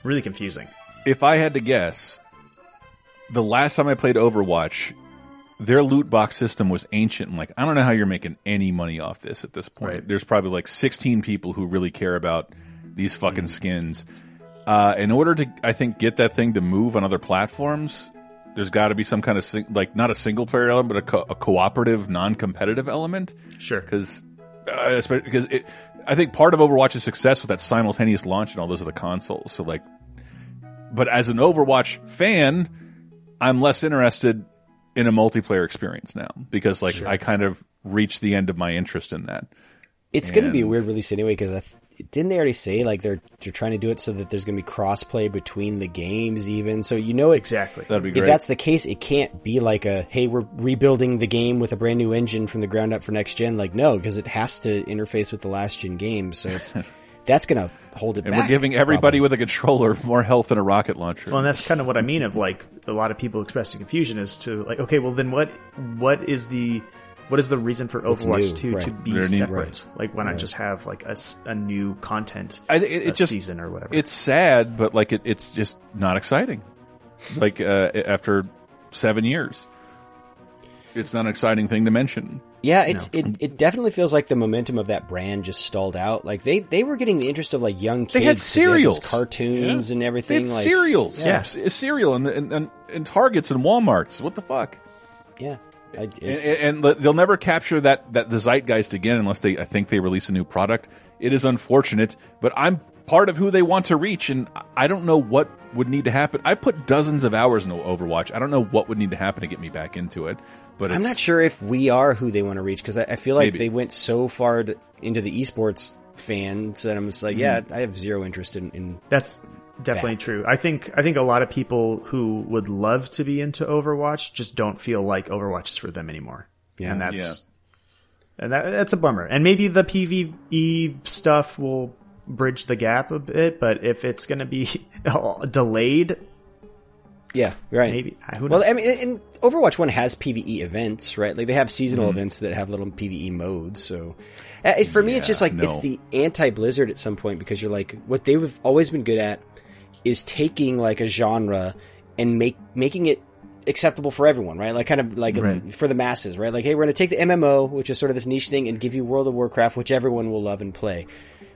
really confusing. If I had to guess, the last time I played Overwatch, their loot box system was ancient and like I don't know how you're making any money off this at this point. Right. There's probably like 16 people who really care about these fucking skins. Uh, in order to, I think, get that thing to move on other platforms, there's got to be some kind of sing- like not a single player element, but a, co- a cooperative, non-competitive element. Sure, because uh, because it, I think part of Overwatch's success with that simultaneous launch and all those other consoles. So like, but as an Overwatch fan, I'm less interested in a multiplayer experience now because like I kind of reached the end of my interest in that. It's going to be a weird release anyway because I th- didn't they already say like they're they're trying to do it so that there's going to be crossplay between the games even? So you know it, exactly. That'd be great. if that's the case it can't be like a hey we're rebuilding the game with a brand new engine from the ground up for next gen. Like no because it has to interface with the last gen game. So it's that's going to hold it back. And back we're giving everybody with a controller more health than a rocket launcher. Well, and that's kind of what I mean of like a lot of people expressing confusion as to like, okay, well then what what is the what is the reason for What's Overwatch new, 2 right. to be They're new, separate? right. Like, why not Right. just have like a new content I think it, a it just season or whatever? It's sad, but like it, it's just not exciting. like uh, after seven years, it's not an exciting thing to mention. Yeah, it's it, it definitely feels like the momentum of that brand just stalled out. Like they they were getting the interest of like young kids. They had 'cause they those cereals, cartoons, and They everything. had like cereals, Yeah, C- cereal, and, and, and, and Targets and WalMarts. What the fuck? yeah. I, And, it's- and they'll never capture that that the zeitgeist again unless they I think they release a new product. It is unfortunate, but I'm part of who they want to reach, and I don't know what would need to happen. I put dozens of hours into Overwatch. I don't know what would need to happen to get me back into it. But I'm not sure if we are who they want to reach because I, I feel like Maybe. they went so far to, into the esports fans that I'm just like, yeah, Mhm. I have zero interest in. in That's definitely true. I think I think a lot of people who would love to be into Overwatch just don't feel like Overwatch is for them anymore. Yeah. and that's Yeah. and that, that's a bummer. And maybe the PVE stuff will bridge the gap a bit, but if it's going to be delayed, yeah, right. Maybe who well. I mean, and Overwatch One has PVE events, right? Like they have seasonal Mhm. events that have little PVE modes. So uh, for me, it's just Yeah, like it's the anti Blizzard at some point because you're like what they've always been good at is taking like a genre and make making it acceptable for everyone, right? Like kind of like Right. for the masses, right? Like, hey, we're going to take the MMO, which is sort of this niche thing, and give you World of Warcraft, which everyone will love and play.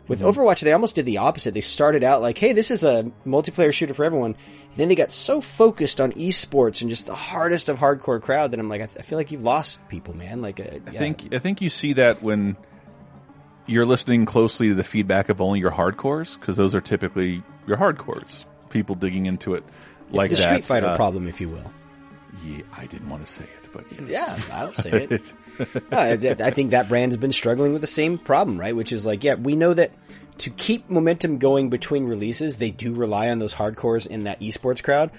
With Mm-hmm. Overwatch, they almost did the opposite. They started out like, hey, this is a multiplayer shooter for everyone. And then they got so focused on esports and just the hardest of hardcore crowd that I'm like, I, I feel like you've lost people, man. Like, uh, I think I think you see that when you're listening closely to the feedback of only your hardcores because those are typically your hardcores. People digging into it like it's the that. Street Fighter uh, problem, if you will. Yeah, I didn't want to say it, but Yeah, I'll say it. No, I, I think that brand has been struggling with the same problem, right? Which is like, yeah, we know that to keep momentum going between releases, they do rely on those hardcores in that esports crowd.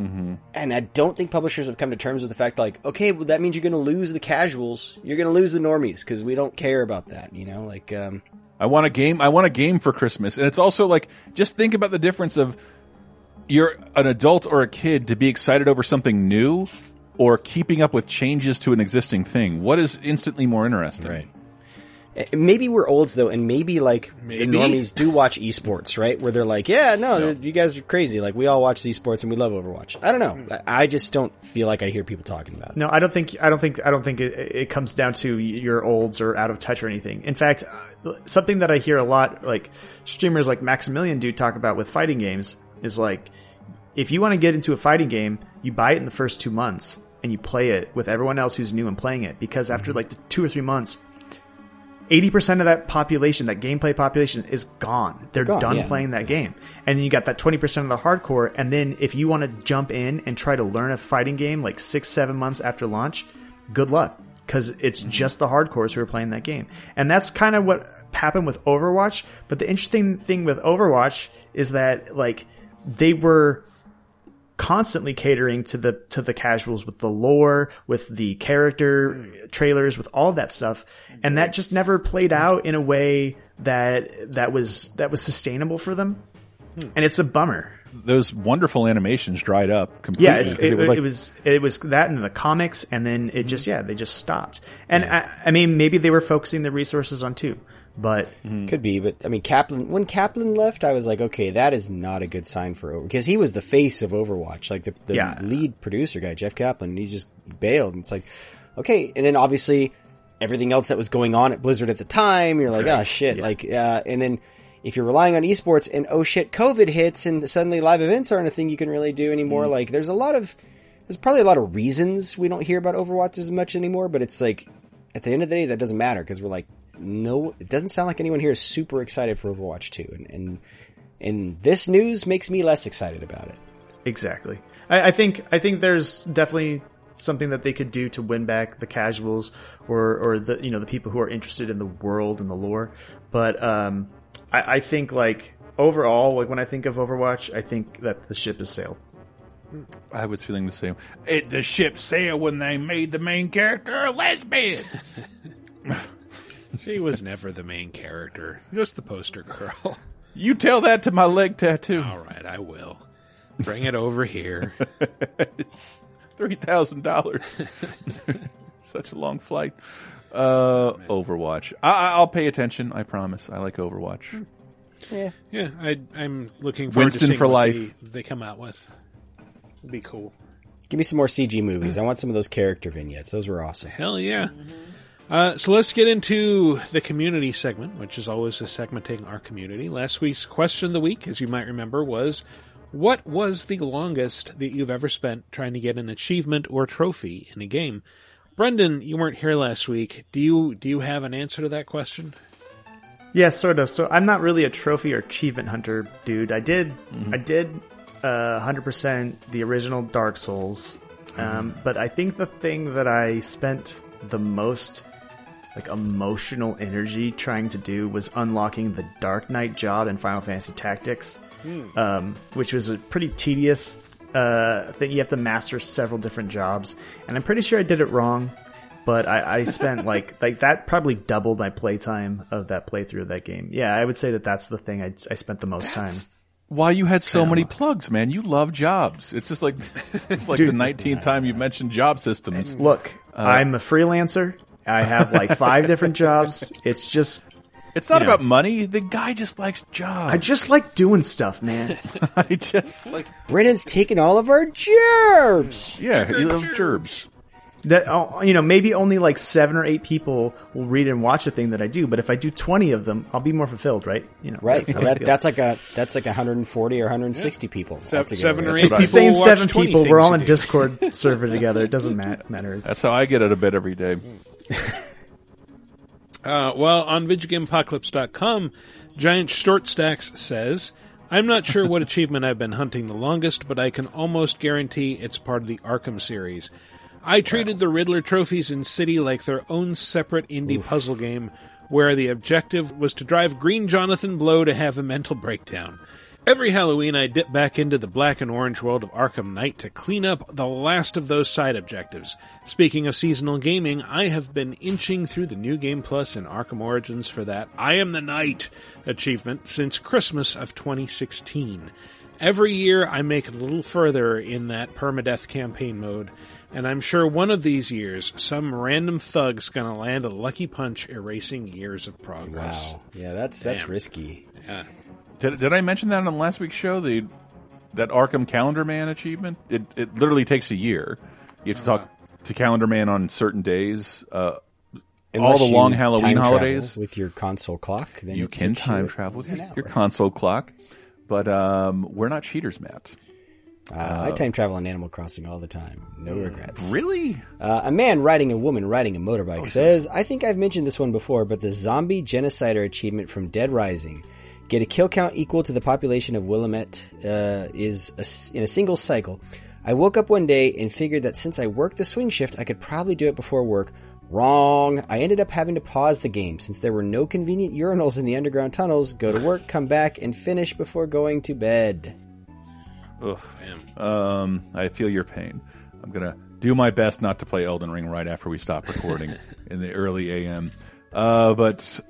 Mhm. And I don't think publishers have come to terms with the fact, like, okay, well, that means you're going to lose the casuals. You're going to lose the normies because we don't care about that, you know? Like, um, I want a game. I want a game for Christmas, and it's also like just think about the difference of you're an adult or a kid to be excited over something new, or keeping up with changes to an existing thing. What is instantly more interesting? Right. eh, maybe we're olds though, and maybe like Maybe. the normies do watch esports, right? Where they're like, yeah, no, you guys are crazy. Like, we all watch esports and we love Overwatch. I don't know. I I just don't feel like I hear people talking about it. No, I don't think I don't think I don't think it, it comes down to your olds or out of touch or anything. In fact, uh, something that I hear a lot, like streamers like Maximilian do talk about with fighting games, is like if you want to get into a fighting game, you buy it in the first two months and you play it with everyone else who's new and playing it. Because after Mm-hmm. like two or three months, eighty percent of that population, that gameplay population, is gone. They're Gone, done yeah. playing that game, and then you got that twenty percent of the hardcore. And then if you want to jump in and try to learn a fighting game like six, seven months after launch, good luck because it's just the hardcores who are playing that game, and that's kind of what happened with Overwatch. But the interesting thing with Overwatch is that like they were constantly catering to the to the casuals with the lore, with the character trailers, with all that stuff, and that just never played out in a way that that was that was sustainable for them. And it's a bummer. Those wonderful animations dried up completely. Yeah, it's, 'cause it, was like- it was it was that in the comics, and then it just yeah they just stopped. And I, I mean maybe they were focusing the resources on two, but mm-hmm. Could be, but I mean, Kaplan. When Kaplan left, I was like, okay, that is not a good sign for Over because he was the face of Overwatch, like the, the Yeah. lead producer guy, Jeff Kaplan. And he's just bailed. And it's like, okay, and then obviously everything else that was going on at Blizzard at the time, you're like, oh shit, like, uh, and then if you're relying on esports and oh shit, COVID hits and suddenly live events aren't a thing you can really do anymore. Mm. Like, there's a lot of there's probably a lot of reasons we don't hear about Overwatch as much anymore, but it's like at the end of the day, that doesn't matter because we're like, no, it doesn't sound like anyone here is super excited for Overwatch 2. And, and, and this news makes me less excited about it. Exactly. I, I think I think there's definitely something that they could do to win back the casuals or or the you know the people who are interested in the world and the lore. But um, I, I think like overall, like when I think of Overwatch, I think that the ship has sailed. I was feeling the same. It, the ship sailed when they made the main character a lesbian. She was never the main character, just the poster girl. You tell that to my leg tattoo. All right, I will. Bring it over here. it's three thousand dollars. Such a long flight. Uh, Overwatch. I, I- I'll pay attention. I promise. I like Overwatch. Yeah, yeah. I, I'm looking forward Winston to seeing for what life. They, they come out with. It'd be cool. Give me some more CG movies. I want some of those character vignettes. Those were awesome. Hell yeah. Uh, so let's get into the community segment, which is always a segmenting our community. Last week's question of the week, as you might remember, was what was the longest that you've ever spent trying to get an achievement or trophy in a game? Brendan, you weren't here last week. Do you do you have an answer to that question? Yeah, sort of. So I'm not really a trophy or achievement hunter dude. I did, I did, uh, 100% the original Dark Souls. Um, but I think the thing that I spent the most, like, emotional energy trying to do was unlocking the Dark Knight job in Final Fantasy Tactics, Hmm. um, which was a pretty tedious, uh, thing. You have to master several different jobs. And I'm pretty sure I did it wrong but I, I spent like like that probably doubled my playtime of that playthrough of that game. Yeah, I would say that that's the thing I, I spent the most time. Why you had so many plugs, man? You love jobs. It's just like it's like Dude. the nineteenth time you've mentioned job systems. Look, Uh, I'm a freelancer. I have like five different jobs. It's just It's not you know. about money. The guy just likes jobs. I just like doing stuff, man. I just like Brennan's taking all of our gerbs. Yeah, he loves gerbs. That oh, you know, maybe only like seven or eight people will read and watch a thing that I do, but if I do twenty of them, I'll be more fulfilled, right? You know, Right. that's how That, that's like a that's like 140 or 160 people. Seven- altogether. seven or eight what I- it's the same seven people. We're all you in. Discord server together. It doesn't matter. It's, That's how I get out of bed every day. Uh, well, on VidjagameApocalypse.com, Giant Short Stacks says, I'm not sure what achievement I've been hunting the longest, but I can almost guarantee it's part of the Arkham series. I treated the Riddler trophies in City like their own separate indie puzzle game, where the objective was to drive Green Jonathan Blow to have a mental breakdown. Every Halloween, I dip back into the black and orange world of Arkham Knight to clean up the last of those side objectives. Speaking of seasonal gaming, I have been inching through the New Game Plus and Arkham Origins for that I Am the Knight achievement since Christmas of 2016. Every year, I make it a little further in that permadeath campaign mode, and I'm sure one of these years, some random thug's gonna land a lucky punch erasing years of progress. Wow. Yeah, that's that's Damn. risky. Yeah. Did, did I mention that on last week's show? The that Arkham Calendar Man achievement. It it literally takes a year. You have to talk to Calendar Man on certain days. Uh, all the long Halloween holidays. with your console clock. Then You can time travel with your, your console clock, but um, we're not cheaters, Matt. Uh, I time travel in Animal Crossing all the time. No regrets. Really? Uh, a man riding a woman riding a motorbike says, I think I've mentioned this one before, but the zombie genocider achievement from Dead Rising. Get a kill count equal to the population of Willamette uh, is a s in a single cycle. I woke up one day and figured that since I worked the swing shift, I could probably do it before work. Wrong. I ended up having to pause the game since there were no convenient urinals in the underground tunnels. Go to work, come back, and finish before going to bed. Ugh. Um, I feel your pain. I'm gonna do my best not to play Elden Ring right after we stop recording in the early AM. Uh, but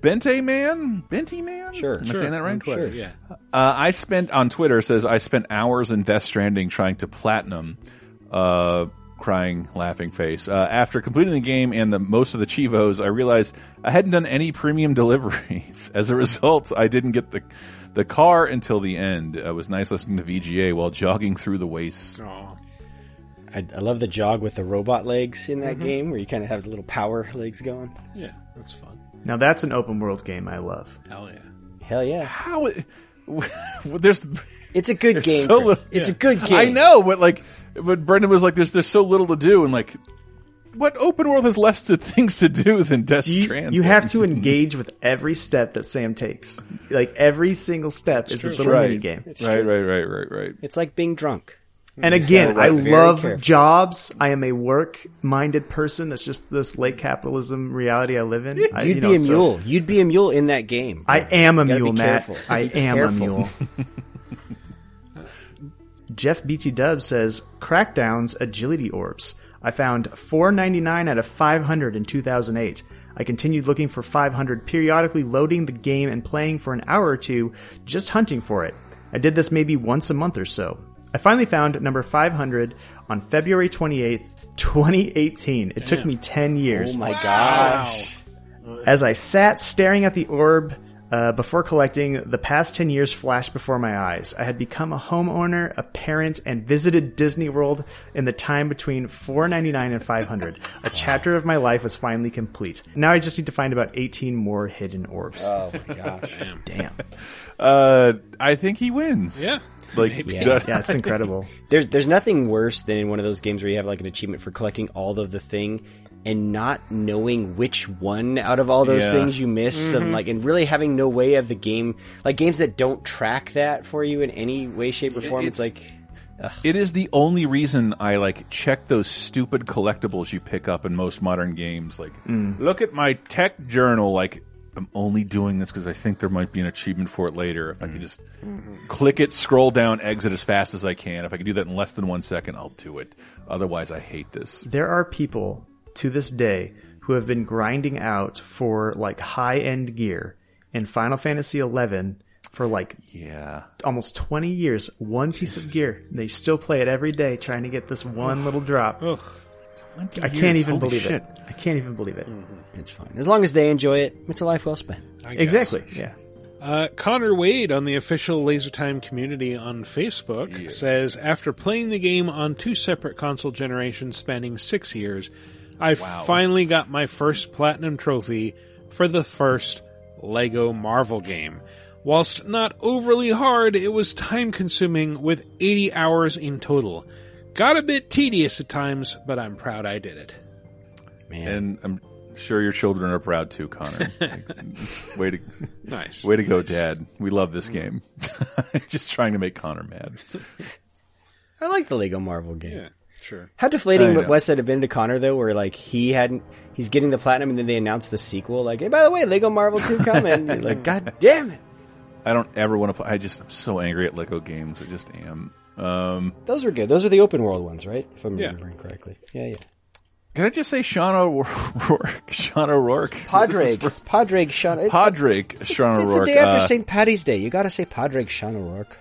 Bente Man, Bente Man, Sure. Am I saying that right? Sure, yeah. Uh, I spent on Twitter says I spent hours in Death Stranding trying to platinum. Uh, crying, laughing face. Uh, after completing the game and the most of the chivos, I realized I hadn't done any premium deliveries. As a result, I didn't get the the car until the end. It was nice listening to VGA while jogging through the wastes. I, I love the jog with the robot legs in that Mhm. game, where you kind of have the little power legs going. Yeah, that's fun. Now that's an open world game I love. Hell yeah. Hell yeah! How? There's. It's a good game. so Chris. li- It's a good game. I know, but like, but Brendan was like, "There's there's so little to do," and like, what open world has less to, things to do than Death You, Stranding? you have to engage with every step that Sam takes. Like every single step is this little right. mini game. right, right, right, right, right. It's like being drunk. And again, I love carefully. jobs. I am a work-minded person. That's just this late capitalism reality I live in. You'd you be know, a so- mule. You'd be a mule in that game. I am a You gotta be mule, Matt. careful. I am careful. a mule. Jeff BT Dub says Crackdown's agility orbs. I found 499 out of 500 in 2008. I continued looking for 500, periodically loading the game and playing for an hour or two, just hunting for it. I did this maybe once a month or so. I finally found number 500 on February 28th, 2018. It took me 10 years. Oh my gosh. As I sat staring at the orb uh, before collecting, the past 10 years flashed before my eyes. I had become a homeowner, a parent, and visited Disney World in the time between 499 and 500. a chapter of my life was finally complete. Now I just need to find about 18 more hidden orbs. Oh my gosh. Damn. Uh, I think he wins. Yeah. Like, Yeah. that- Yeah, it's incredible. There's there's nothing worse than in one of those games where you have like an achievement for collecting all of the thing and not knowing which one out of all those Yeah. things you missed and Mhm. like and really having no way of the game like games that don't track that for you in any way shape or form it's, It's- like It is the only reason I like check those stupid collectibles you pick up in most modern games. Like, Mm. look at my tech journal. Like, I'm only doing this because I think there might be an achievement for it later. If I can mm-hmm. just click it, scroll down, exit as fast as I can. If I can do that in less than one second, I'll do it. Otherwise, I hate this. There are people to this day who have been grinding out for like high end gear in Final Fantasy XI for like yeah almost 20 years. One piece of gear. They still play it every day trying to get this one little drop. I can't even holy believe shit. it. I can't even believe it. it's fine as long as they enjoy it it's a life well spent Exactly. Yeah. Uh, Connor Wade on the official LaserTime community on Facebook says, after playing the game on two separate console generations spanning six years, I finally got my first platinum trophy for the first Lego Marvel game. Whilst not overly hard, it was time consuming with 80 hours in total. Got a bit tedious at times, but I'm proud I did it. And I'm sure your children are proud too, Connor. way to Nice. Way to go, Nice. Dad. We love this game. Just trying to make Connor mad. I like the Lego Marvel game Yeah, sure. How deflating know. would West Side have been to Connor though, where like he hadn't, he's getting the platinum, and then they announced the sequel. Like, hey, by the way, Lego Marvel Two coming. You're like, God damn it! I don't ever want to play. I just I'm so angry at Lego games. I just am. Um, Those are good. Those are the open world ones, right? If I'm Yeah. remembering correctly. Yeah, yeah. can I just say Sean O'Rourke? Sean O'Rourke. Padraig, Padraig, Sean. Padraig Sean It's, it's the day after uh, St. Patty's Day. You got to say Padraig, Sean O'Rourke.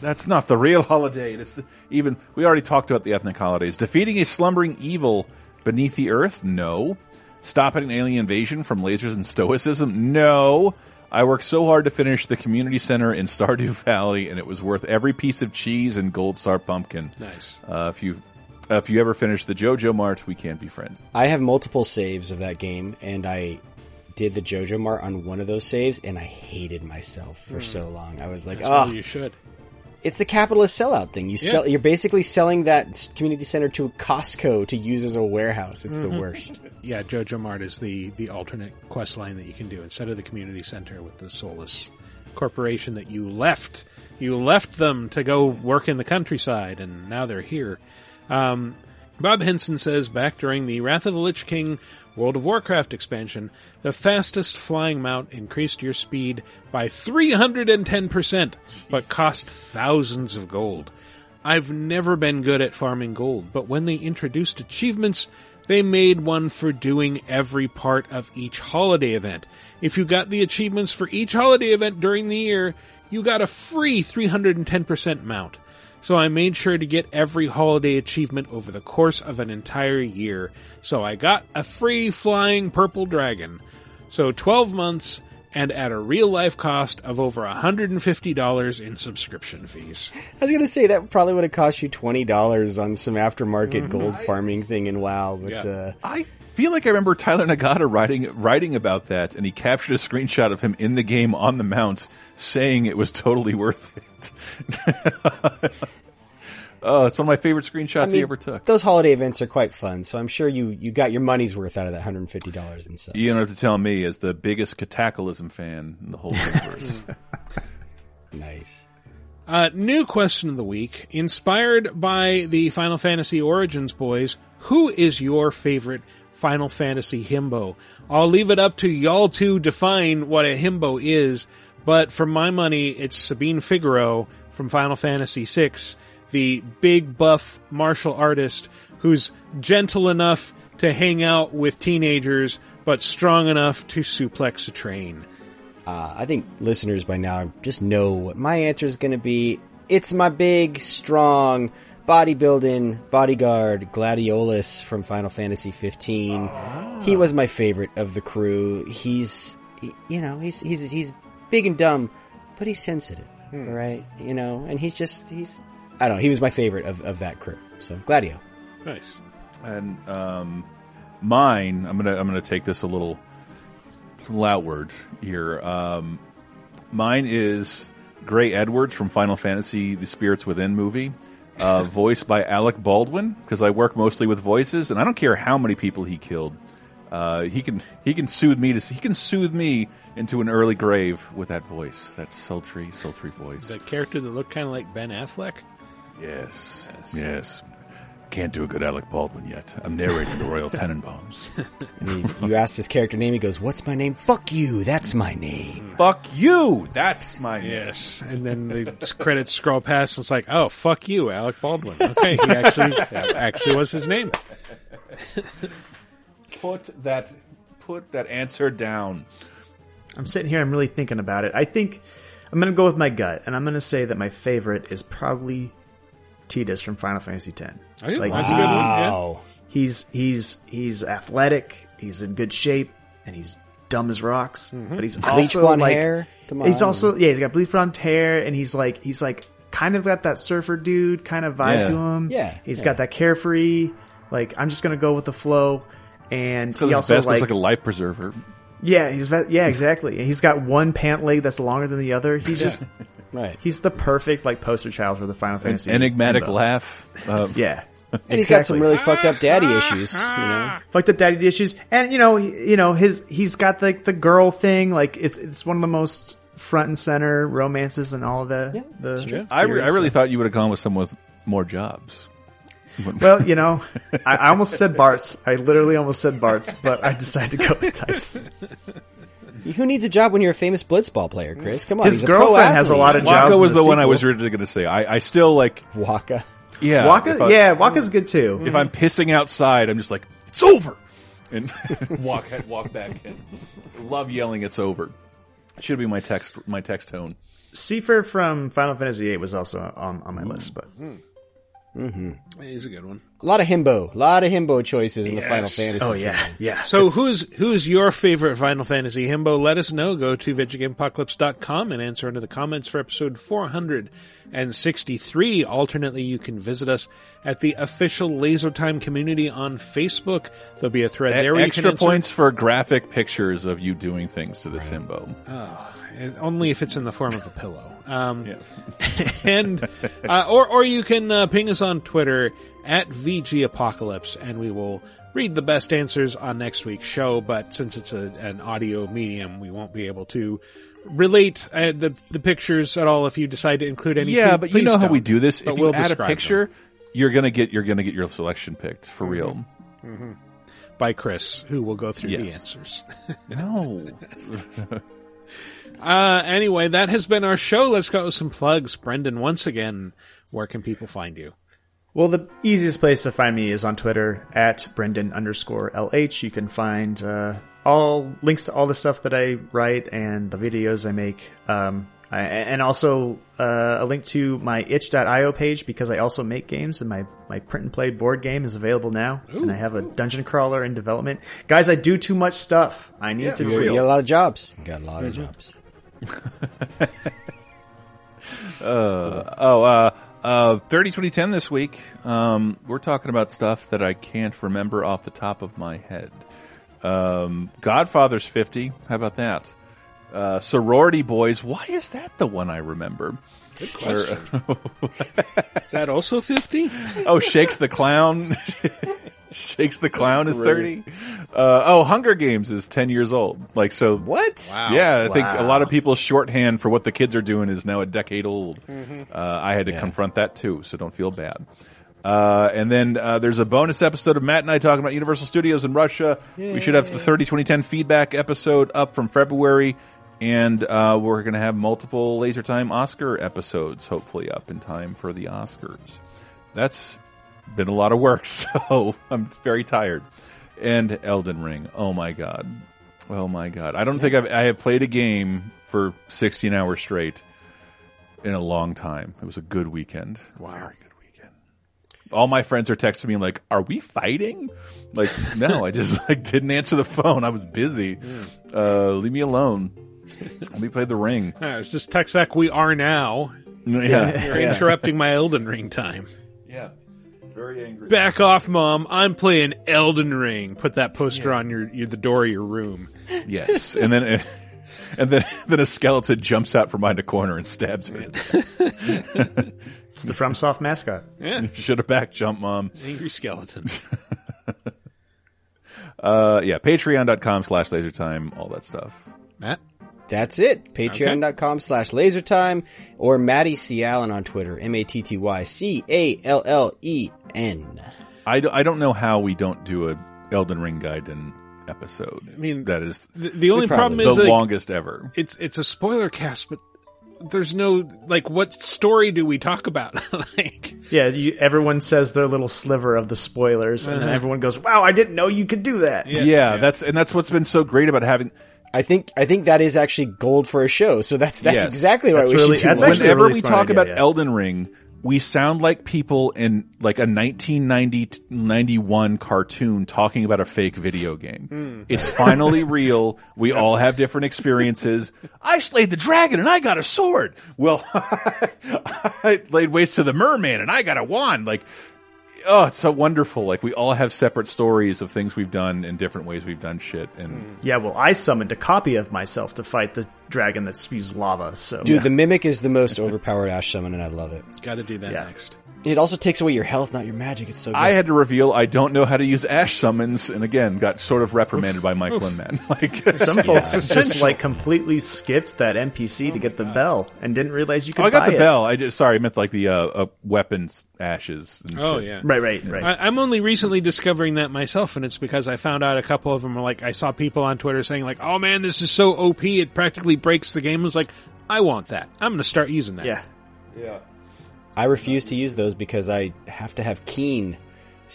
That's not the real holiday. It's even we already talked about the ethnic holidays. Defeating a slumbering evil beneath the earth? No. Stopping an alien invasion from lasers and stoicism? No. I worked so hard to finish the community center in Stardew Valley, and it was worth every piece of cheese and gold star pumpkin. Nice. Uh, if you if you ever finish the JojaMart, we can't be friends. I have multiple saves of that game, and I did the JojaMart on one of those saves, and I hated myself for so long. I was like, That's oh, what you should. It's the capitalist sellout thing. You Yeah. sell, you're basically selling that community center to Costco to use as a warehouse. It's Mhm. the worst. Yeah, JojaMart is the the alternate quest line that you can do instead of the community center with the soulless corporation that you left. You left them to go work in the countryside, and now they're here. Um, Bob Henson says back during the Wrath of the Lich King World of Warcraft expansion, the fastest flying mount increased your speed by 310%, but cost thousands of gold. I've never been good at farming gold, but when they introduced achievements, they made one for doing every part of each holiday event. If you got the achievements for each holiday event during the year, you got a free 310% mount. So I made sure to get every holiday achievement over the course of an entire year. So I got a free flying purple dragon. So 12 months and at a real life cost of over $150 in subscription fees. I was gonna say that probably would have cost you twenty dollars on some aftermarket gold farming thing in WoW, but Yeah. uh, I feel like I remember Tyler Nagata writing writing about that, and he captured a screenshot of him in the game on the mount, saying it was totally worth it. oh, it's one of my favorite screenshots I mean, he ever took. Those holiday events are quite fun, so I'm sure you you got your money's worth out of that hundred and fifty dollars and stuff. You don't have to tell me, as the biggest Cataclysm fan in the whole universe. nice. Uh, new question of the week. Inspired by the Final Fantasy Origins boys, who is your favorite Final Fantasy himbo? I'll leave it up to y'all to define what a himbo is, but for my money, it's Sabin Figaro from Final Fantasy VI, the big buff martial artist who's gentle enough to hang out with teenagers, but strong enough to suplex a train. Uh, I think listeners by now just know what my answer is going to be. It's my big, strong, bodybuilding bodyguard Gladiolus from Final Fantasy 15. He was my favorite of the crew. He's, he- you know, he's he's he's big and dumb, but he's sensitive, right? You know, and he's just he's I don't know. He was my favorite of of that crew. So Gladio. Nice. And um, mine, I'm gonna I'm gonna take this a little, little outward here. Um, mine is Gray Edwards from Final Fantasy: The Spirits Within movie, uh, voiced by Alec Baldwin. Because I work mostly with voices, and I don't care how many people he killed. Uh, he can he can soothe me to he can soothe me into an early grave with that voice, that sultry sultry voice. The character that looked kind of like Ben Affleck? Yes. Yes. Can't do a good Alec Baldwin yet. I'm narrating the Royal Tenenbaums. And he, you asked his character name. He goes, "What's my name? Fuck you. That's my name." Fuck you. That's my name." yes. And then the credits scroll past. And it's like, oh, fuck you, Alec Baldwin. Okay, he actually actually was his name. Put that put that answer down. I'm sitting here. I'm really thinking about it. I think I'm going to go with my gut, and I'm going to say that my favorite is probably Tidus from Final Fantasy X. Oh, yeah, that's a good one, yeah. Wow. He's he's he's athletic. He's in good shape, and he's dumb as rocks. Mm-hmm. But he's Bleach also blonde like, hair? Come He's also yeah. He's got bleach blonde hair, and he's like he's like kind of got that surfer dude kind of vibe Yeah. to him. Yeah, He's yeah. got that carefree. Like I'm just gonna go with the flow. And So he his also best like, looks like a life preserver. yeah, he's yeah, exactly. And he's got one pant leg that's longer than the other. He's just Right. He's the perfect like poster child for the Final An Fantasy. enigmatic himbo. laugh. Uh, Yeah. And he's got some really fucked up daddy issues. You know. fucked up daddy issues, and you know, he, you know, his he's got like the girl thing. Like it's it's one of the most front and center romances and all of the the. I, re- I really thought you would have gone with someone with more jobs. Well, you know, I, I almost said Bartz. I literally almost said Bartz, but I decided to go with Tidus. Who needs a job when you're a famous blitzball player, Chris? Come on, His he's a girlfriend has a lot of jobs. Wakka jobs. was the, the one I was originally going to say. I, I still like Wakka. Yeah, Wakka, I- yeah, Wakka's good too. If I'm pissing outside, I'm just like it's over, and walk head walk back in. Love yelling it's over. Should be my text my text tone. Seifer from Final Fantasy VIII was also on, on my list, but Mm-hmm. Mm-hmm. He's a good one. A lot of himbo, a lot of himbo choices in the Final Fantasy. oh yeah, canon. yeah. So It's- who's who's your favorite Final Fantasy himbo? Let us know. Go to VidjagameApocalypse.com and answer into the comments for episode 463. Alternately, you can visit us at the official Laser Time community on Facebook. There'll be a thread there where you can Extra points for graphic pictures of you doing things to this himbo. Oh, and only if it's in the form of a pillow. Um, and uh, or or you can uh, ping us on Twitter at VG Apocalypse, and we will read the best answers on next week's show. But since it's a, an audio medium, we won't be able to relate uh, the the pictures at all. If you decide to include any, Yeah, but you know how we don't. this. But if you we'll add a picture, you're gonna get you're gonna get your selection picked for real. Mm-hmm. By Chris, who will go through the answers. No. uh, anyway, that has been our show. Let's go with some plugs. Brendan, once again, where can people find you? Well, the easiest place to find me is on Twitter at Brendan underscore LH. You can find uh, all links to all the stuff that I write and the videos I make. Um, I, and also uh, a link to my itch.io page because I also make games and my, my print and play board game is available now. And I have a dungeon crawler in development. Guys, I do too much stuff. I need to you, see you got a lot of jobs. You got a lot of Mhm. jobs. Uh, oh, uh, uh, 30 2010 this week. Um, we're talking about stuff that I can't remember off the top of my head. Um, Godfather's 50. How about that? Uh, Sorority Boys. Why is that the one I remember? Good question. Is that also 50? oh, Shakes the Clown. Shakes the Clown is 30. Uh, oh, Hunger Games is 10 years old. Like, so. What? Wow. Yeah, I think a lot of people's shorthand for what the kids are doing is now a decade old. Mhm. Uh, I had to Yeah. confront that too, so don't feel bad. Uh, and then uh, there's a bonus episode of Matt and I talking about Universal Studios in Russia. We should have the 30 2010 feedback episode up from February. And uh, we're going to have multiple Laser Time Oscar episodes, hopefully, up in time for the Oscars. That's been a lot of work, so I'm very tired. And Elden Ring. Oh my god. Oh my god. I don't think I've, I have played a game for 16 hours straight in a long time. It was a good weekend. Wow. Very good weekend. All my friends are texting me like, "Are we fighting?" Like, no, I just like didn't answer the phone. I was busy. Uh, leave me alone. Let me play the ring. Uh, it's just text back, we are now. Yeah. You're Yeah. interrupting my Elden Ring time. Yeah. Very angry. Back off, mom. I'm playing Elden Ring. Put that poster on your, your the door of your room. Yes, and then and then then a skeleton jumps out from behind a corner and stabs me. It's the FromSoft mascot. Yeah. Should have back jump, mom. Angry skeleton. Uh, yeah, patreon.com slash lasertime, all that stuff. Matt? That's it. Patreon.com slash lasertime or Matty Callen on Twitter. M-A-T-T-Y C-A-L-L-E-N. I, do, I don't know how we don't do a Elden Ring Gaiden episode. I mean, that is The, the only probably problem the is like, longest ever. It's it's a spoiler cast, but there's no like what story do we talk about? like Yeah, you, everyone says their little sliver of the spoilers, and then Uh-huh. everyone goes, "Wow, I didn't know you could do that." Yeah, that's and that's what's been so great about having. I think I think that is actually gold for a show. So that's that's Yes. exactly why we should do one. Whenever we talk about Elden Ring, we sound like people in like a 1990 91 cartoon talking about a fake video game. Hmm. It's finally real. We all have different experiences. I slayed the dragon and I got a sword. Well, I laid waste to the merman and I got a wand. Like, oh, it's so wonderful. Like we all have separate stories of things we've done and different ways we've done shit. And hmm. Yeah, well, I summoned a copy of myself to fight the dragon that spews lava. So, Dude, the mimic is the most overpowered Ash summon, and I love it. Got to do that next. It also takes away your health, not your magic. It's so good. I had to reveal I don't know how to use Ash summons, and again got sort of reprimanded by Michael and Matt. Like some folks just like completely skipped that NPC to get the bell and didn't realize you could. Oh, I got buy the it. bell. I just sorry, I meant like the uh, uh, weapons ashes. And Oh shit. yeah, Right, right, right. I, I'm only recently discovering that myself, and it's because I found out a couple of them were like I saw people on Twitter saying like, "Oh man, this is so OP, it practically breaks the game." I was like, I want that. I'm going to start using that. Yeah, yeah. I refuse to use those because I have to have keen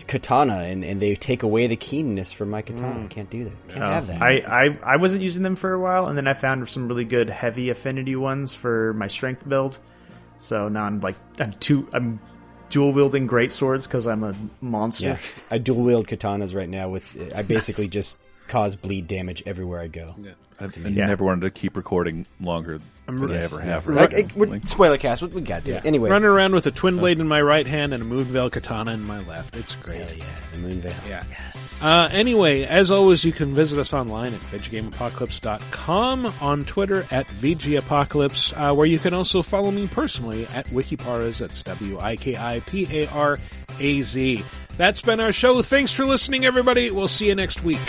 katana, and, and they take away the keenness from my katana. Mm. I can't do that. Can't Oh, have that. I, I I wasn't using them for a while, and then I found some really good heavy affinity ones for my strength build. So now I'm like I'm two I'm dual wielding great swords because I'm a monster. yeah, I dual wield katanas right now. With I basically just cause bleed damage everywhere I go. That's I amazing. never wanted to keep recording longer than I Yes. ever have. Like, it- we're- spoiler cast. What we got? to Yeah. Anyway, running around with a twin blade in my right hand and a Moonveil katana in my left. It's great. Hell yeah, the Moonveil. Yeah. Yes. Uh, anyway, as always, you can visit us online at VGameApocalypse.com, on Twitter at VGApocalypse, uh, where you can also follow me personally at Wikiparaz. That's W-I-K-I-P-A-R-A-Z. That's been our show. Thanks for listening, everybody. We'll see you next week.